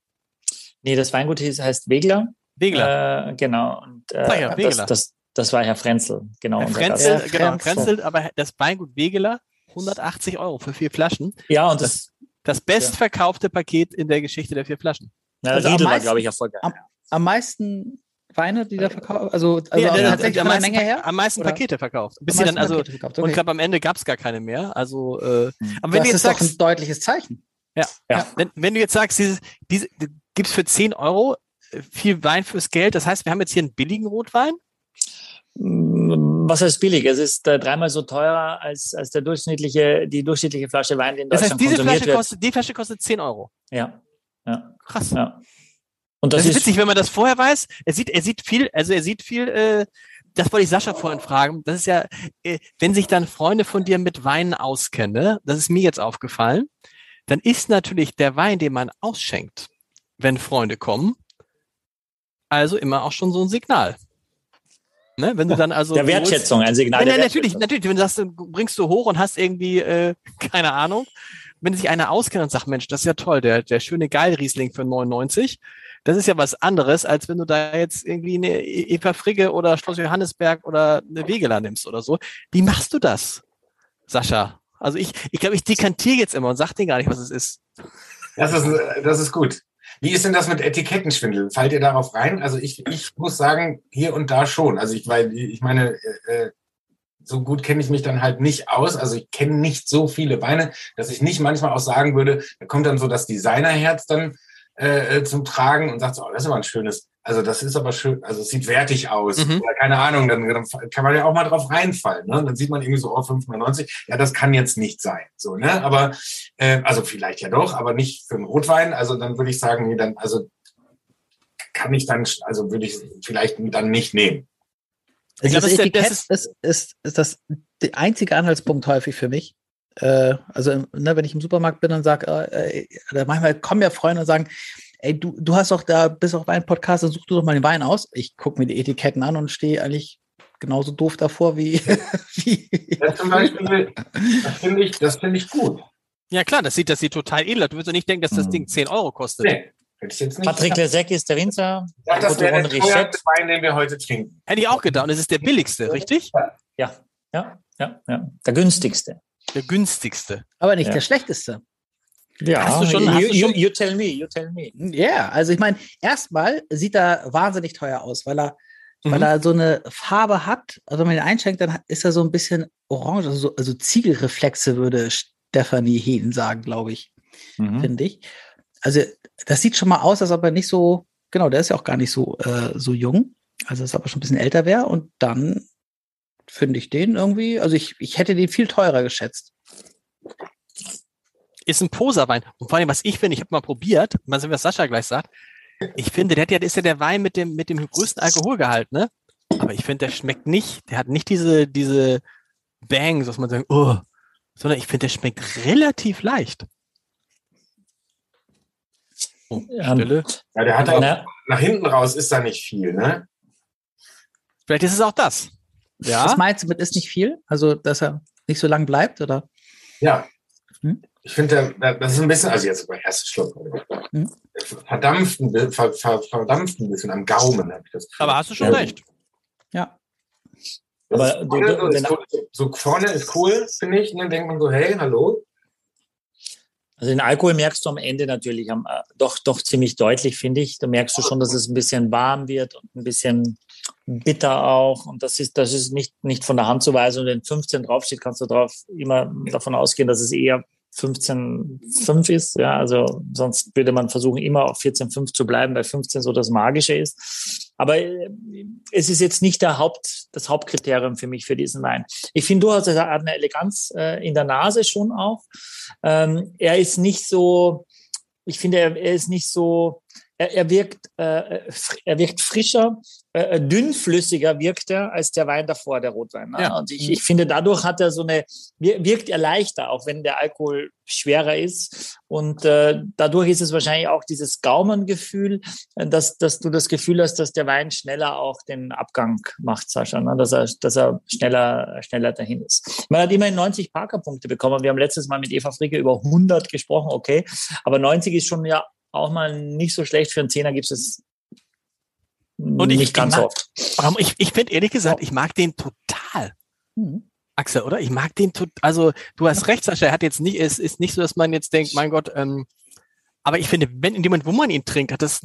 Nee, das Weingut heißt Wegler. Wegler. Äh, genau. Und, äh, ja, das, das, das, war Herr Frenzel, genau. Herr Frenzel, ja, genau, Frenzel, aber das Weingut Wegeler, 180 Euro für vier Flaschen. Ja, und das, das, das bestverkaufte Paket in der Geschichte der vier Flaschen. Ja, also Riedel war, glaube ich, erfolgreich. Am, am meisten Weine, die da verkaufen? Also, also ja, ja, tatsächlich am meisten, Menge her? Am meisten oder? Pakete verkauft. Bis sie dann also okay. und ich glaube am Ende gab es gar keine mehr. Also, äh, hm. aber wenn das du jetzt ist sagst, doch ein deutliches Zeichen. Ja, ja. Wenn, wenn du jetzt sagst, dieses, diese, gibt's für 10 Euro viel Wein fürs Geld. Das heißt, wir haben jetzt hier einen billigen Rotwein. Was heißt billig? Es ist äh, dreimal so teurer als, als der durchschnittliche, die durchschnittliche Flasche Wein, die in Deutschland das heißt, diese konsumiert Flasche wird. Kostet, die Flasche kostet 10 Euro. Ja. ja. Krass. Ja. Und das, das ist witzig, wenn man das vorher weiß. Er sieht, er sieht viel, also er sieht viel, äh, das wollte ich Sascha vorhin fragen. Das ist ja, äh, wenn sich dann Freunde von dir mit Weinen auskennen, ne? das ist mir jetzt aufgefallen, dann ist natürlich der Wein, den man ausschenkt, wenn Freunde kommen, also immer auch schon so ein Signal. Ne? Wenn du dann also der Wertschätzung, ein Signal. Ja, natürlich, natürlich. Wenn du sagst, bringst du hoch und hast irgendwie äh, keine Ahnung, wenn sich einer auskennt und sagt, Mensch, das ist ja toll, der der schöne Geilriesling für 99, das ist ja was anderes, als wenn du da jetzt irgendwie eine e-, Eva Frigge oder Schloss Johannesberg oder eine Wegeler nimmst oder so. Wie machst du das, Sascha? Also ich, ich glaube, ich dekantiere jetzt immer und sage dir gar nicht, was es ist. Das ist, das ist gut. Wie ist denn das mit Etikettenschwindel? Fallt ihr darauf rein? Also ich, ich muss sagen, hier und da schon. Also ich, weil ich meine, äh, so gut kenne ich mich dann halt nicht aus. Also ich kenne nicht so viele Weine, dass ich nicht manchmal auch sagen würde, da kommt dann so das Designerherz dann äh, äh, zum Tragen und sagt so, oh, das ist aber ein schönes, also das ist aber schön, also es sieht wertig aus. Mhm. Oder keine Ahnung, dann, dann, kann man ja auch mal drauf reinfallen. Ne? Dann sieht man irgendwie so, oh, 590, ja, das kann jetzt nicht sein. So, ne? Aber, äh, also vielleicht ja doch, aber nicht für einen Rotwein. Also dann würde ich sagen, nee, dann, also kann ich dann, also würde ich vielleicht dann nicht nehmen. Ich glaube, das, Etikett ist, ist, ist, ist das der einzige Anhaltspunkt häufig für mich, äh, also ne, wenn ich im Supermarkt bin und sage, äh, äh, manchmal kommen ja Freunde und sagen, ey, du, du hast doch da, bist auch Wein-Podcast, dann such du doch mal den Wein aus. Ich gucke mir die Etiketten an und stehe eigentlich genauso doof davor wie. *laughs* wie ja, zum Beispiel, das finde ich, das ich gut. Ja klar, das sieht, das sieht total edel. Du würdest doch nicht denken, dass das hm. Ding 10 Euro kostet. Nee. Patrick Lesec ist der Winzer. Ja, das wäre der Wein, den wir heute trinken. Hätte ich auch gedacht. Und es ist der billigste, richtig? Ja, ja, ja, ja. Der günstigste. Der günstigste. Aber nicht ja. der schlechteste. Ja, hast du schon, hast you, du schon? You, tell me, you tell me. Ja, yeah, also ich meine, erstmal sieht er wahnsinnig teuer aus, weil er, mhm. weil er so eine Farbe hat. Also wenn man ihn einschenkt, dann ist er so ein bisschen orange, also, also Ziegelreflexe würde Stephanie Heden sagen, glaube ich, mhm. finde ich. Also das sieht schon mal aus, als ob er nicht so, genau, der ist ja auch gar nicht so, äh, so jung. Also als ob er schon ein bisschen älter wäre und dann finde ich den irgendwie, also ich, ich hätte den viel teurer geschätzt. Ist ein Poserwein. Und vor allem, was ich finde, ich habe mal probiert, mal sehen, was Sascha gleich sagt. Ich finde, der, der ist ja der Wein mit dem, mit dem größten Alkoholgehalt, ne? Aber ich finde, der schmeckt nicht, der hat nicht diese, diese Bangs, was man sagt, oh, sondern ich finde, der schmeckt relativ leicht. Oh, Stille. Ja, der hat auch, nach hinten raus ist da nicht viel, ne? Vielleicht ist es auch das. Ja. Was meinst du mit ist nicht viel? Also, dass er nicht so lang bleibt, oder? Ja. Hm? Ich finde, das ist ein bisschen, also jetzt bei ersten Schluck, hm? verdampft, ein, ver, ver, verdampft ein bisschen am Gaumen, habe ich das Gefühl. Aber hast du schon ja. recht. Ja. Aber du, du, ist cool, so vorne ist cool, finde ich. Und dann denkt man so, hey, hallo. Also den Alkohol merkst du am Ende natürlich am, äh, doch, doch ziemlich deutlich, finde ich. Da merkst du schon, dass es ein bisschen warm wird und ein bisschen bitter auch. Und das ist, das ist nicht, nicht von der Hand zu weisen. Und wenn 15 draufsteht, kannst du drauf immer davon ausgehen, dass es eher 15,5 ist. Ja, also sonst würde man versuchen, immer auf 14,5 zu bleiben, weil 15 so das Magische ist. Aber äh, es ist jetzt nicht der Haupt, das Hauptkriterium für mich für diesen Wein. Ich finde durchaus, er hat eine Eleganz äh, in der Nase schon auch. Ähm, er ist nicht so, ich finde, er, er ist nicht so, er, er wirkt, äh, er wirkt frischer, äh, dünnflüssiger wirkt er als der Wein davor, der Rotwein. Ne? Ja. Und ich, ich finde, dadurch hat er so eine, wirkt er leichter, auch wenn der Alkohol schwerer ist. Und äh, dadurch ist es wahrscheinlich auch dieses Gaumengefühl, äh, dass, dass du das Gefühl hast, dass der Wein schneller auch den Abgang macht, Sascha, ne? dass er, dass er schneller, schneller dahin ist. Man hat immerhin 90 Parker-Punkte bekommen. Wir haben letztes Mal mit Eva Fricke über 100 gesprochen, okay. Aber 90 ist schon ja auch mal nicht so schlecht. Für einen Zehner gibt es und ich, nicht ganz ich mag, oft. Ich, ich finde ehrlich gesagt, ich mag den total. Mhm. Axel, oder? Ich mag den total. Also du hast recht, Sascha. Er hat jetzt nicht, es ist nicht so, dass man jetzt denkt, mein Gott. Ähm, aber ich finde, wenn in dem Moment, wo man ihn trinkt, hat das,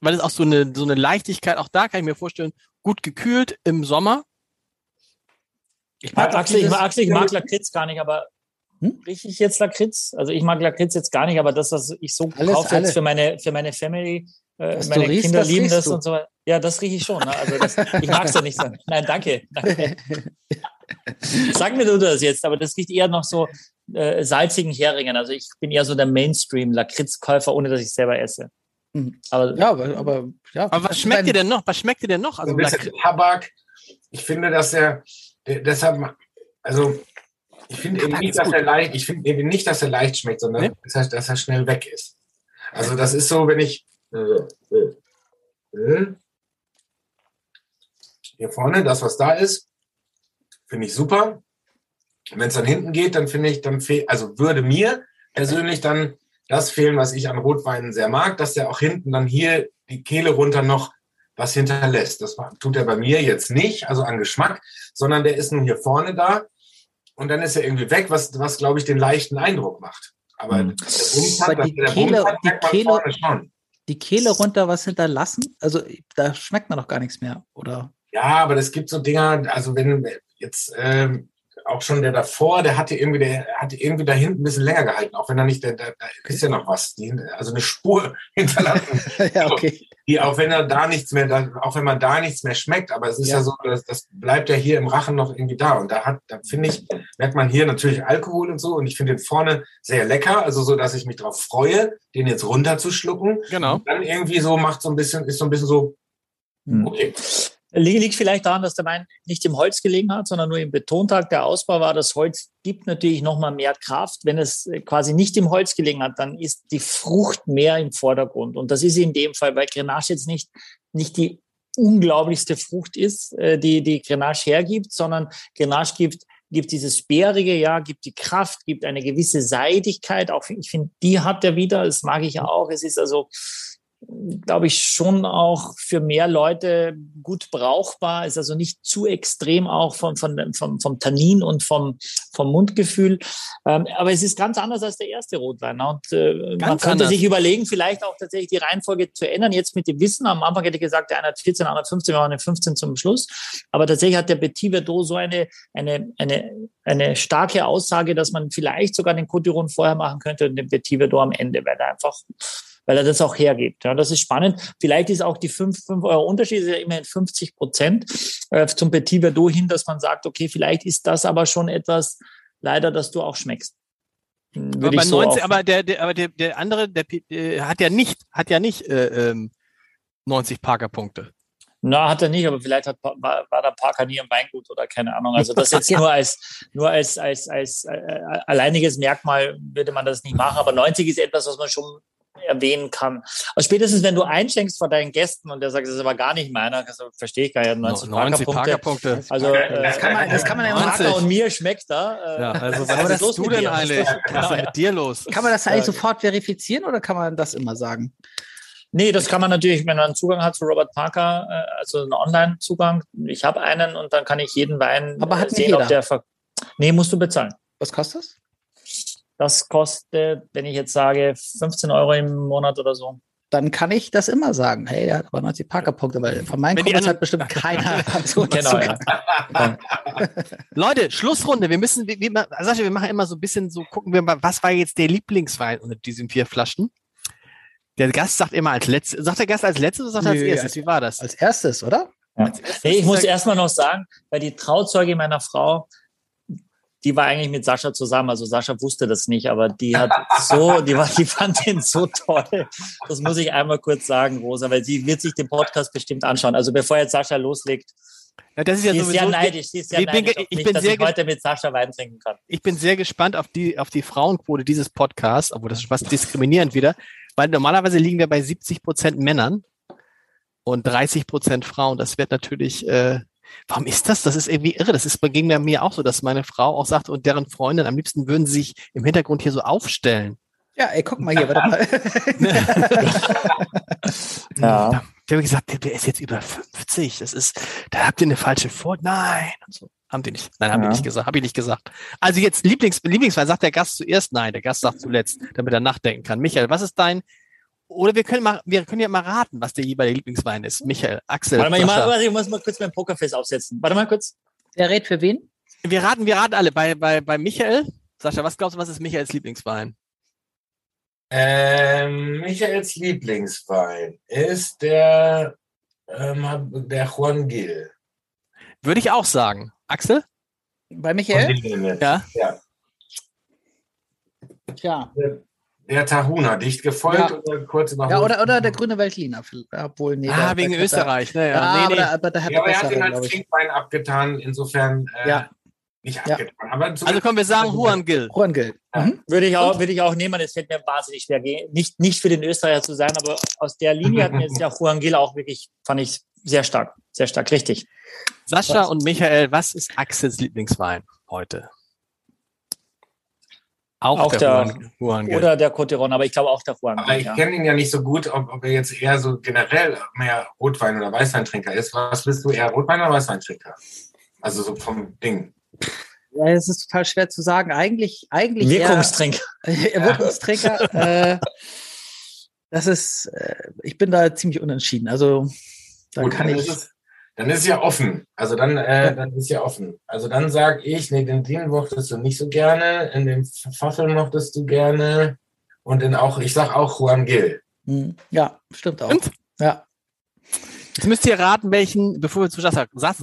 weil es auch so eine so eine Leichtigkeit. Auch da kann ich mir vorstellen, gut gekühlt im Sommer. Ich mag Axel, ich mag, Axel, ich mag Lakritz gar nicht, aber hm? Rieche ich jetzt Lakritz? Also ich mag Lakritz jetzt gar nicht, aber das, was ich so alles, kaufe alles. jetzt für meine, für meine Family, äh, meine riechst, Kinder lieben das du. und so weiter. Ja, das rieche ich schon. Ne? Also das, ich mag es ja nicht so. Nein, danke. danke. *laughs* Sag mir du das jetzt, aber das riecht eher noch so äh, salzigen Heringen. Also ich bin eher so der Mainstream-Lakritzkäufer, ohne dass ich selber esse. Mhm. Aber, ja, aber, aber, ja. aber was schmeckt dir denn noch? Was schmeckt dir denn noch? Also Tabak. Ich finde, dass er deshalb, also ich finde eben nicht, dass er leicht, ich finde eben nicht, dass er leicht schmeckt, sondern nee? das heißt, dass er schnell weg ist. Also das ist so, wenn ich hier vorne, das, was da ist, finde ich super. Wenn es dann hinten geht, dann finde ich, dann fehlt, also würde mir persönlich dann das fehlen, was ich an Rotweinen sehr mag, dass der auch hinten dann hier die Kehle runter noch was hinterlässt. Das tut er bei mir jetzt nicht, also an Geschmack, sondern der ist nun hier vorne da und dann ist er irgendwie weg, was, was glaube ich, den leichten Eindruck macht. Aber, mhm. Aber die, Kehle, die, Kehle, die Kehle runter was hinterlassen, also da schmeckt man doch gar nichts mehr, oder? Ja, aber es gibt so Dinger, also wenn jetzt ähm, auch schon der davor, der hatte irgendwie, der hatte irgendwie da hinten ein bisschen länger gehalten, auch wenn er nicht, da, da, ist ja noch was, die, also eine Spur *laughs* hinterlassen. *laughs* ja, okay. Die, auch wenn er da nichts mehr, da, auch wenn man da nichts mehr schmeckt, aber es ist ja, ja so, das, das bleibt ja hier im Rachen noch irgendwie da. Und da hat, da finde ich, merkt man hier natürlich Alkohol und so. Und ich finde den vorne sehr lecker, also so, dass ich mich darauf freue, den jetzt runterzuschlucken. Genau. Und dann irgendwie so macht so ein bisschen, ist so ein bisschen so, hm. okay. Liegt vielleicht daran, dass der Wein nicht im Holz gelegen hat, sondern nur im Betontag. Der Ausbau war, das Holz gibt natürlich nochmal mehr Kraft. Wenn es quasi nicht im Holz gelegen hat, dann ist die Frucht mehr im Vordergrund. Und das ist in dem Fall, weil Grenache jetzt nicht, nicht die unglaublichste Frucht ist, äh, die die Grenache hergibt, sondern Grenache gibt gibt dieses Bärige, ja, gibt die Kraft, gibt eine gewisse Seidigkeit. Auch ich finde, die hat er wieder. Das mag ich ja auch. Es ist also glaube ich, schon auch für mehr Leute gut brauchbar, ist also nicht zu extrem auch vom, vom, vom, vom Tannin und vom, vom Mundgefühl. Ähm, aber es ist ganz anders als der erste Rotwein. Und äh, man könnte anders. sich überlegen, vielleicht auch tatsächlich die Reihenfolge zu ändern. Jetzt mit dem Wissen, am Anfang hätte ich gesagt, der eine hat 14, der andere 15, wir waren 15 zum Schluss. Aber tatsächlich hat der Petit Verdot so eine, eine, eine, eine starke Aussage, dass man vielleicht sogar den Cotillon vorher machen könnte und den Petit Verdot am Ende, weil er einfach weil er das auch hergibt. Ja, das ist spannend. Vielleicht ist auch die 5, 5 Euro Unterschied, ist ja immerhin 50 Prozent äh, zum Petit Verdot hin, dass man sagt, okay, vielleicht ist das aber schon etwas, leider, dass du auch schmeckst. Hm, aber, so 90, aber, der, der, aber der, der andere, der, der hat ja nicht, hat ja nicht äh, 90 ähm, Parker-Punkte. Na, hat er nicht, aber vielleicht hat, war, war der Parker nie im Weingut oder keine Ahnung. Also das jetzt *laughs* nur als, nur als, als, als äh, alleiniges Merkmal würde man das nicht machen. Aber 90 ist etwas, was man schon erwähnen kann. Also spätestens, wenn du einschenkst vor deinen Gästen und der sagt, das ist aber gar nicht meiner, also verstehe ich gar nicht, 90, 90 Parkerpunkte. Also, äh, das kann man, das kann man ja Parker und mir schmeckt da. Äh, ja, also was ist los du denn eigentlich? Was ist mit dir los? Kann man das eigentlich sofort verifizieren oder kann man das immer sagen? Nee, das kann man natürlich, wenn man einen Zugang hat zu Robert Parker, äh, also einen Online-Zugang. Ich habe einen und dann kann ich jeden Wein Aber hat sehen, ob der. Ver nee, musst du bezahlen. Was kostet das? Das kostet, wenn ich jetzt sage, 15 Euro im Monat oder so. Dann kann ich das immer sagen. Hey, der hat aber 90 Parkerpunkte, weil von meinen Kumpels hat bestimmt keiner *laughs* *laughs* so genau, ja. *laughs* Leute, Schlussrunde. Wir müssen, wie, wie, Sascha, wir machen immer so ein bisschen so, gucken wir mal, was war jetzt der Lieblingswein unter diesen vier Flaschen? Der Gast sagt immer als letztes. Sagt der Gast als letztes oder sagt er als erstes? Wie war das? Als erstes, oder? Ja. Nee, ich muss erstmal noch sagen, weil die Trauzeuge meiner Frau die war eigentlich mit Sascha zusammen. Also Sascha wusste das nicht, aber die hat so, die war, die fand den so toll. Das muss ich einmal kurz sagen, Rosa, weil sie wird sich den Podcast bestimmt anschauen. Also bevor jetzt Sascha loslegt, ja, das ist ja sie ist sehr neidisch. Sie ist sehr ich bin, neidisch ich mich, bin dass sehr ich heute mit Sascha Wein trinken kann. Ich bin sehr gespannt auf die, auf die Frauenquote dieses Podcasts, obwohl das ist fast diskriminierend wieder, weil normalerweise liegen wir bei 70 Prozent Männern und 30 Prozent Frauen. Das wird natürlich, äh, warum ist das? Das ist irgendwie irre. Das ist ging mir auch so, dass meine Frau auch sagte und deren Freundin am liebsten würden sie sich im Hintergrund hier so aufstellen. Ja, ey, guck mal hier, warte mal. *laughs* ja. Der hat gesagt, der ist jetzt über 50. Das ist, da habt ihr eine falsche Vor. Nein. Und so. Haben die nicht. Nein, haben ja. die nicht gesagt. Habe ich nicht gesagt. Also jetzt Lieblings, Lieblingswein sagt der Gast zuerst. Nein, der Gast sagt zuletzt, damit er nachdenken kann. Michael, was ist dein, oder wir können mal, wir können ja mal raten, was der jeweilige Lieblingswein ist. Michael, Axel. Warte mal, ich, mal, ich muss mal kurz mein Pokerface aufsetzen. Warte mal kurz. Wer rät für wen? Wir raten, wir raten alle. Bei, bei, bei Michael. Sascha, was glaubst du, was ist Michaels Lieblingswein? Ähm, Michaels Lieblingswein ist der, ähm, der Juan Gil. Würde ich auch sagen. Axel? Bei Michael? Ja. ja. Tja. Der, Tahuna, dicht gefolgt Ja. oder kurz überholt? Ja, oder, oder der grüne Veltliner. Obwohl, nee, ah, der- wegen der- Österreich. Ne, Ja, ja. nee, aber, nee. Der, aber der hat Ja, aber er hat ihn als. Trinkwein abgetan, insofern äh, Ja. nicht Ja. abgetan. Aber Also komm, wir sagen Juan Gil. Juan Gil. Ja. Mhm. Würde ich auch, würde ich auch nehmen. Es fällt mir wahnsinnig schwer. Nicht, nicht für den Österreicher zu sein, aber aus der Linie hat mir *laughs* jetzt der Juan Gil auch wirklich, fand ich sehr stark. Sehr stark, richtig. Sascha Was? und Michael, was ist Axels Lieblingswein heute? Auch, Auch der, der- Juan, Juan Gil. Oder der Coteron, aber ich glaube auch der Juan Aber ich Ja. kenne ihn ja nicht so gut, ob, ob er jetzt eher so generell mehr Rotwein- oder Weißweintrinker ist. Was bist du, eher Rotwein- oder Weißweintrinker? Also so vom Ding. Ja, es ist total schwer zu sagen. Eigentlich, eigentlich eher- Wirkungstrinker. *laughs* Äh, Wirkungsträger. äh, das ist, äh, ich bin da ziemlich unentschieden. Also da Gut, kann dann ich. Ist es, dann ist es ja offen. Also dann, äh, dann ist ja offen. Also dann sage ich, nee, den Dean mochtest du nicht so gerne, in dem Pfaffel mochtest du gerne und in auch, ich sag auch Juan Gil. Hm, ja, stimmt auch. Stimmt. Ja. Jetzt müsst ihr raten, welchen, bevor wir zu Sascha, Sascha,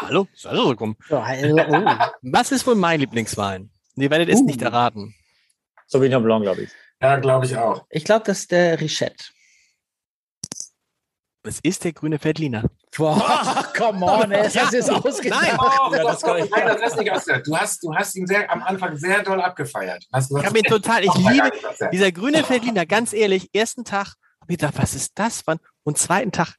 hallo, Sascha, komm. *laughs* Was ist wohl mein Lieblingswein? Ihr werdet es Uh. nicht erraten. Sauvignon Blanc, glaube ich. Ja, glaube ich auch. Ich glaube, das ist der Richette. Es ist der grüne Veltliner. Boah, come on, ey, das jetzt ausgedacht. Nein. Oh, Ja, das kann ich- nein, das hast du nicht ausgehört. Du hast, du hast ihn sehr, am Anfang sehr doll abgefeiert. Hast Ich gesagt, habe ihn total, ich liebe dieser grüne Veltliner, ganz ehrlich, ersten Tag habe ich gedacht, was ist das? Wann? Und zweiten Tag,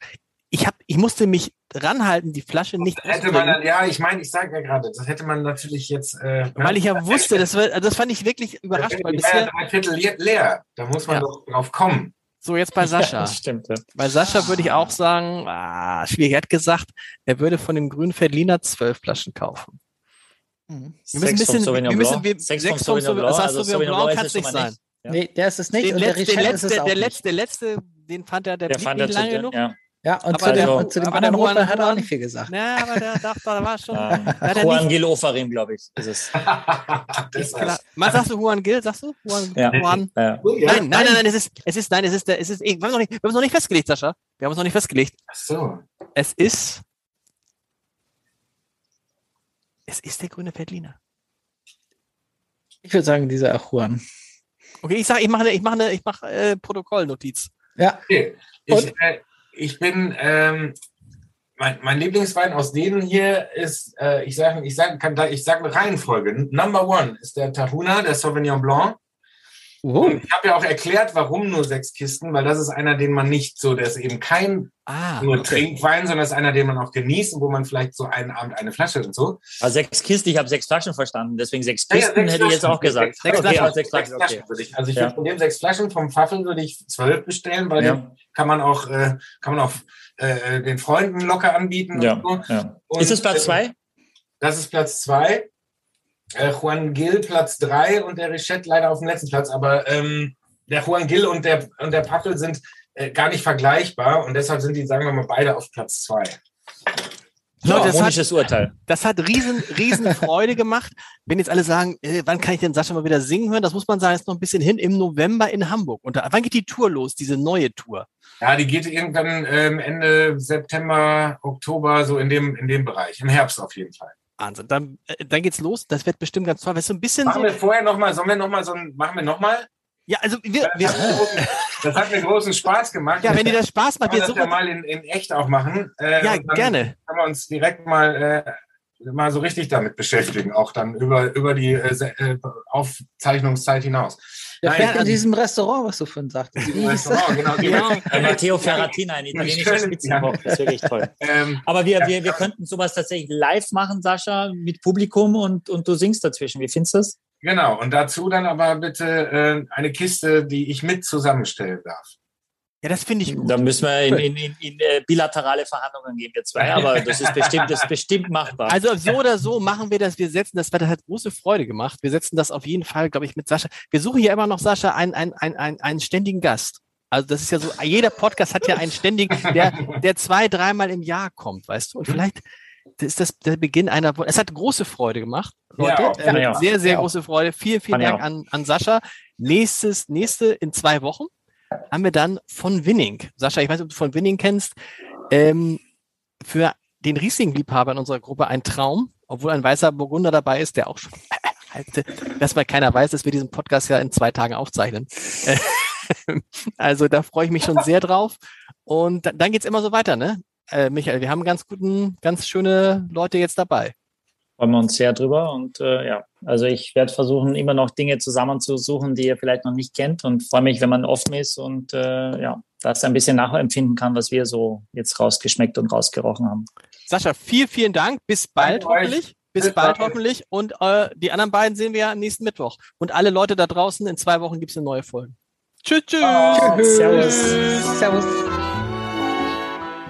ich hab, ich musste mich ranhalten, die Flasche nicht Hätte man dann, ja, ich meine, ich sage ja gerade, das hätte man natürlich jetzt. Äh, weil ich ja wusste, das, war, das fand ich wirklich überrascht, weil bisher, drei Viertel le- leer. Da muss man Ja. doch drauf kommen. So jetzt bei Sascha. *laughs* Ja, das stimmt. Ja. Bei Sascha würde ich auch sagen, ah, schwierig, er hat gesagt, er würde von dem grünen Veltliner zwölf Flaschen kaufen. Mhm. Wir müssen ein Sechs vom bisschen, wir müssen, wir, Sechs sechs vom Sauvignon Blanc. Also Sauvignon Blanc Blanc kann es nicht sein. Ja. Nee, der ist es nicht. Den, und der es letzten, auch der letzte, der letzte, den fand er, der, Der blieb fand nicht lange genug. ja. Ja, und Aber zu, dem, der- und zu dem anderen Rotwein hat er auch nicht viel gesagt. Ja, aber der, da, da war schon. Hat er Juan nicht- Gil Ofarim, glaube ich, ist es. *laughs* das. Was sagst du, Juan Gil? Sagst du? Juan, Ja. Juan? Ja. Nein, nein, nein, nein, es ist, es ist, nein, es ist, der, es ist, wir haben es noch nicht, wir haben es noch nicht festgelegt, Sascha. Wir haben es noch nicht festgelegt. Ach so. Es ist, es ist der grüne Veltliner. Ich würde sagen, dieser Juan. Okay, ich sag, ich mache, eine- ich mache, eine- ich mache äh, Protokollnotiz. Ja, Okay. Und? Ich, äh, ich bin, ähm, mein, mein Lieblingswein aus denen hier ist, äh, ich sage ich sag, kann da, ich sag eine Reihenfolge. Number one ist der Tahuna, der Sauvignon Blanc. Oh. Ich habe ja auch erklärt, warum nur sechs Kisten, weil das ist einer, den man nicht so, der ist eben kein Ah, nur okay. Trinkwein, sondern das ist einer, den man auch genießt und wo man vielleicht so einen Abend eine Flasche und so. Also sechs Kisten, ich habe sechs Flaschen verstanden, deswegen sechs Ja, ja, Kisten sechs hätte ich jetzt Flaschen. auch gesagt. Sechs okay, Flaschen. also sechs Flaschen, okay. würde ich. Also ich Ja. würde von den sechs Flaschen vom Pfaffel würde ich zwölf bestellen, weil Ja. den kann man auch, äh, kann man auch äh, den Freunden locker anbieten. Ja, Und so. ja. Und, Ist es Platz äh, zwei? Das ist Platz zwei. Äh, Juan Gil Platz drei und der Richette leider auf dem letzten Platz. Aber ähm, der Juan Gil und der, und der Pappel sind äh, gar nicht vergleichbar und deshalb sind die, sagen wir mal, beide auf Platz zwei. Leute, das hat, Urteil. das hat riesen, riesen *laughs* Freude gemacht. Wenn jetzt alle sagen, äh, wann kann ich denn Sascha mal wieder singen hören? Das muss man sagen, ist noch ein bisschen hin im November in Hamburg. Und da, wann geht die Tour los, diese neue Tour? Ja, die geht irgendwann ähm, Ende September, Oktober, so in dem, in dem Bereich. Im Herbst auf jeden Fall. Wahnsinn. Dann, äh, dann geht's los. Das wird bestimmt ganz toll. Weißt du, ein bisschen machen so. wir vorher nochmal, sollen wir nochmal so ein, machen wir nochmal? Ja, also wir, Das, wir, hat mir großen- das hat mir großen Spaß gemacht. ja, wenn dir das Spaß macht, wir das ja mal in, in echt auch machen. Äh, Ja, gerne. Können wir uns direkt mal, äh, mal so richtig damit beschäftigen, auch dann über, über die äh, äh, Aufzeichnungszeit hinaus. Der Nein, fährt in diesem Restaurant, was du vorhin sagtest. Restaurant, genau. Ja. Äh, Matteo Ferratina, ein italienischer Spitzenkoch, das ist wirklich toll. Ähm, Aber wir, wir, wir könnten sowas tatsächlich live machen, Sascha, mit Publikum und, und du singst dazwischen. Wie findest du das? genau, und dazu dann aber bitte äh, eine Kiste, die ich mit zusammenstellen darf. Ja, das finde ich gut. Da müssen wir in, in, in, in äh, bilaterale Verhandlungen gehen, wir zwei, aber das ist bestimmt, das ist bestimmt machbar. Also so oder so machen wir das. Wir setzen das, weil das hat große Freude gemacht. Wir setzen das auf jeden Fall, glaube ich, mit Sascha. Wir suchen ja immer noch, Sascha, einen, einen, einen, einen, einen ständigen Gast. Also das ist ja so, jeder Podcast hat ja einen ständigen, der, der zwei, dreimal im Jahr kommt, weißt du? Und vielleicht ist das der Beginn einer, es hat große Freude gemacht, Leute. Ja, auch. äh, sehr, sehr Ja, große Freude. Vielen, vielen Dank an, an Sascha. Nächstes, nächste in zwei Wochen haben wir dann von Winning. Sascha, ich weiß nicht, ob du von Winning kennst. Ähm, für den Riesling-Liebhaber in unserer Gruppe ein Traum, obwohl ein weißer Burgunder dabei ist, der auch schon, *laughs* dass mal keiner weiß, dass wir diesen Podcast ja in zwei Tagen aufzeichnen. *laughs* also da freue ich mich schon sehr drauf. Und dann, dann geht's immer so weiter, ne? Äh, Michael, wir haben ganz guten, ganz schöne Leute jetzt dabei. freuen wir uns sehr drüber. Und äh, ja, also ich werde versuchen, immer noch Dinge zusammenzusuchen, die ihr vielleicht noch nicht kennt und freue mich, wenn man offen ist und äh, ja, das ein bisschen nachempfinden kann, was wir so jetzt rausgeschmeckt und rausgerochen haben. Sascha, vielen, vielen Dank. Bis bald Danke euch. hoffentlich. Bis Bis bald bald. hoffentlich. Und äh, die anderen beiden sehen wir ja nächsten Mittwoch. Und alle Leute da draußen, in zwei Wochen gibt's eine neue Folge. Tschüss, tschüss. Tschüss. Servus. Servus.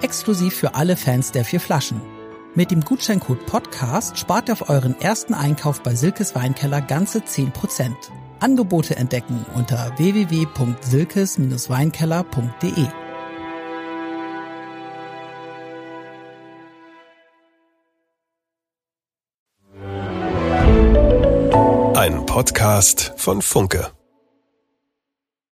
Exklusiv für alle Fans der vier Flaschen. Mit dem Gutscheincode Podcast spart ihr auf euren ersten Einkauf bei Silkes Weinkeller ganze 10%. Angebote entdecken unter www.silkes-weinkeller.de. Ein Podcast von Funke.